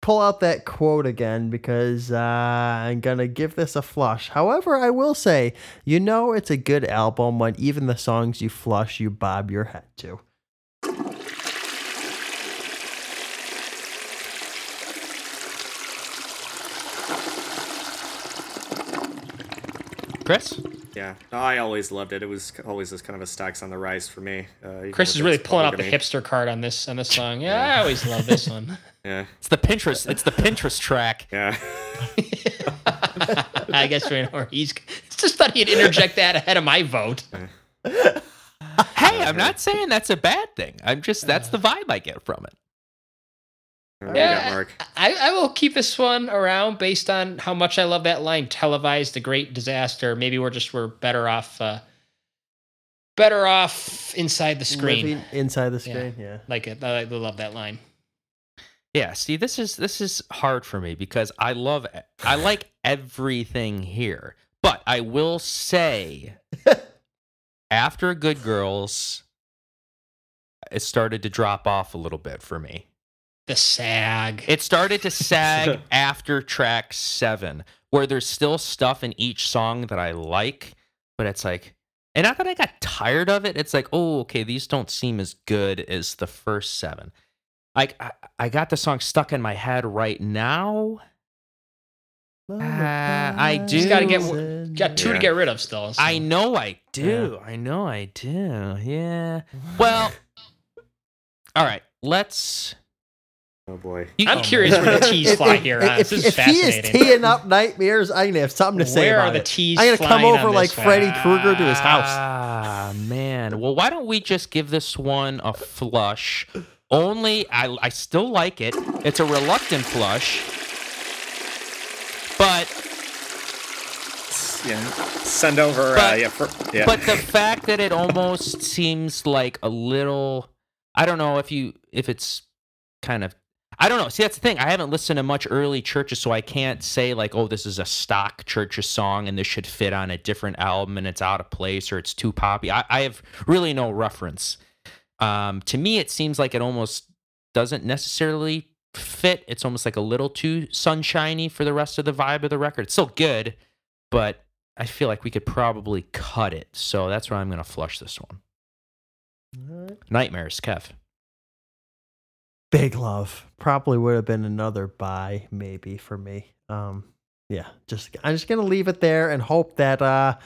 pull out that quote again because uh, I'm gonna give this a flush. However, I will say, you know, it's a good album when even the songs you flush, you bob your head to. Chris, Yeah, no, I always loved it. It was always this kind of a stacks on the rise for me. Uh, Chris is really pulling out the hipster card on this on this song. Yeah, I always love this one. Yeah, it's the Pinterest. It's the Pinterest track. yeah. I guess we know he's. Just thought he'd interject that ahead of my vote. Hey, I'm not saying that's a bad thing. I'm just that's the vibe I get from it. What do you got, Yeah, Mark? I, I will keep this one around based on how much I love that line. Televised, the great disaster. Maybe we're just we're better off. Uh, better off inside the screen. Living inside the Yeah. screen, yeah. Like it. I love that line. Yeah, see, this is this is hard for me because I love I like everything here, but I will say, after Good Girls, it started to drop off a little bit for me. The sag. It started to sag after track seven, where there's still stuff in each song that I like, but it's like, and not that I got tired of it. It's like, oh, okay, these don't seem as good as the first seven. Like, I, I got the song stuck in my head right now. Ah, I do. Just gotta get- Got two Yeah. to get rid of still. so. I know I do. I know I do. Yeah. Well, all right. Let's. Oh boy. I'm oh, curious man. where the teas fly here. huh? If, This is if he is teeing up nightmares, I'm gonna have something to say Where about are the it. teas I'm gonna come over like one? Freddy Krueger to his house. Ah, man. Well, why don't we just give this one a flush? Only, I, I still like it. It's a reluctant flush. But, Yeah. Send over. uh, yeah. For, yeah. but the fact that it almost seems like a little, I don't know if you, if it's kind of, I don't know. See, that's the thing. I haven't listened to much early Chvrches, so I can't say like, oh, this is a stock Chvrches song and this should fit on a different album and it's out of place or it's too poppy. I, I have really no reference. Um, to me, it seems like it almost doesn't necessarily fit. It's almost like a little too sunshiny for the rest of the vibe of the record. It's still good, but I feel like we could probably cut it. So that's why I'm going to flush this one. Nightmares, Kev. Big love. Probably would have been another buy, maybe for me. Um, yeah, just I'm just gonna leave it there and hope that uh,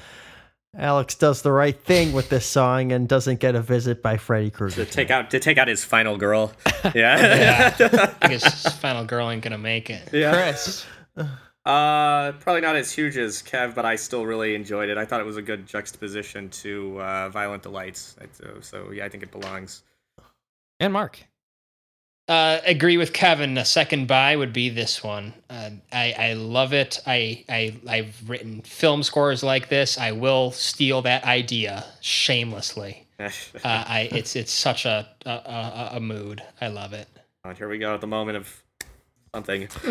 Alex does the right thing with this song and doesn't get a visit by Freddy Krueger. to take out to take out his final girl. Yeah. Yeah. I guess final girl ain't gonna make it. yeah. Chris. Uh, probably not as huge as Kev, but I still really enjoyed it. I thought it was a good juxtaposition to uh, Violent Delights. So, so yeah, I think it belongs. And Mark. Uh, agree with Kevin. A second buy would be this one. Uh, I I love it. I I I've written film scores like this. I will steal that idea shamelessly. Uh, I it's it's such a a, a a mood. I love it. Here we go at the moment of something.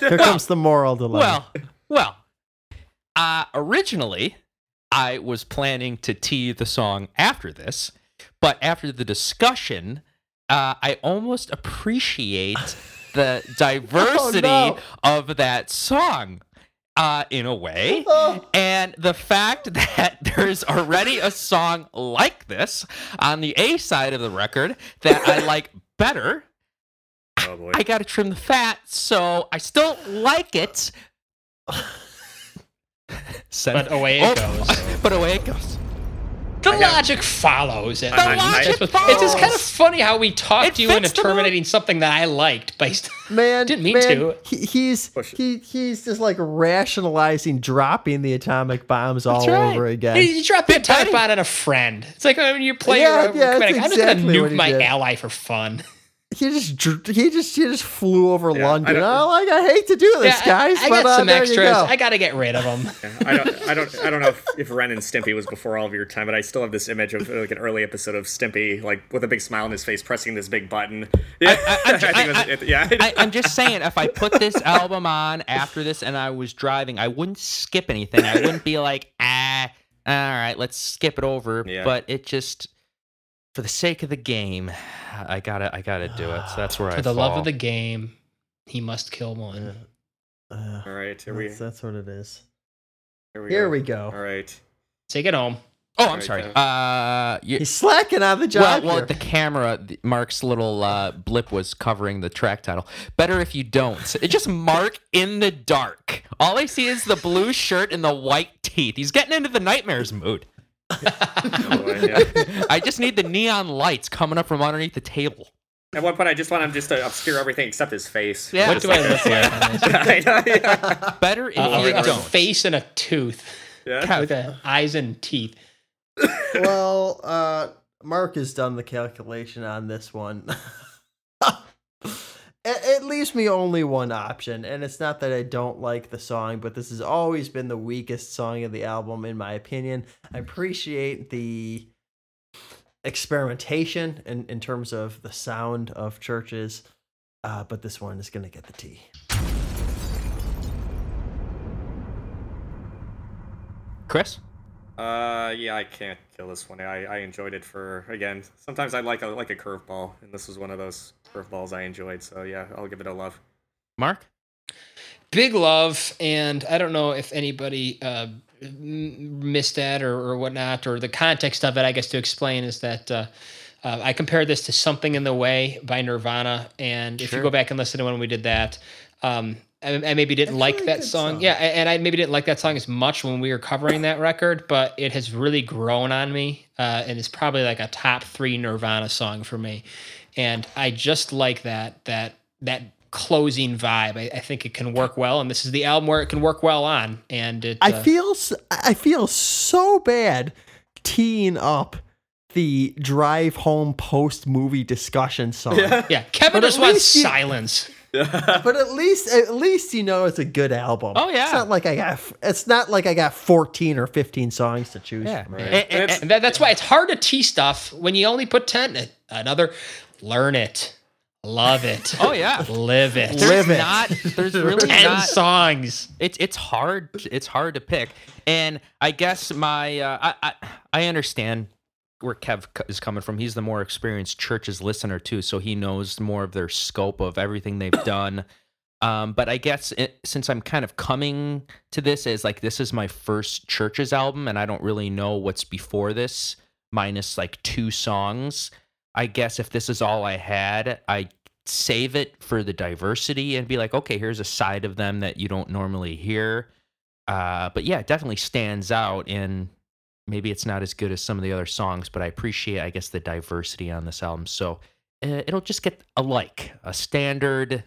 Here comes the moral dilemma. Well, well. Uh, originally, I was planning to tee the song after this, but after the discussion, uh, I almost appreciate the diversity no. of that song. Uh, in a way, Oh. and the fact that there's already a song like this on the A side of the record that I like better, oh boy. I gotta trim the fat, so I still like it. Send- But away it Oh, goes. But away it goes. The got- logic follows it. The logic It's just- It's just kind of funny how we talked you into fits the terminating something that I liked based. man, Didn't mean man, to. He, he's he he's just like rationalizing dropping the atomic bombs all right. over again. You you drop the atomic bomb on a friend. It's like oh, when you play Yeah, your yeah, that's I'm just gonna nuke my did. ally for fun. He just he just he just flew over Yeah, I London. don't- Oh, like I hate to do this, Yeah, guys, I, I but got uh, some extras. go. I got to get rid of them. I don't, I don't, I don't know if, if Ren and Stimpy was before all of your time, but I still have this image of like an early episode of Stimpy, like with a big smile on his face, pressing this big button. Yeah, I- I'm think it was- I- it- yeah. I, I'm just saying, if I put this album on after this and I was driving, I wouldn't skip anything. I wouldn't be like, ah, all right, let's skip it over. Yeah. But it just, for the sake of the game, I gotta, I gotta do it. So that's where I For the love of the game, he must kill one. Uh, all right, here we, that's, that's what it is. here we, Here go. we go. All right. Take it home. Oh, I'm Right sorry. there. Uh, you, He's slacking on the job well, here. the camera, Mark's little uh, blip was covering the track title. Better if you don't. It just Mark in the dark. All I see is the blue shirt and the white teeth. He's getting into the nightmares mood. Boy, yeah. I just need the neon lights coming up from underneath the table. At one point, I just want him just to obscure everything except his face. Yeah. What do I look like on this? I know, yeah. Better if Uh, you a don't. face and a tooth Yeah. With the eyes and teeth. well, uh, Mark has done the calculation on this one. It, it leaves me only one option, and it's not that I don't like the song, but this has always been the weakest song of the album, in my opinion. I appreciate the experimentation in, in terms of the sound of Chvrches, uh, but this one is going to get the T. Chris? Uh, yeah, I can't kill this one. I, I enjoyed it for again. Sometimes I like a like a curveball, and this was one of those curveballs I enjoyed. So yeah, I'll give it a love. Mark? Big love, and I don't know if anybody uh, missed that or, or whatnot, or the context of it. I guess to explain is that uh, uh, I compared this to "Something in the Way" by Nirvana, and if you go back and listen to when we did that, um, I, I maybe didn't That's a like really that song. song. Yeah, and I maybe didn't like that song as much when we were covering that record, but it has really grown on me, uh, and it's probably like a top three Nirvana song for me. And I just like that that that closing vibe. I, I think it can work well, and this is the album where it can work well on. And it, I uh, feel I feel so bad teeing up the drive home post movie discussion song. yeah, Kevin But just wants least you- silence. But at least at least you know it's a good album. Oh, yeah. It's not like I got it's not like I got 14 or 15 songs to choose Yeah. from. Right. And- And and- that, that's why it's hard to tee stuff when you only put ten. Another, learn it, love it. Oh, yeah. live it. There's Live it. not, there's really ten not. songs. it's it's hard it's hard to pick and i guess my uh, I, I i understand where kev is coming from he's the more experienced Chvrches listener too so he knows more of their scope of everything they've done um, but i guess it, since i'm kind of coming to this as like this is my first Chvrches album and i don't really know what's before this minus like two songs i guess if this is all i had i save it for the diversity and be like, okay, here's a side of them that you don't normally hear. Uh, but yeah, it definitely stands out. And maybe it's not as good as some of the other songs, but I appreciate, I guess, the diversity on this album. So uh, it'll just get a like, a standard,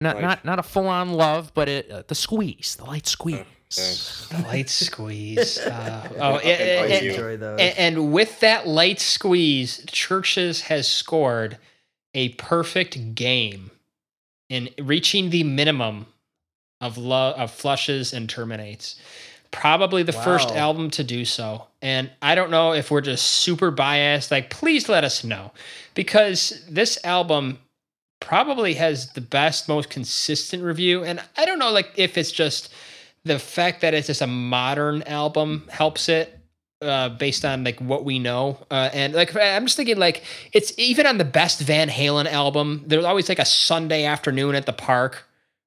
not Like. not not a full on love, but it, uh, the squeeze, the light squeeze. thanks. The light squeeze. Uh, oh, fucking and, bug and- you. Enjoy those. and- and with that light squeeze, Chvrches has scored a perfect game in reaching the minimum of love of flushes and terminates. Probably the first album to do so. And I don't know if we're just super biased. Like, please let us know. Because this album probably has the best, most consistent review. And I don't know like if it's just the fact that it's just a modern album helps it uh, based on like what we know. Uh, and like I'm just thinking like it's even on the best Van Halen album, there's always like a Sunday afternoon at the park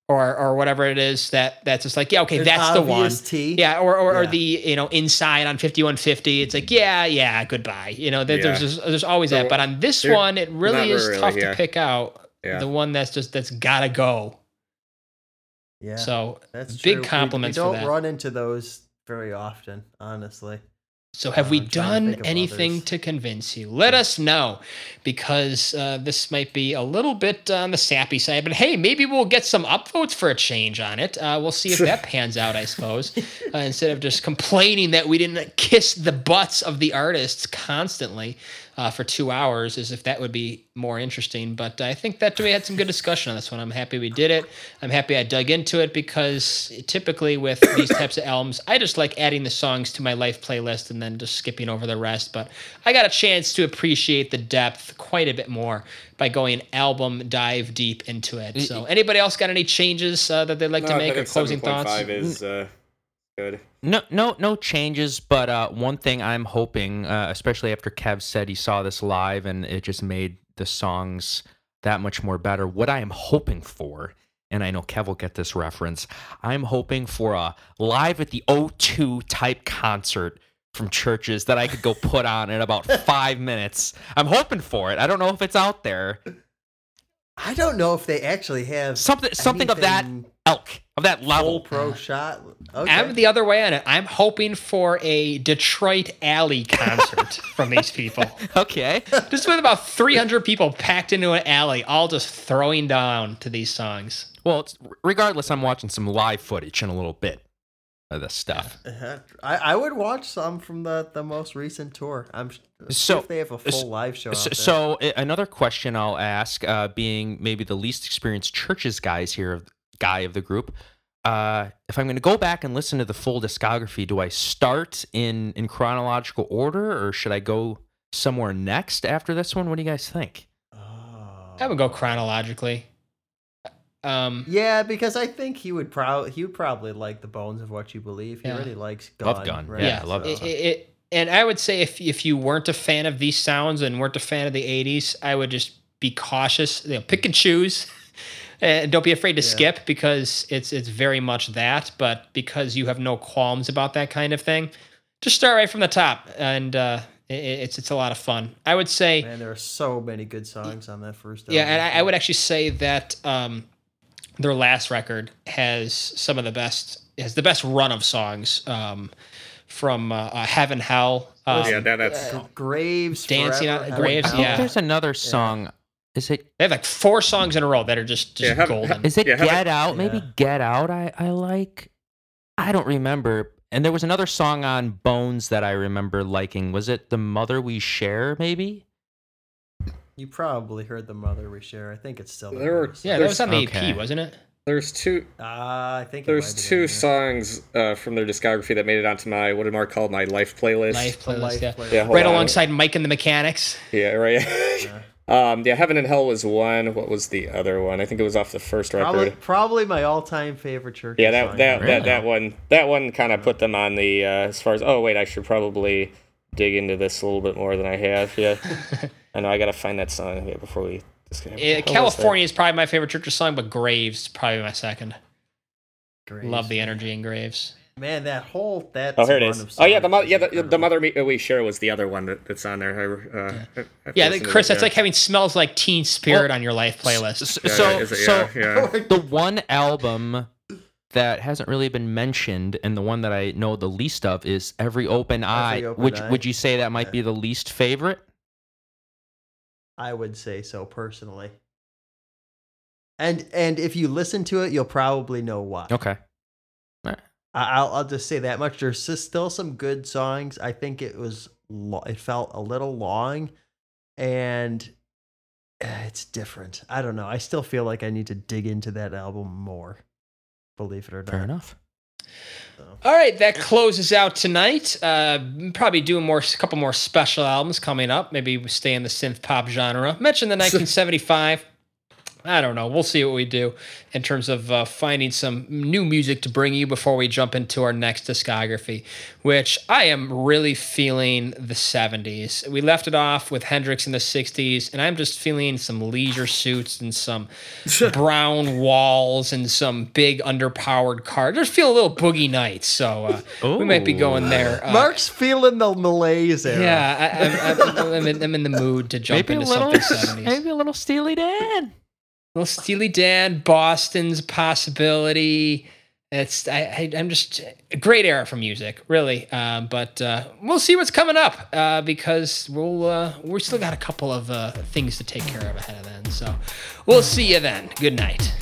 or or whatever it is that that's just like yeah okay There's that's the one obvious T. yeah or or, or the you know inside on 5150 it's like yeah yeah goodbye you know there, there's Yeah. just, there's always that but on this one it really is really, tough yeah. to pick out Yeah. the one that's just that's gotta go Yeah. so that's big true. We- compliments we, for don't that. run into those very often, honestly. So, have Uh, we I'm to done anything others. to convince you? Let us know because uh, this might be a little bit on the sappy side. But hey, maybe we'll get some upvotes for a change on it. Uh, we'll see if that pans out, I suppose. Uh, instead of just complaining that we didn't kiss the butts of the artists constantly. Uh, for two hours, as if that would be more interesting. But I think that we had some good discussion on this one. I'm happy we did it. I'm happy I dug into it because typically with these types of albums, I just like adding the songs to my life playlist and then just skipping over the rest. But I got a chance to appreciate the depth quite a bit more by going album dive deep into it. So, anybody else got any changes uh, that they'd like to No, I make or closing thoughts? 7.5 is uh, good. No, no, no changes. But uh, one thing I'm hoping, uh, especially after Kev said he saw this live and it just made the songs that much more better. What I am hoping for, and I know Kev will get this reference, I'm hoping for a live at the O2 type concert from Chvrches that I could go put on in about five minutes. I'm hoping for it. I don't know if it's out there. I don't know if they actually have Something, something of that elk, of that full level. pro uh-huh. shot. Okay. I'm the other way on it. I'm hoping for a Detroit alley concert from these people. Okay. Just with about 300 people packed into an alley, all just throwing down to these songs. Well, it's, regardless, I'm watching some live footage in a little bit of this stuff. Uh-huh. I, I would watch some from the, the most recent tour. I'm So- if they have a full so- live show. out So, there. so another question I'll ask, uh, being maybe the least experienced Chvrches guys here, guy of the group, uh, if I'm going to go back and listen to the full discography, do I start in in chronological order, or should I go somewhere next after this one? What do you guys think? Oh. I would go chronologically. Um, Yeah, because I think he would probably he would probably like the bones of what you believe. He Yeah. really likes Gun. Love Gun. right? Yeah, I love it, it, it- and I would say if if you weren't a fan of these sounds and weren't a fan of the '80s, I would just be cautious. You know, pick and choose. And don't be afraid to Yeah. skip because it's it's very much that. But because you have no qualms about that kind of thing, just start right from the top, and uh, it's it's a lot of fun. I would say. Man, there are so many good songs on that first. Yeah, and I, I would actually say that um, their last record has some of the best has the best run of songs um, from uh, uh, Heaven Hell. Um, yeah, that, that's Graves, Dancing Forever, on- Graves, I yeah. there's another song. Is it They have like four songs in a row that are just, just Yeah, have- golden. Is it Yeah, Get it- Out? Maybe Get Out. I I like. I don't remember. And there was another song on Bones that I remember liking. Was it "The Mother We Share"? Maybe. You probably heard the mother we share. I think it's still. the There were- yeah, that was on the Okay. EP, wasn't it? there's two Uh, I think there's two been, songs uh, from their discography that made it onto my what did Mark call my life playlist. Life playlist, life yeah. playlist. Yeah, Right on. alongside Mike and the Mechanics. Yeah, right. um, yeah, Heaven and Hell was one. What was the other one? I think it was off the first record. Probably, probably my all-time favorite church. Yeah, that song. that, Really? that that one that one kind of put them on the uh, as far as oh wait I should probably dig into this a little bit more than I have. Yeah, I know I gotta find that song here before we. disconnect. Uh, What was? California is probably my favorite Chvrches song, but Graves is probably my second. Graves. Love the energy in Graves. Man, that whole that. Oh, here it run is. of Oh yeah, the mother. Yeah, the, the mother we, we share was the other one that, that's on there. I, uh, I have Yeah, listen to Chris, that's yeah. like having smells like Teen Spirit Well, on your life playlist. S- Yeah, so is it? so yeah, yeah. the one album that hasn't really been mentioned and the one that I know the least of is Every Open Eye. Open would Eye. would you say that might Yeah. be the least favorite? I would say so personally. And and if you listen to it, you'll probably know why. Okay. I- I'll I'll just say that much. There's still some good songs. I think it was lo- it felt a little long, and eh, it's different. I don't know. I still feel like I need to dig into that album more. Believe it or not. Fair enough. All right, that closes out tonight. Uh, probably doing more, a couple more special albums coming up. Maybe we stay in the synth pop genre. Mention the 1975. I don't know. We'll see what we do in terms of uh, finding some new music to bring you before we jump into our next discography, which I am really feeling the 70s. We left it off with Hendrix in the 60s, and I'm just feeling some leisure suits and some brown walls and some big underpowered cars. Just feel a little boogie nights, so uh, we might be going there. Uh, Mark's feeling the malaise era. yeah, I, I'm, I'm, I'm, in, I'm in the mood to jump Maybe a into little something 70s. maybe a little Steely Dan. Well, Steely Dan, Boston's possibility. It's I, I I'm just a great era for music, really. Um, but uh, we'll see what's coming up uh, because we'll uh, we still got a couple of uh, things to take care of ahead of then. So we'll see you then. Good night.